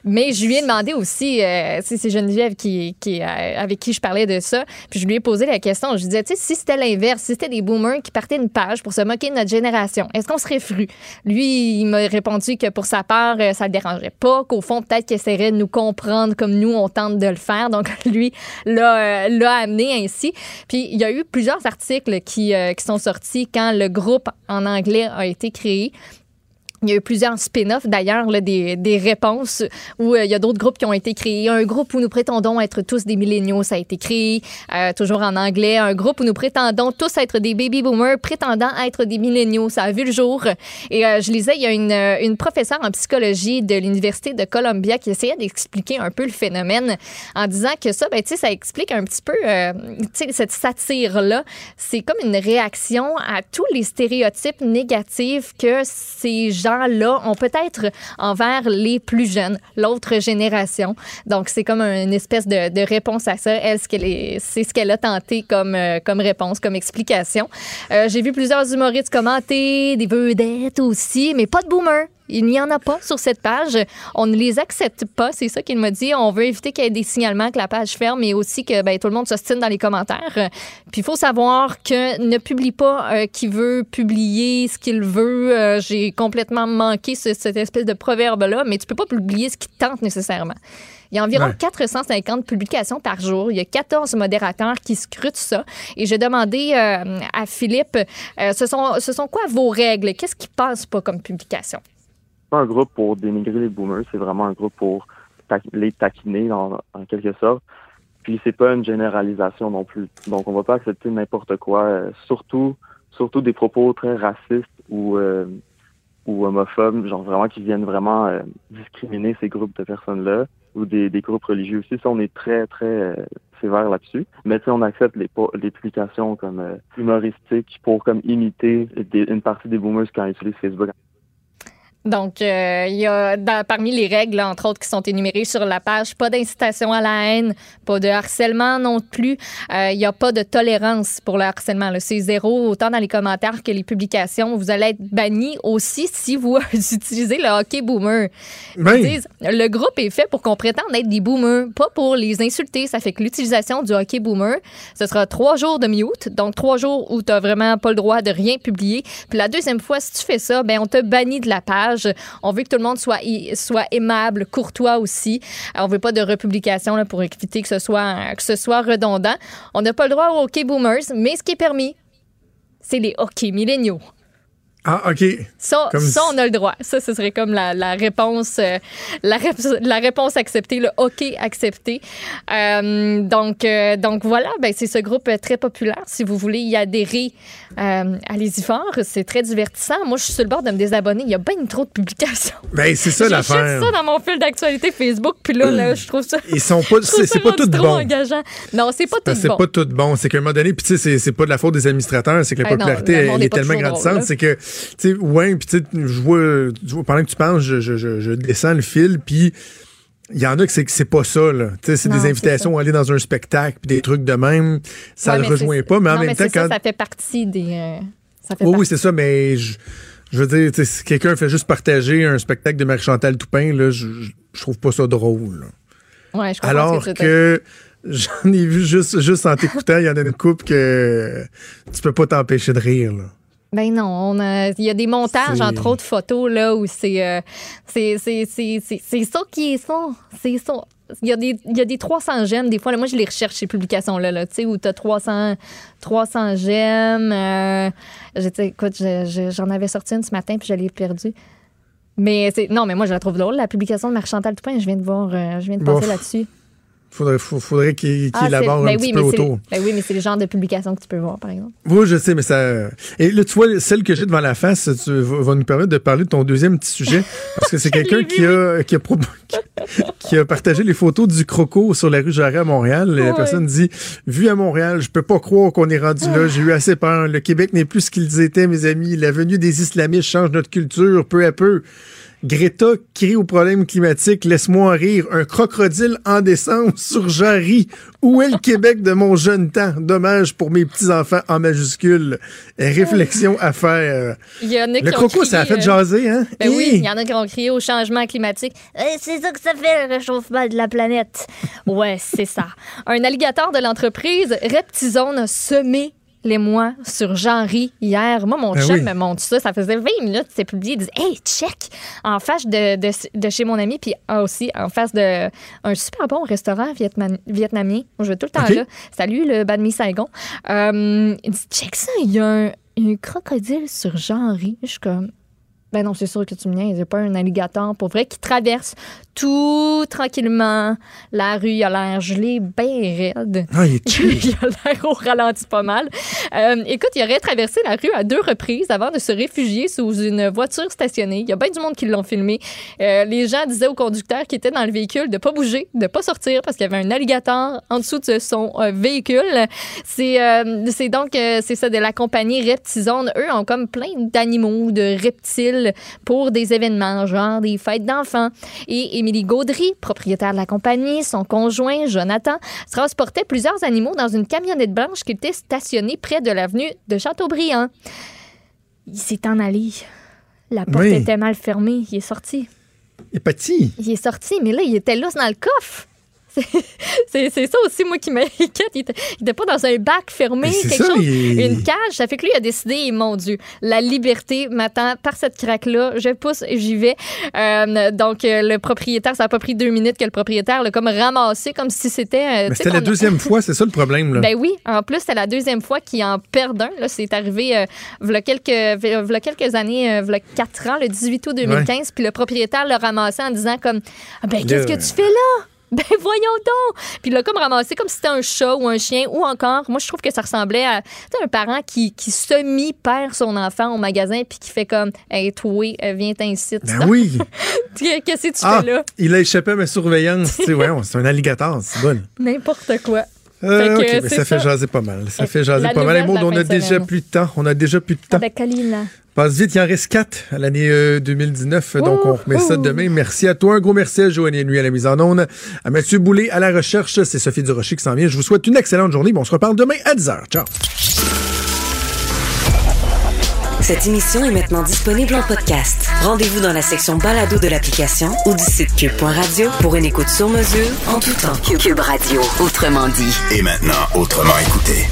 Mais je lui ai demandé aussi, euh, c'est Geneviève qui, qui, euh, avec qui je parlais de ça, puis je lui ai posé la question. Je lui disais, tu sais, si c'était l'inverse, si c'était des boomers qui partaient une page pour se moquer de notre génération, est-ce qu'on serait fru? Lui, il m'a répondu que pour sa part, euh, ça le dérangerait pas, qu'au fond, peut-être qu'il essaierait de nous comprendre comme nous, on tente de le faire. Donc, lui l'a euh, amené ainsi. Puis, il y a eu plusieurs articles qui, euh, qui sont sortis quand le groupe en anglais a été créé. Il y a eu plusieurs spin-offs d'ailleurs, des, des réponses où euh, il y a d'autres groupes qui ont été créés. Un groupe où nous prétendons être tous des milléniaux, ça a été créé, euh, toujours en anglais. Un groupe où nous prétendons tous être des baby boomers, prétendant être des milléniaux, ça a vu le jour. Et euh, je lisais, il y a une, euh, une professeure en psychologie de l'Université de Columbia qui essayait d'expliquer un peu le phénomène en disant que ça, ben, ça explique un petit peu, euh, cette satire-là. C'est comme une réaction à tous les stéréotypes négatifs que ces gens-là ont peut-être envers les plus jeunes, l'autre génération. Donc, c'est comme une espèce de, réponse à ça. C'est ce qu'elle a tenté comme, euh, réponse, comme explication. Euh, J'ai vu plusieurs humoristes commenter, des vedettes aussi, mais pas de boomers. Il n'y en a pas sur cette page. On ne les accepte pas. C'est ça qu'il m'a dit. On veut éviter qu'il y ait des signalements que la page ferme, mais aussi que ben, tout le monde s'ostine dans les commentaires. Puis il faut savoir que ne publie pas euh, qui veut publier ce qu'il veut. Euh, J'ai complètement manqué ce- cette espèce de proverbe-là, mais tu peux pas publier ce qui te tente nécessairement. Il y a environ Ouais. 450 publications par jour. Il y a 14 modérateurs qui scrutent ça. Et j'ai demandé euh, à Philippe, ce, sont, ce sont quoi vos règles? Qu'est-ce qui passe pas comme publication? Pas un groupe pour dénigrer les boomers, c'est vraiment un groupe pour les taquiner en, quelque sorte. Puis c'est pas une généralisation non plus. Donc on va pas accepter n'importe quoi, euh, surtout surtout des propos très racistes ou euh, ou homophobes, genre vraiment qui viennent vraiment euh, discriminer ces groupes de personnes-là ou des, groupes religieux aussi. Ça, on est très très sévère là-dessus. Mais tu on accepte les, publications comme humoristiques pour comme imiter une partie des boomers quand ils utilisent Facebook. Donc, euh, il y a dans- parmi les règles, entre autres, qui sont énumérées sur la page, pas d'incitation à la haine, pas de harcèlement non plus. Euh, Il n'y a pas de tolérance pour le harcèlement. C'est zéro, autant dans les commentaires que les publications. Vous allez être banni aussi si vous utilisez le hockey boomer. Ils Oui. disent, le groupe est fait pour qu'on prétende être des boomers, pas pour les insulter. Ça fait que l'utilisation du hockey boomer, ce sera trois jours de mute, donc trois jours où tu n'as vraiment pas le droit de rien publier. Puis la deuxième fois, si tu fais ça, ben on te bannit de la page. On veut que tout le monde soit, aimable, courtois aussi. On veut pas de republication là, pour éviter que ce soit, que ce soit redondant. On n'a pas le droit aux hockey boomers, mais ce qui est permis, c'est les hockey milléniaux. Ah, OK. Ça, Comme ça, si- on a le droit. Ça, ce serait comme la, la réponse, euh, la, rép- la réponse acceptée, le OK accepté. Euh, donc, euh, donc voilà, ben, c'est ce groupe très populaire. Si vous voulez y adhérer, allez-y fort. C'est très divertissant. Moi, je suis sur le bord de me désabonner. Il y a bien trop de publications. Ben, c'est ça l'affaire. juste ça dans mon fil d'actualité Facebook. Puis là, là, je trouve ça. Ils sont pas, je c'est pas tout trop bon. engageant. Non, c'est pas tout que C'est bon. pas tout bon. C'est qu'à un moment donné, puis tu sais, c'est- pas de la faute des administrateurs, c'est que la Ah non, popularité, elle est est tellement grandissante. C'est que, sais, ouais, puis tu je vois, pendant que tu penses, je, je, je, je descends le fil, puis il y en a que c'est que c'est pas ça, là. Tu sais, c'est des invitations à aller dans un spectacle, puis des trucs de même. Ça Ouais, le rejoint pas, mais en non, même mais temps, ça, fait partie des. euh, ça fait Oui, oui, c'est ça, mais je, je veux dire, si quelqu'un fait juste partager un spectacle de Marie-Chantal Toupin, là, je, trouve pas ça drôle. Ouais, je Alors que que j'en ai vu juste, juste en t'écoutant, il y en a une couple que tu peux pas t'empêcher de rire. Là. Ben non, on a- il y a des montages, entre autres photos, là, où c'est euh, c'est ça qui est ça. C'est ça. Il y, a des, il y a des 300 j'aime, des fois. Là, moi, je les recherche, ces publications-là, là, tu sais, où tu as 300, 300 j'aime. Euh, écoute, je- je- j'en avais sorti une ce matin, puis je l'ai perdue. Mais c'est non, mais moi, je la trouve drôle, la publication de Marc-Chantal Toupin. Je viens de voir, euh, je viens de passer là-dessus. Faudrait, faudrait qu'il qu'il Ah, élabore ben un oui, petit peu autour. Ben oui, mais c'est le genre de publication que tu peux voir, par exemple. Oui, je sais, mais ça. Et là, tu vois, celle que j'ai devant la face, tu va va nous permettre de parler de ton deuxième petit sujet. Parce que c'est quelqu'un qui a, qui, a pro- qui a partagé les photos du croco sur la rue Jarret à Montréal. La personne dit Vu à Montréal, je peux pas croire qu'on est rendu là. J'ai eu assez peur. Le Québec n'est plus ce qu'ils étaient, mes amis. La venue des islamistes change notre culture peu à peu. Greta crie au problème climatique, laisse-moi rire. Un crocodile en décembre sur Jarry. Où est le Québec de mon jeune temps? Dommage pour mes petits-enfants en majuscule. Réflexion à faire. Il y en a qui Le ont croco, crié, ça a fait euh, jaser, hein? Ben oui, il y en a qui ont crié au changement climatique. Eh, c'est ça que ça fait, le réchauffement de la planète. ouais, c'est ça. Un alligator de l'entreprise Reptizone a semé les mois sur Jean-Ry hier. Moi, mon Ben chum oui. me montre ça. Ça faisait 20 minutes c'est publié. Il disait Hey, check En face de, de, de chez mon ami, puis aussi en face de un super bon restaurant vietnam- vietnamien. Je vais tout le temps là. Salut, le Banh Mi Saigon. Euh, il dit Check ça, il y a un, un crocodile sur Jean-Ry. Je suis comme. Ben non, c'est sûr que tu me niaises. Il n'y a pas un alligator pour vrai qui traverse tout tranquillement la rue. Il a l'air gelé, bien raide. Ah, il est chill. il a l'air au ralenti pas mal. Euh, écoute, il aurait traversé la rue à deux reprises avant de se réfugier sous une voiture stationnée. Il y a bien du monde qui l'ont filmé. Euh, les gens disaient au conducteur qui était dans le véhicule de pas bouger, de pas sortir parce qu'il y avait un alligator en dessous de son euh, véhicule. C'est c'est donc c'est ça de la compagnie Reptizone. Eux ont comme plein d'animaux, de reptiles pour des événements, genre des fêtes d'enfants. Et Émilie Gaudry, propriétaire de la compagnie, son conjoint Jonathan, transportaient plusieurs animaux dans une camionnette blanche qui était stationnée près de l'avenue de Châteaubriand. Il s'est en allé. La porte Oui. était mal fermée. Il est sorti. Il est petit. Il est sorti, mais là, il était lousse dans le coffre. C'est- ça aussi, moi, qui m'inquiète. Il était, il était pas dans un bac fermé, quelque ça, chose. il Une cage. Ça fait que lui, il a décidé, mon Dieu, la liberté m'attend par cette craque-là. Je pousse, j'y vais. Euh, donc, euh, le propriétaire, ça a pas pris deux minutes que le propriétaire l'a comme ramassé, comme si c'était. euh, Mais c'était la deuxième fois, c'est ça le problème, là? ben oui, en plus, c'est la deuxième fois qu'il en perd un. C'est arrivé euh, v'là quelques, quelques années, v'là quatre ans, le 18 août 2015. Puis le propriétaire l'a ramassé en disant comme Ah ben qu'est-ce que tu fais là? Ben voyons donc! Puis il l'a comme ramassé comme si c'était un chat ou un chien ou encore, moi je trouve que ça ressemblait à un parent qui, qui semi-perd son enfant au magasin puis qui fait comme Hey toi, euh, viens t'incite. Ben oui. Qu'est-ce que tu Ah, fais là? il a échappé à ma surveillance. tu sais, ouais, c'est un alligator, c'est bon. N'importe quoi. Euh, Fait que, ok, mais ça fait jaser pas mal. Ça Euh, fait jaser pas mal. Et Maud, on a déjà semaine. plus de temps. On a déjà plus de temps. Avec Alina. Passe vite, il en reste quatre à l'année euh, 2019. Donc, on remet ça demain. Merci à toi. Un gros merci à Joanne Nuit à la mise en onde. À Mathieu Boulay à la recherche. C'est Sophie Durocher qui s'en vient. Je vous souhaite une excellente journée. Bon, on se reparle demain à 10h. Ciao. Cette émission est maintenant disponible en podcast. Rendez-vous dans la section balado de l'application ou du site cube.radio pour une écoute sur mesure en tout temps. Cube Radio, autrement dit. Et maintenant, autrement écouté.